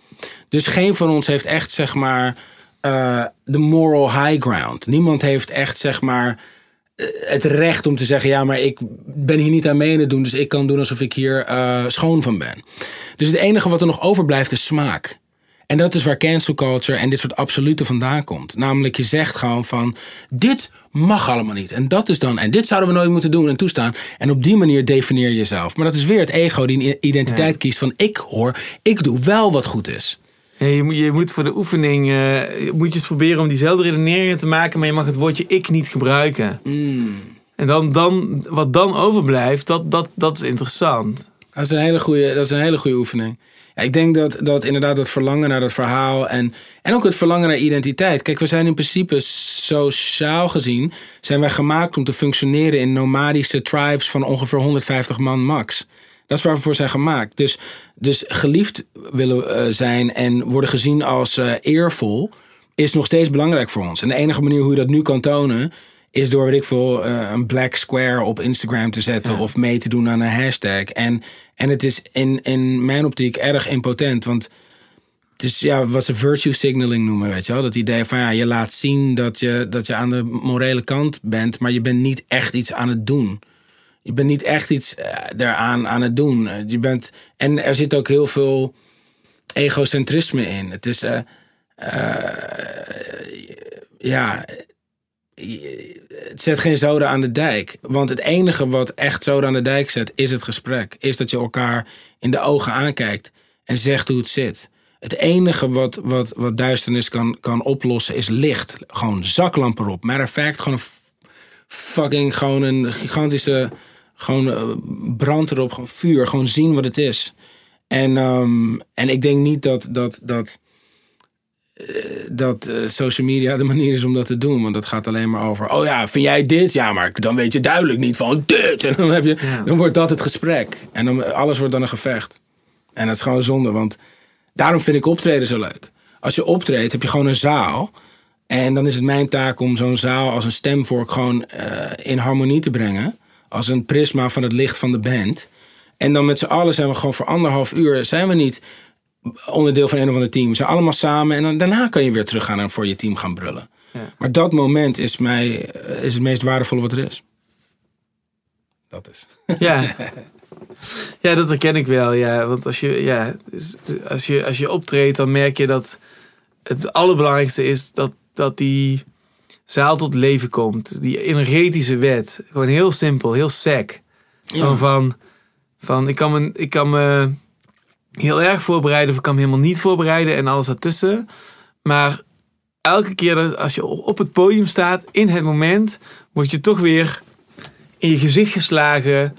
Dus geen van ons heeft echt, zeg maar, eh, de moral high ground. Niemand heeft echt, zeg maar, het recht om te zeggen: ja, maar ik ben hier niet aan mee aan het doen, dus ik kan doen alsof ik hier eh, schoon van ben. Dus het enige wat er nog overblijft is smaak. En dat is waar cancel culture en dit soort absoluten vandaan komt. Namelijk, je zegt gewoon van: dit mag allemaal niet. En dat is dan, en dit zouden we nooit moeten doen en toestaan. En op die manier definieer je jezelf. Maar dat is weer het ego die een identiteit kiest van: ik hoor, ik doe wel wat goed is. Ja, je, moet, je moet voor de oefening eh, moet je eens proberen om diezelfde redeneringen te maken, maar je mag het woordje ik niet gebruiken. En dan, dan, wat dan overblijft, dat, dat, dat is interessant. Dat is een hele goede, dat is een hele goede oefening. Ja, ik denk dat, dat inderdaad dat verlangen naar dat verhaal en, en ook het verlangen naar identiteit. Kijk, we zijn in principe sociaal gezien, zijn wij gemaakt om te functioneren in nomadische tribes van ongeveer 150 man max. Dat is waar we voor zijn gemaakt. Dus, dus geliefd willen eh, zijn en worden gezien als eh, eervol is nog steeds belangrijk voor ons. En de enige manier hoe je dat nu kan tonen is door, weet ik veel, eh, een black square op Instagram te zetten of mee te doen aan een hashtag. En, en het is in, in mijn optiek erg impotent, want het is ja, wat ze virtue signaling noemen, weet je wel. Dat idee van ja, je laat zien dat je, dat je aan de morele kant bent, maar je bent niet echt iets aan het doen. Je bent niet echt iets eh, daaraan aan het doen. Eh, Je bent, en er zit ook heel veel egocentrisme in. Het is, eh, ja, het zet geen zoden aan de dijk. Want het enige wat echt zoden aan de dijk zet, is het gesprek. Is dat je elkaar in de ogen aankijkt en zegt hoe het zit. Het enige wat, wat, wat duisternis kan, kan oplossen is licht. Gewoon zaklampen erop. Matter of fact, gewoon een fucking, gewoon een gigantische, gewoon eh, brand erop, gewoon vuur. Gewoon zien wat het is. En, um, en ik denk niet dat, dat, dat, uh, dat uh, social media de manier is om dat te doen. Want dat gaat alleen maar over, oh ja, vind jij dit? Ja, maar dan weet je duidelijk niet van dit. En dan, heb je, ja. dan wordt dat het gesprek. En dan, alles wordt dan een gevecht. En dat is gewoon zonde, want daarom vind ik optreden zo leuk. Als je optreedt, heb je gewoon een zaal. En dan is het mijn taak om zo'n zaal als een stemvork gewoon uh, in harmonie te brengen. Als een prisma van het licht van de band. En dan met z'n allen zijn we gewoon voor anderhalf uur... zijn we niet onderdeel van een of ander team. We zijn allemaal samen. En dan, daarna kan je weer teruggaan en voor je team gaan brullen. Ja. Maar dat moment is, mij, is het meest waardevolle wat er is. Dat is. Ja. [LAUGHS] Ja, dat herken ik wel. Ja. Want als je, ja, als, je, als je optreedt, dan merk je dat het allerbelangrijkste is dat, dat die zaal tot leven komt. Die energetische wet. Gewoon heel simpel, heel sec. Ja. Van, van ik, kan me, ik kan me heel erg voorbereiden of ik kan me helemaal niet voorbereiden en alles ertussen. Maar elke keer als je op het podium staat, in het moment, word je toch weer in je gezicht geslagen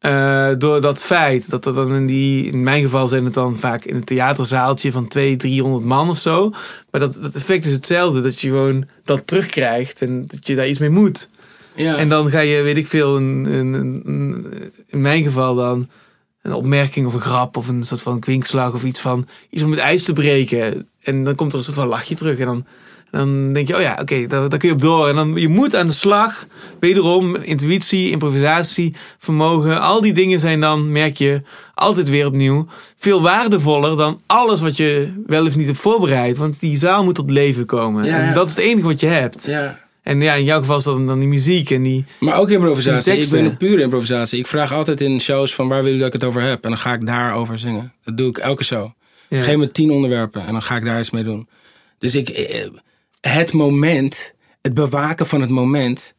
uh, door dat feit dat er dan in die, in mijn geval zijn het dan vaak in een theaterzaaltje van 200, 300 man of zo. Maar dat, dat effect is hetzelfde, dat je gewoon dat terugkrijgt en dat je daar iets mee moet. Ja. En dan ga je, weet ik veel, een, een, een, in mijn geval dan een opmerking of een grap of een soort van kwinkslag of iets van iets om het ijs te breken. En dan komt er een soort van lachje terug en dan dan denk je, oh ja, oké, okay, daar, daar, kun je op door. En dan je moet aan de slag. Wederom, intuïtie, improvisatie, vermogen. Al die dingen zijn dan, merk je, altijd weer opnieuw veel waardevoller dan alles wat je wel of niet hebt voorbereid. Want die zaal moet tot leven komen. Ja, ja. En dat is het enige wat je hebt. Ja. En ja, in jouw geval is dat dan die muziek en die. Maar ook improvisatie. Ik ben een pure improvisatie. Ik vraag altijd in shows van waar willen jullie dat ik het over heb? En dan ga ik daarover zingen. Dat doe ik elke show. Ja. Geef me tien onderwerpen en dan ga ik daar iets mee doen. Dus ik, het moment, het bewaken van het moment,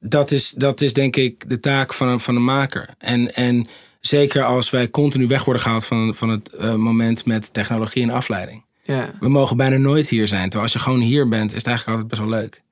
dat is, dat is denk ik de taak van een, van een maker. En, en zeker als wij continu weg worden gehaald van, van het uh, moment met technologie en afleiding. Ja. We mogen bijna nooit hier zijn. Terwijl als je gewoon hier bent, is het eigenlijk altijd best wel leuk.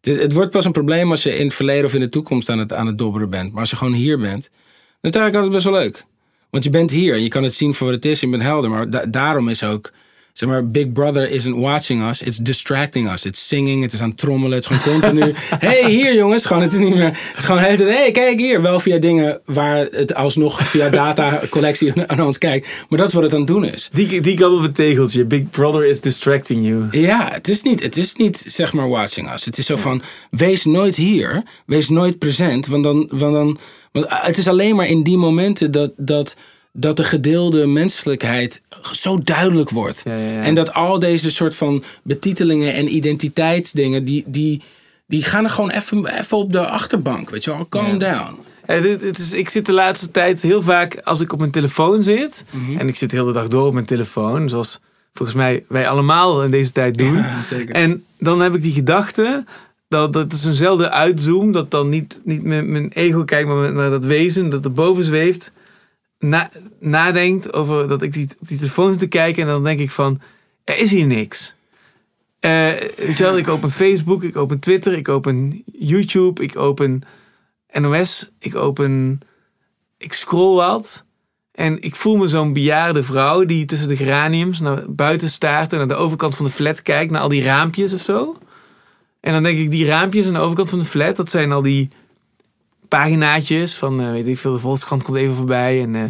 Het, het, wordt pas een probleem als je in het verleden of in de toekomst aan het, aan het dobberen bent. Maar als je gewoon hier bent, dan is het eigenlijk altijd best wel leuk. Want je bent hier en je kan het zien voor wat het is. Je bent helder. Maar da daarom is ook zeg maar, Big Brother isn't watching us, it's distracting us. It's singing, het is aan het trommelen, het is gewoon continu. [LAUGHS] hey, hier jongens, gewoon, het is niet meer. Het is gewoon hele hey, kijk hier. Wel via dingen waar het alsnog via data collectie [LAUGHS] naar ons kijkt. Maar dat is wat het aan het doen is. Die, die kan op het tegeltje. Big Brother is distracting you. Ja, het is niet, het is niet zeg maar watching us. Het is zo van, wees nooit hier, wees nooit present, want dan, want dan, want het is alleen maar in die momenten dat, dat dat de gedeelde menselijkheid zo duidelijk wordt. Ja, ja, ja. En dat al deze soort van betitelingen en identiteitsdingen, die, die, die gaan er gewoon even, even op de achterbank. Weet je wel, calm down. Het, het is, ik zit de laatste tijd heel vaak als ik op mijn telefoon zit. Mm -hmm. En ik zit de hele dag door op mijn telefoon. Zoals volgens mij wij allemaal in deze tijd doen. En dan heb ik die gedachte. Dat, dat is eenzelfde uitzoom. Dat dan niet, niet mijn, mijn ego kijkt, maar, maar dat wezen dat erboven zweeft na, nadenkt over dat ik die, op die telefoon zit te kijken en dan denk ik van, er is hier niks. Uh, weet je wel, ik open [LAUGHS] Facebook, ik open Twitter, ik open YouTube, ik open NOS, ik open, ik scroll wat. En ik voel me zo'n bejaarde vrouw die tussen de geraniums naar buiten staart en naar de overkant van de flat kijkt, naar al die raampjes of zo. En dan denk ik, die raampjes aan de overkant van de flat, dat zijn al die paginaatjes van, uh, weet ik veel, de Volkskrant komt even voorbij. En, uh,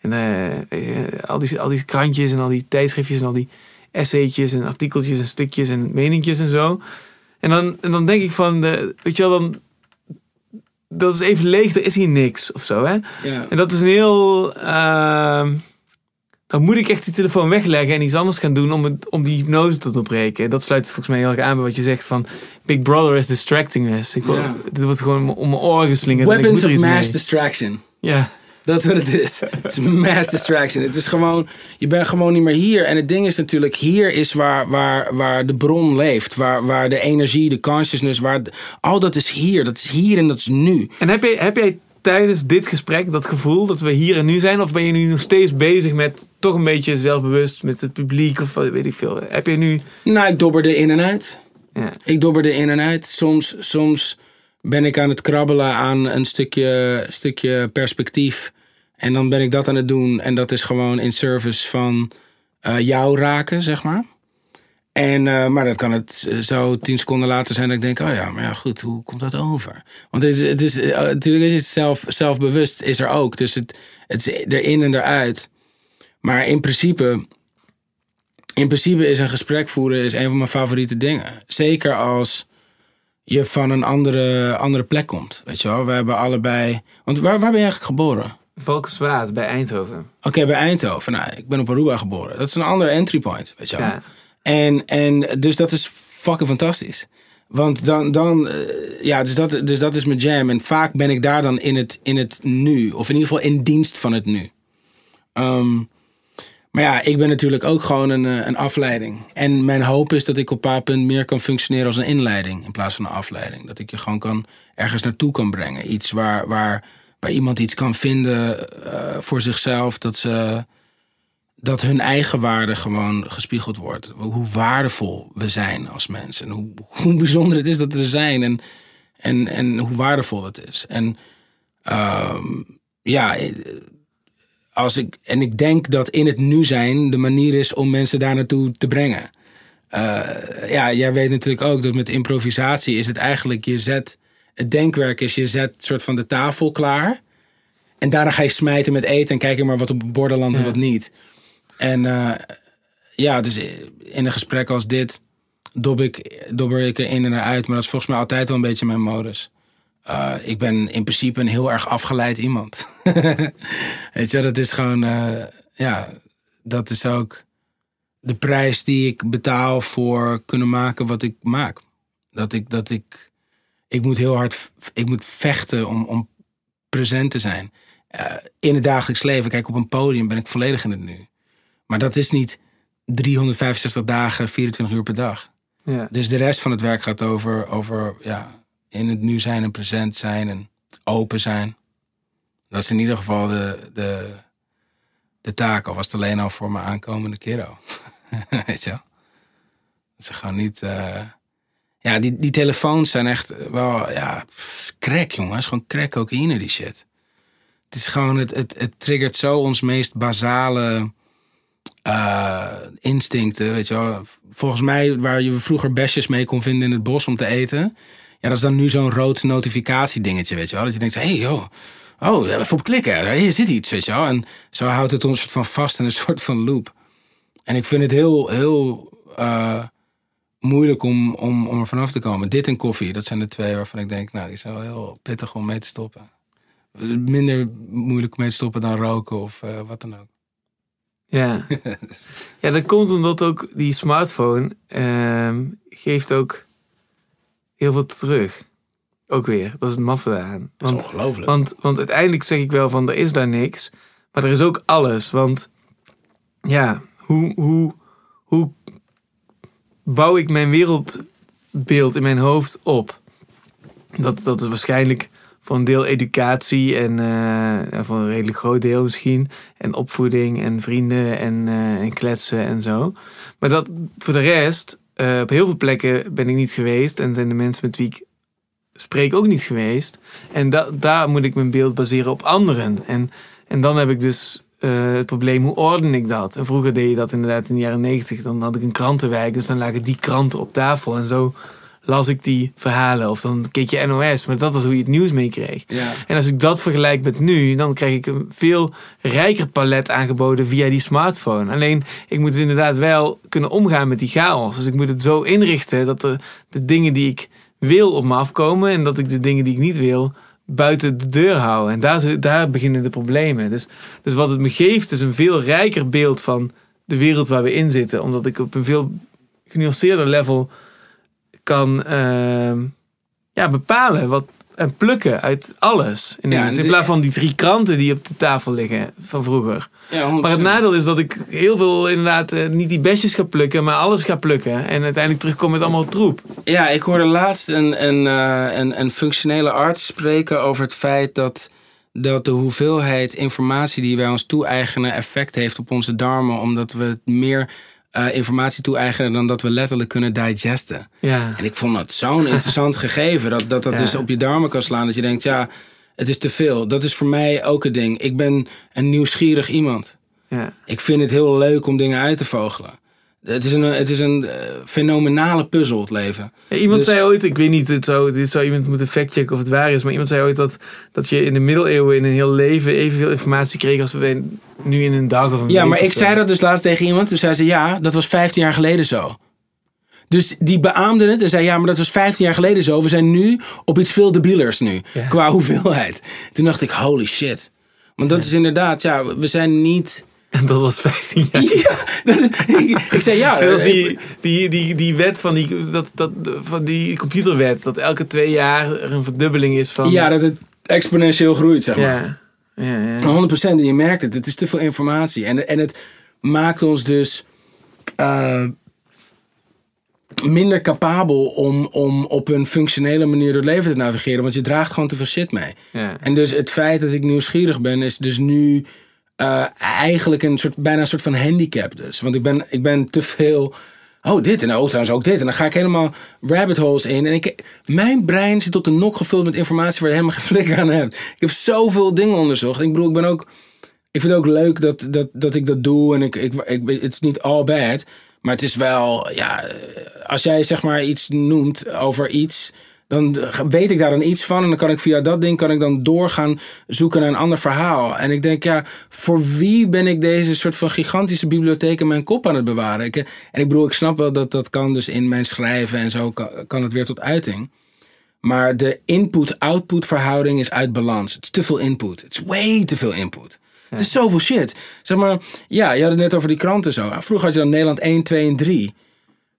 en uh, al, die, al die krantjes en al die tijdschriftjes en al die essaytjes en artikeltjes en stukjes en meningjes en zo. En dan, en dan denk ik van, de, weet je wel, dan, dat is even leeg, er is hier niks of zo. Hè? Ja. En dat is een heel ehm, dan moet ik echt die telefoon wegleggen en iets anders gaan doen om, het, om die hypnose te doorbreken. En dat sluit volgens mij heel erg aan bij wat je zegt van Big Brother is distracting us. Ik word. Dit wordt gewoon om mijn oren geslingerd. Weapons of mass mee. distraction. Ja, Dat is wat het is. [LAUGHS] Het is mass distraction. Het is gewoon, je bent gewoon niet meer hier. En het ding is natuurlijk, hier is waar, waar, waar de bron leeft. Waar, waar de energie, de consciousness, waar, al dat is hier. Dat is hier en dat is nu. En heb, je, heb jij tijdens dit gesprek dat gevoel dat we hier en nu zijn? Of ben je nu nog steeds bezig met toch een beetje zelfbewust met het publiek of weet ik veel? Heb je nu... Nou, ik dobberde in en uit. Ja. Ik dobberde in en uit. Soms, soms ben ik aan het krabbelen aan een stukje, stukje perspectief. En dan ben ik dat aan het doen. En dat is gewoon in service van uh, jou raken, zeg maar. En, uh, maar dat kan het zo tien seconden later zijn dat ik denk, oh ja, maar ja, goed, hoe komt dat over? Want het is, het is uh, natuurlijk is het zelf, zelfbewust is er ook. Dus het, het is erin en eruit. Maar in principe, in principe is een gesprek voeren is een van mijn favoriete dingen. Zeker als je van een andere, andere plek komt. Weet je wel, we hebben allebei. Want waar, waar ben je eigenlijk geboren? Valkenswaard bij Eindhoven. Oké, bij Eindhoven. Nou, ik ben op Aruba geboren. Dat is een andere entry point, weet je wel. Ja. En, en dus dat is fucking fantastisch. Want dan, dan ja, dus dat, dus dat is mijn jam. En vaak ben ik daar dan in het, in het nu. Of in ieder geval in dienst van het nu. Um, maar ja, ik ben natuurlijk ook gewoon een, een afleiding. En mijn hoop is dat ik op een paar punten meer kan functioneren als een inleiding in plaats van een afleiding. Dat ik je gewoon kan, ergens naartoe kan brengen. Iets waar, waar, waar iemand iets kan vinden uh, voor zichzelf. Dat, ze, dat hun eigen waarde gewoon gespiegeld wordt. Hoe waardevol we zijn als mensen. En hoe, hoe bijzonder het is dat we er zijn. En, en, en hoe waardevol het is. En uh, ja als ik, en ik denk dat in het nu zijn de manier is om mensen daar naartoe te brengen. Uh, ja, jij weet natuurlijk ook dat met improvisatie is het eigenlijk, je zet, het denkwerk is, je zet soort van de tafel klaar. En daarna ga je smijten met eten en kijken maar wat op borden landt en wat niet. En uh, ja, dus in een gesprek als dit dob ik, dobber ik er in en uit. Maar dat is volgens mij altijd wel een beetje mijn modus. Uh, ik ben in principe een heel erg afgeleid iemand. [LAUGHS] Weet je, dat is gewoon, uh, ja, dat is ook de prijs die ik betaal voor kunnen maken wat ik maak. Dat ik, dat ik, ik moet heel hard, ik moet vechten om, om present te zijn. In het dagelijks leven, kijk, op een podium ben ik volledig in het nu. Maar dat is niet 365 dagen, 24 uur per dag. Ja. Dus de rest van het werk gaat over, over ja, in het nu zijn en present zijn en open zijn. Dat is in ieder geval de, de, de taak. Of was het alleen al voor mijn aankomende kiddo. [LAUGHS] Weet je wel? Dat ze gewoon niet... Uh... Ja, die, die telefoons zijn echt wel... Ja, crack jongens. Het is gewoon crack cocaïne die shit. Het is gewoon... Het, het, het triggert zo ons meest basale... Uh, instincten, weet je wel. Volgens mij, waar je vroeger besjes mee kon vinden in het bos om te eten, ja, dat is dan nu zo'n rood notificatie dingetje, weet je wel. Dat je denkt, hé hey, joh, oh, even op klikken. Hier zit iets, weet je wel. En zo houdt het ons van vast in een [LAUGHS] soort van loop. En ik vind het heel, heel uh, moeilijk om, om, om er vanaf te komen. Dit en koffie, dat zijn de twee waarvan ik denk, nou, die zijn wel heel pittig om mee te stoppen. Minder moeilijk mee te stoppen dan roken of uh, wat dan ook. Ja. [LAUGHS] ja, dat komt omdat ook die smartphone uh, geeft ook heel veel terug. Ook weer, dat is het maffe aan. Want, dat is ongelooflijk. Want, want uiteindelijk zeg ik wel van, er is daar niks. Maar er is ook alles. Want ja, hoe, hoe, hoe bouw ik mijn wereldbeeld in mijn hoofd op? Dat, dat is waarschijnlijk voor een deel educatie en uh, voor een redelijk groot deel misschien. En opvoeding en vrienden en, uh, en kletsen en zo. Maar dat voor de rest uh, op heel veel plekken ben ik niet geweest. En zijn de mensen met wie ik spreek ook niet geweest. En da daar moet ik mijn beeld baseren op anderen. En, en dan heb ik dus het probleem, hoe orden ik dat? En vroeger deed je dat inderdaad in de jaren negentig. Dan had ik een krantenwijk, dus dan lagen die kranten op tafel. En zo las ik die verhalen. Of dan keek je NOS, maar dat was hoe je het nieuws meekreeg. Ja. En als ik dat vergelijk met nu, dan krijg ik een veel rijker palet aangeboden via die smartphone. Alleen, ik moet dus inderdaad wel kunnen omgaan met die chaos. Dus ik moet het zo inrichten dat de, de dingen die ik wil op me afkomen en dat ik de dingen die ik niet wil buiten de deur hou. En daar, daar beginnen de problemen. Dus, dus wat het me geeft is een veel rijker beeld van de wereld waar we in zitten. Omdat ik op een veel genuanceerder level kan uh, ja, bepalen wat, en plukken uit alles. Ja, en in de- plaats van die drie kranten die op de tafel liggen van vroeger. Ja, Maar het nadeel is dat ik heel veel inderdaad eh, niet die besjes ga plukken, maar alles ga plukken. En uiteindelijk terugkom met allemaal troep. Ja, ik hoorde laatst een, een, eh, een, een functionele arts spreken over het feit dat, dat de hoeveelheid informatie die wij ons toe-eigenen effect heeft op onze darmen, omdat we meer eh, informatie toe-eigenen dan dat we letterlijk kunnen digesten. Ja. En ik vond dat zo'n [LAUGHS] interessant gegeven, dat dat, dat Ja. dus op je darmen kan slaan, dat je denkt, ja, het is te veel. Dat is voor mij ook een ding. Ik ben een nieuwsgierig iemand. ja. Ik vind het heel leuk om dingen uit te vogelen. Het is een, het is een eh, fenomenale puzzel, het leven. Ja, iemand Dus- zei ooit, ik weet niet, het zou, dit zou iemand moeten factchecken of het waar is, maar iemand zei ooit dat, dat je in de middeleeuwen in een heel leven evenveel informatie kreeg als we nu in een dag of een Ja, maar ik zei dat dus laatst tegen iemand. Toen zei ze, ja, dat was 15 jaar geleden zo. Dus die beaamde het en zei, ja, maar dat was 15 jaar geleden zo. We zijn nu op iets veel debielers nu, Ja. qua hoeveelheid. Toen dacht ik, holy shit. Want dat is inderdaad, ja, we zijn niet... En dat was 15 jaar. [LAUGHS] Ja, dat is- ik, ik zei, ja. [LAUGHS] Dat was die, die, die, die wet van die, dat, dat, van die computerwet, dat elke twee jaar er een verdubbeling is van... ja, dat het exponentieel groeit, zeg maar. ja. Ja, ja. 100% en je merkt het. Het is te veel informatie. En, en het maakt ons dus eh, minder capabel om, om op een functionele manier door het leven te navigeren. Want je draagt gewoon te veel shit mee. Ja. En dus het feit dat ik nieuwsgierig ben, is dus nu eh, eigenlijk een soort, bijna een soort van handicap. Dus. Want ik ben, ik ben te veel. Oh, dit en oh, trouwens ook dit. En dan ga ik helemaal rabbit holes in. En ik, mijn brein zit tot de nok gevuld met informatie waar je helemaal geen flikker aan hebt. Ik heb zoveel dingen onderzocht. Ik bedoel, ik ben ook. Ik vind het ook leuk dat, dat, dat ik dat doe. En ik, ik, ik, het is niet all bad. Maar het is wel, ja, eh, als jij zeg maar iets noemt over iets, dan weet ik daar dan iets van. En dan kan ik via dat ding kan ik dan doorgaan zoeken naar een ander verhaal. En ik denk, ja, voor wie ben ik deze soort van gigantische bibliotheek in mijn kop aan het bewaren? Ik, en ik bedoel, ik snap wel dat dat kan dus in mijn schrijven en zo kan, kan het weer tot uiting. Maar de input-output verhouding is uit balans. Het is te veel input. Het is way te veel input. Het is zoveel shit. Zeg maar, ja, je had het net over die kranten zo. Vroeger had je dan Nederland 1, 2 en 3.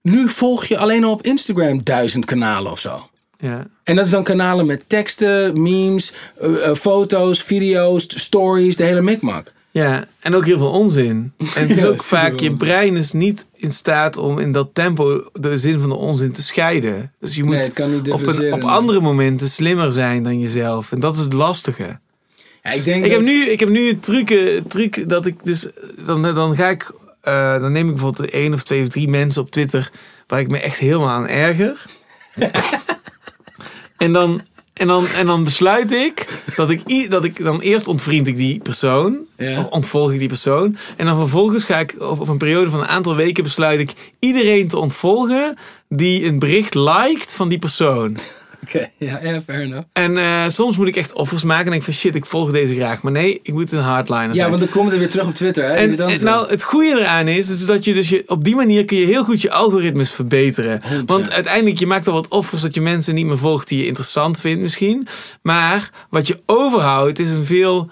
Nu volg je alleen al op Instagram duizend kanalen of zo. Ja. En dat is dan kanalen met teksten, memes, eh, eh, foto's, video's, stories, de hele mikmak. Ja, en ook heel veel onzin. En het is Ja, ook vaak, je brein is niet in staat om in dat tempo de zin van de onzin te scheiden. Dus je moet Nee, op, een, op andere momenten slimmer zijn dan jezelf. En dat is het lastige. Ja, ik denk Ik heb, nu, ik heb nu een truc, truc dat ik dus, dan, dan ga ik, eh, dan neem ik bijvoorbeeld één of twee of drie mensen op Twitter waar ik me echt helemaal aan erger. [LAUGHS] en dan, en dan, en dan besluit ik dat ik, dat ik dan eerst ontvriend ik die persoon. Ja. Of ontvolg ik die persoon. En dan vervolgens ga ik over een periode van een aantal weken besluit ik iedereen te ontvolgen die een bericht liked van die persoon. Oké, [LAUGHS] ja, ja, fair enough. En eh, soms moet ik echt offers maken en denk van shit, ik volg deze graag. Maar nee, ik moet een hardliner Ja, zijn. want dan komt het weer terug op Twitter. Hè? en, en zo. nou, het goede eraan is, is dat je dus je, op die manier kun je heel goed je algoritmes verbeteren. 100%. Want uiteindelijk, je maakt al wat offers dat je mensen niet meer volgt die je interessant vindt misschien. Maar wat je overhoudt is een veel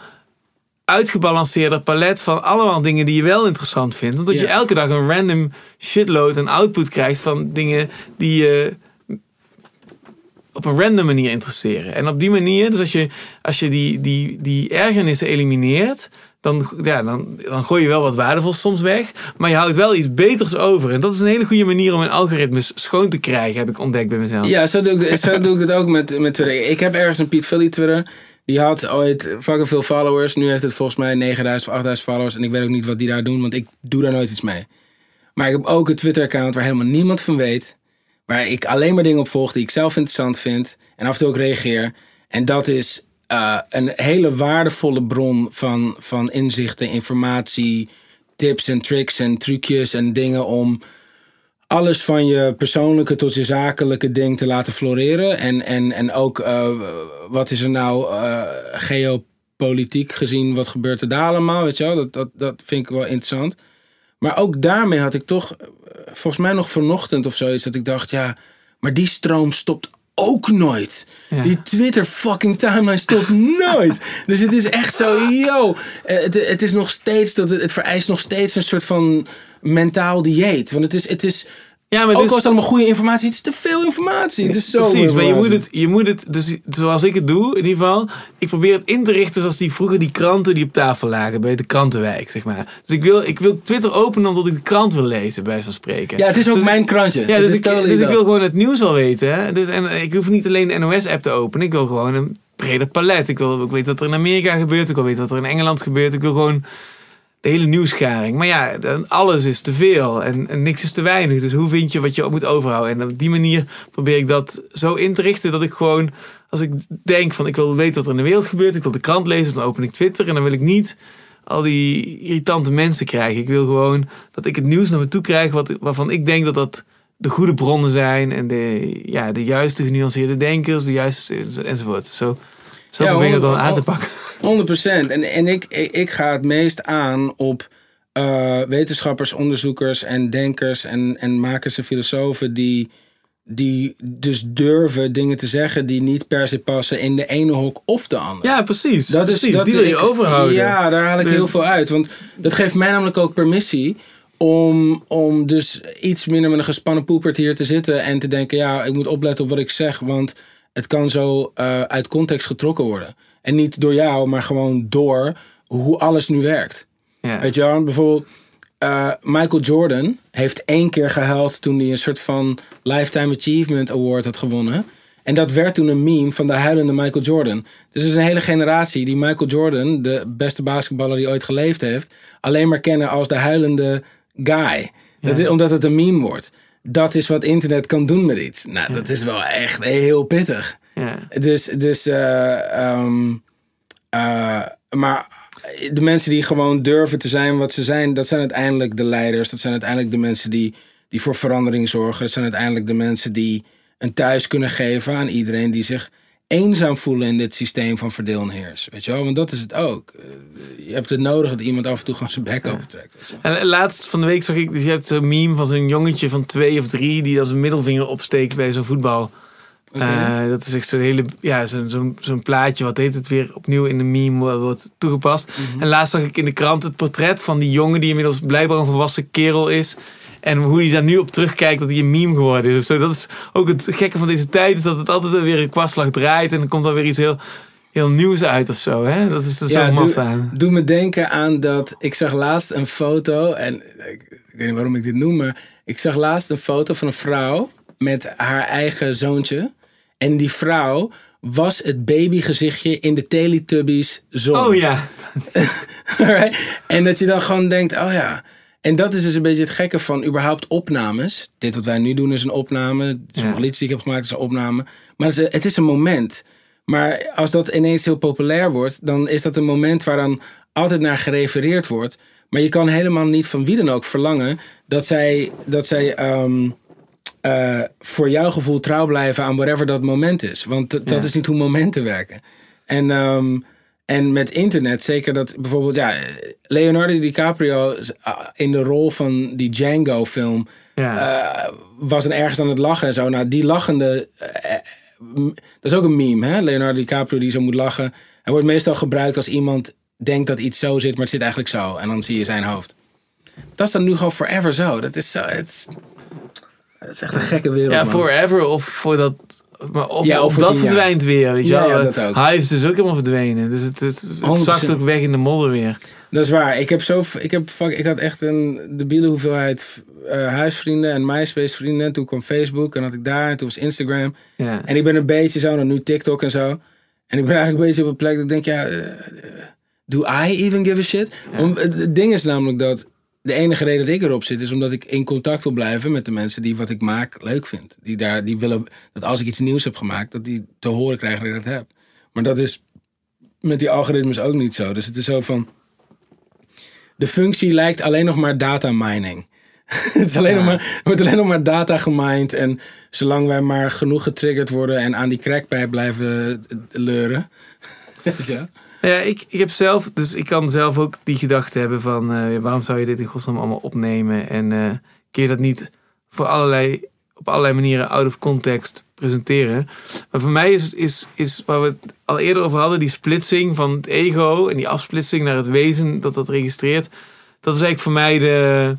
uitgebalanceerder palet van allemaal dingen die je wel interessant vindt. Omdat je Ja. elke dag een random shitload aan output krijgt van dingen die je op een random manier interesseren. En op die manier, dus als je, als je die, die, die ergernissen elimineert, dan, ja, dan, dan gooi je wel wat waardevols soms weg. Maar je houdt wel iets beters over. En dat is een hele goede manier om een algoritmes schoon te krijgen, heb ik ontdekt bij mezelf. Ja, zo doe ik, zo doe ik het ook met, met Twitter. Ik heb ergens een Piet Philly Twitter. Die had ooit fucking veel followers. Nu heeft het volgens mij 9000 of 8000 followers. En ik weet ook niet wat die daar doen, want ik doe daar nooit iets mee. Maar ik heb ook een Twitter-account waar helemaal niemand van weet. Waar ik alleen maar dingen op volg die ik zelf interessant vind. En af en toe ook reageer. En dat is eh, een hele waardevolle bron van, van inzichten, informatie, tips en tricks en trucjes en dingen om alles van je persoonlijke tot je zakelijke ding te laten floreren. En, en, en ook eh, wat is er nou eh, geopolitiek gezien, wat gebeurt er daar allemaal, weet je wel? Dat, dat, dat vind ik wel interessant. Maar ook daarmee had ik toch, eh, volgens mij nog vanochtend of zoiets, dat ik dacht, ja, maar die stroom stopt ook nooit. Ja. Die Twitter fucking timeline stopt nooit. [LAUGHS] Dus het is echt zo, yo. eh, Het, het is nog steeds, dat het vereist nog steeds een soort van mentaal dieet. Want het is, het is Ja, maar Ook dus- al is het allemaal goede informatie, het is te veel informatie. Het is zo Precies, maar je moet, het, je moet het, dus zoals ik het doe, in ieder geval, ik probeer het in te richten zoals die vroeger die kranten die op tafel lagen bij de krantenwijk, zeg maar. Dus ik wil, ik wil Twitter openen omdat ik de krant wil lezen, bij van spreken. Ja, het is ook Dus- mijn krantje. Ja, dus, is ik, totally dus ik wil gewoon het nieuws al weten. Hè? Dus, en ik hoef niet alleen de NOS-app te openen. Ik wil gewoon een breder palet. Ik wil ook weten wat er in Amerika gebeurt. Ik wil weten wat er in Engeland gebeurt. Ik wil gewoon de hele nieuwsgaring. Maar ja, dan alles is te veel en, en niks is te weinig. Dus hoe vind je wat je moet overhouden? En op die manier probeer ik dat zo in te richten dat ik gewoon, als ik denk van ik wil weten wat er in de wereld gebeurt, ik wil de krant lezen, dan open ik Twitter en dan wil ik niet al die irritante mensen krijgen. Ik wil gewoon dat ik het nieuws naar me toe krijg wat, waarvan ik denk dat dat de goede bronnen zijn en de, ja, de juiste genuanceerde denkers, de juiste enzovoort. Zo, zo Ja, probeer ik het dan aan te pakken. 100%. En, en ik, ik, ik ga het meest aan op eh, wetenschappers, onderzoekers en denkers en, en makers en filosofen die, die dus durven dingen te zeggen die niet per se passen in de ene hok of de andere. Ja, precies. Dat is, precies. dat die wil je overhouden. Ja, daar haal ik heel veel uit. Want dat geeft mij namelijk ook permissie om, om dus iets minder met een gespannen poepert hier te zitten en te denken, ja, ik moet opletten op wat ik zeg, want het kan zo eh, uit context getrokken worden. En niet door jou, maar gewoon door hoe alles nu werkt. Ja. Weet je wel, bijvoorbeeld eh, Michael Jordan heeft één keer gehuild toen hij een soort van Lifetime Achievement Award had gewonnen. En dat werd toen een meme van de huilende Michael Jordan. Dus er is een hele generatie die Michael Jordan, de beste basketballer die ooit geleefd heeft, alleen maar kennen als de huilende guy. Dat is, omdat het een meme wordt. Dat is wat internet kan doen met iets. Nou, dat is wel echt heel pittig. Ja. Dus, dus eh, ehm, eh, maar de mensen die gewoon durven te zijn wat ze zijn, dat zijn uiteindelijk de leiders. Dat zijn uiteindelijk de mensen die, die voor verandering zorgen. Dat zijn uiteindelijk de mensen die een thuis kunnen geven aan iedereen die zich eenzaam voelen in dit systeem van verdeel en heers. Weet je wel? Want dat is het ook. Eh, Je hebt het nodig dat iemand af en toe gewoon zijn bek opentrekt. Je wel. En laatst van de week zag ik, dus je hebt zo'n meme van zo'n jongetje van twee of drie die als een middelvinger opsteekt bij zo'n voetbal. Eh, dat is echt zo'n hele, ja, zo'n zo'n zo'n plaatje, wat heet het weer, opnieuw in de meme wo- wordt toegepast. En laatst zag ik in de krant het portret van die jongen die inmiddels blijkbaar een volwassen kerel is. En hoe hij daar nu op terugkijkt dat hij een meme geworden is. of zo. Dat is ook het gekke van deze tijd, is dat het altijd weer een kwartslag draait en dan komt er weer iets heel, heel nieuws uit of zo. Hè? Dat is er zo maf doe, aan. doe me denken aan dat ik zag laatst een foto en ik, ik weet niet waarom ik dit noem, maar ik zag laatst een foto van een vrouw met haar eigen zoontje en die vrouw was het babygezichtje in de Teletubbies zon. Oh ja, [LAUGHS] Alright? En dat je dan gewoon denkt, oh ja. En dat is dus een beetje het gekke van überhaupt opnames. Dit wat wij nu doen is een opname. Sommige Ja. liedjes die ik heb gemaakt is een opname. Maar het is, het is een moment. Maar als dat ineens heel populair wordt, dan is dat een moment waar dan altijd naar gerefereerd wordt. Maar je kan helemaal niet van wie dan ook verlangen dat zij, dat zij ehm, eh, voor jouw gevoel trouw blijven aan whatever dat moment is. Want dat- Ja. is niet hoe momenten werken. En, ehm, en met internet, zeker dat bijvoorbeeld, ja, Leonardo DiCaprio in de rol van die Django-film ja. eh, was dan ergens aan het lachen en zo. Nou, die lachende, eh, dat is ook een meme, hè? Leonardo DiCaprio die zo moet lachen. Hij wordt meestal gebruikt als iemand denkt dat iets zo zit, maar het zit eigenlijk zo. En dan zie je zijn hoofd. Dat is dan nu gewoon forever zo. Dat is zo, het is, het is echt een gekke wereld, Ja, man. forever of voor dat. Maar of, Ja, dat jaar. verdwijnt weer, weet je Ja, wel. ja, is dus ook helemaal verdwenen. Dus het, het, het 100%. zakt ook weg in de modder weer. Dat is waar. Ik heb zo, ik heb, fuck, ik had echt een debiele hoeveelheid eh, huisvrienden en MySpace vrienden. En toen kwam Facebook en had ik daar. En toen was Instagram. Ja. En ik ben een beetje zo, dan nu TikTok en zo. En ik ben eigenlijk een beetje op een plek dat ik denk, ja, eh, eh, do I even give a shit? Om, het, het ding is namelijk dat de enige reden dat ik erop zit, is omdat ik in contact wil blijven met de mensen die wat ik maak leuk vind. Die, daar, die willen dat als ik iets nieuws heb gemaakt, dat die te horen krijgen dat ik dat heb. Maar dat is met die algoritmes ook niet zo. Dus het is zo van. De functie lijkt alleen nog maar data mining. [LAUGHS] het is alleen nog maar, er wordt alleen nog maar data gemined. En zolang wij maar genoeg getriggerd worden en aan die crackpijp blijven leuren. [LAUGHS] ja. Ja, ik, ik heb zelf, dus ik kan zelf ook die gedachte hebben van eh, waarom zou je dit in godsnaam allemaal opnemen en eh kun je dat niet voor allerlei, op allerlei manieren out of context presenteren. Maar voor mij is, is, is waar we het al eerder over hadden, die splitsing van het ego en die afsplitsing naar het wezen dat dat registreert. Dat is eigenlijk voor mij de,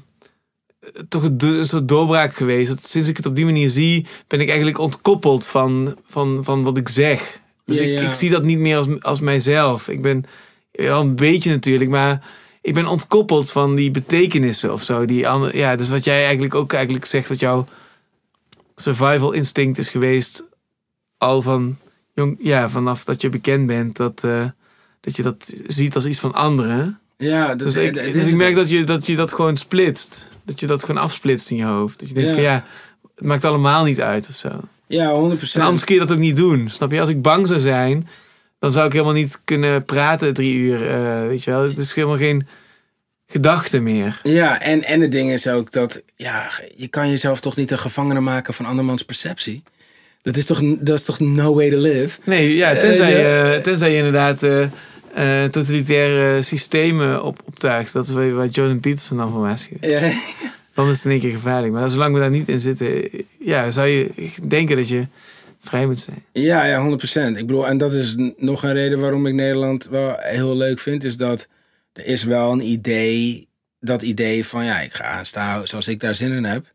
toch een soort doorbraak geweest. Dat sinds ik het op die manier zie, ben ik eigenlijk ontkoppeld van, van, van wat ik zeg. Dus Ja, ik, ja. ik zie dat niet meer als, als mijzelf. Ik ben wel een beetje natuurlijk, maar ik ben ontkoppeld van die betekenissen of zo. Die andere, ja, dus wat jij eigenlijk ook eigenlijk zegt, wat jouw survival instinct is geweest, al van jong, ja, vanaf dat je bekend bent, dat, eh, dat je dat ziet als iets van anderen. Ja, Dus, dus, ik, dus ik merk dat je, dat je dat gewoon splitst. Dat je dat gewoon afsplitst in je hoofd. Dat je denkt Ja. van ja, het maakt allemaal niet uit of zo. Ja, 100%. En anders kun je dat ook niet doen. Snap je? Als ik bang zou zijn, dan zou ik helemaal niet kunnen praten drie uur. eh, weet je wel? Het is helemaal geen gedachte meer. Ja, en, en het ding is ook dat ja, je kan jezelf toch niet een gevangene maken van andermans perceptie. Dat is toch, dat is toch no way to live? Nee, ja, Eh, tenzij, ja. je, tenzij je inderdaad eh, eh, totalitaire systemen op, optuigt. Dat is waar, waar Jordan Peterson dan voor waarschuwt. Ja, Dan is het in één keer gevaarlijk. Maar zolang we daar niet in zitten, ja, zou je denken dat je vrij moet zijn. ja, ja 100%. Ik bedoel, en dat is nog een reden waarom ik Nederland wel heel leuk vind. Is dat er is wel een idee, dat idee van ja, ik ga aanstaan zoals ik daar zin in heb.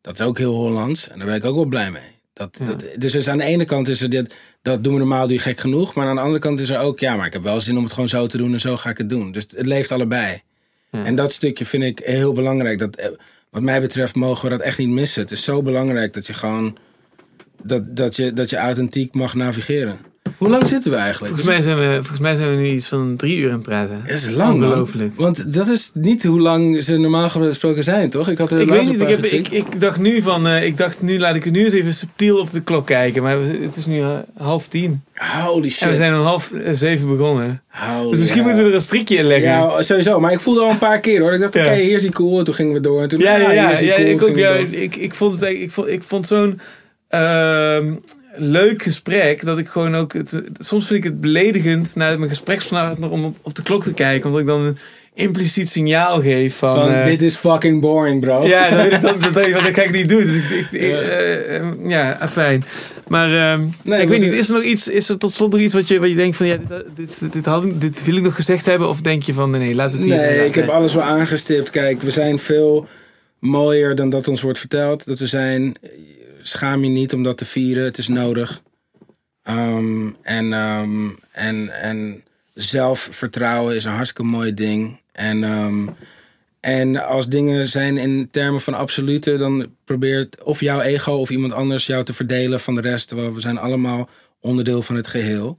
Dat is ook heel Hollands en daar ben ik ook wel blij mee. Dat, Ja. dat, dus, dus aan de ene kant is er dit, dat doen we normaal, doe je gek genoeg. Maar aan de andere kant is er ook, ja, maar ik heb wel zin om het gewoon zo te doen en zo ga ik het doen. Dus het leeft allebei. Ja. En dat stukje vind ik heel belangrijk. Dat, eh, wat mij betreft mogen we dat echt niet missen. Het is zo belangrijk dat je gewoon, dat, dat je, dat je authentiek mag navigeren. Hoe lang zitten we eigenlijk? Volgens mij, zijn we, volgens mij zijn we nu iets van drie uur aan het praten. Dat is lang, man. Ongelooflijk. Want dat is niet hoe lang ze normaal gesproken zijn, toch? Ik had er Ik weet niet, ik, heb, ik, ik dacht nu van, eh, ik dacht nu laat ik nu eens even subtiel op de klok kijken. Maar het is nu eh, half tien. Holy shit. En we zijn om half eh, zeven begonnen. Holy Dus misschien moeten we er een strikje in leggen. Ja, sowieso. Maar ik voelde al een paar keer hoor. Ik dacht, oké, hier is die cool. En toen gingen we door. En toen, Ja, ah, ja, ja. cool, ik, ook, ja ik, ik vond het ik vond, ik vond zo'n ehm, leuk gesprek dat ik gewoon ook, het, soms vind ik het beledigend naar mijn gesprekspartner om op, op de klok te kijken, omdat ik dan een impliciet signaal geef van, Van, eh, dit is fucking boring, bro. ja, denk [LAUGHS] ik, dat ga ik niet doen. Dus ik, ik, ik- Ja. eh, eh, ja, fijn. Maar ehm, Nee, ik weet niet, is er nog iets, is er tot slot nog iets wat je, wat je denkt van, ja, dit, dit, dit, had, dit wil ik nog gezegd hebben? Of denk je van, nee, we het hier Nee, laten? ik heb alles wel aangestipt. Kijk, we zijn veel mooier dan dat ons wordt verteld. Dat we zijn, schaam je niet om dat te vieren. Het is nodig. Ehm, en, ehm, en, en zelfvertrouwen is een hartstikke mooi ding. En, ehm, en als dingen zijn in termen van absolute, dan probeert of jouw ego of iemand anders jou te verdelen van de rest. Terwijl we zijn allemaal onderdeel van het geheel.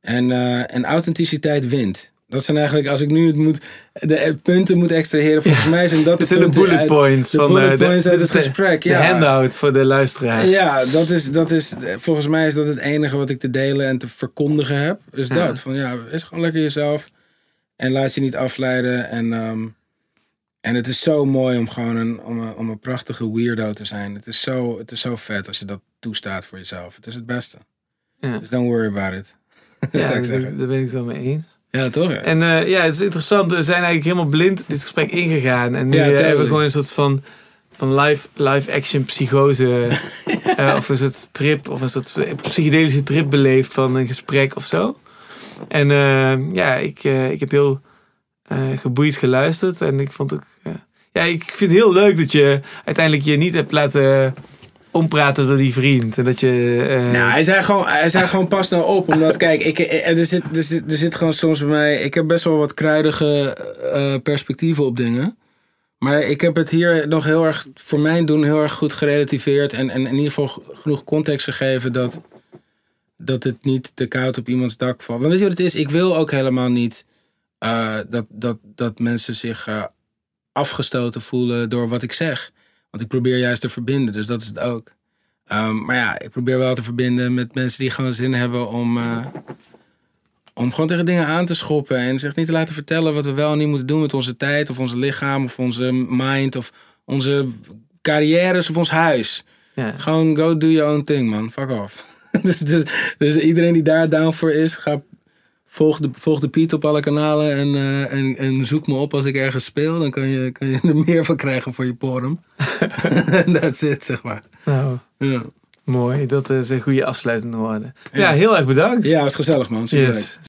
En, eh, en authenticiteit wint. Dat zijn eigenlijk, als ik nu het moet, de eh, punten moet extraheren, volgens mij zijn dat [LAUGHS] de bullet uit- points de van bullet eh, de, points uit is het de, gesprek. de ja. handout voor de luisteraar. Ja, dat is, dat is, volgens mij is dat het enige wat ik te delen en te verkondigen heb. Is Ja. dat. Van ja, wees gewoon lekker jezelf. En laat je niet afleiden. En, ehm, en het is zo mooi om gewoon een, om een, om een prachtige weirdo te zijn. Het is, zo, het is zo vet als je dat toestaat voor jezelf. Het is het beste. Ja. Dus don't worry about it. [LAUGHS] Ja, daar ben ik- wel mee eens. Ja, toch? Ja. En eh, ja, het is interessant. We zijn eigenlijk helemaal blind dit gesprek ingegaan. En nu Ja, eh, hebben we gewoon een soort van, van live, live action psychose. [LAUGHS] eh, of een soort trip, of een soort psychedelische trip beleefd van een gesprek of zo. En ja, ik, ik heb heel geboeid geluisterd. En ik vond ook... ja, ik vind het heel leuk dat je uiteindelijk je niet hebt laten ompraten door die vriend. En dat je... eh, Nou, hij zei gewoon, hij zei gewoon pas nou op. Omdat, [LAUGHS] kijk, ik, er, zit, er, zit, er zit gewoon soms bij mij... Ik heb best wel wat kruidige eh, perspectieven op dingen. Maar ik heb het hier nog heel erg, voor mijn doen, heel erg goed gerelativeerd. En, en in ieder geval genoeg context gegeven dat, dat het niet te koud op iemands dak valt. Want weet je wat het is? Ik wil ook helemaal niet eh, dat, dat, dat mensen zich eh, afgestoten voelen door wat ik zeg. Want ik probeer juist te verbinden, dus dat is het ook. Ehm, maar ja, ik probeer wel te verbinden met mensen die gewoon zin hebben om, eh, om gewoon tegen dingen aan te schoppen. En zich niet te laten vertellen wat we wel en niet moeten doen met onze tijd, of onze lichaam, of onze mind, of onze carrières, of ons huis. ja. Gewoon go do your own thing, man. Fuck off. [LAUGHS] dus, dus, dus iedereen die daar down voor is, ga, volg, de, volg de Piet op alle kanalen en, eh, en, en zoek me op als ik ergens speel. Dan kan je, kan je er meer van krijgen voor je porum. [LAUGHS] [LAUGHS] That's it, zeg maar. Nou, Ja, mooi. Dat eh, zijn goede afsluitende woorden. Ja, heel erg bedankt. ja was gezellig, man. Super. Yes.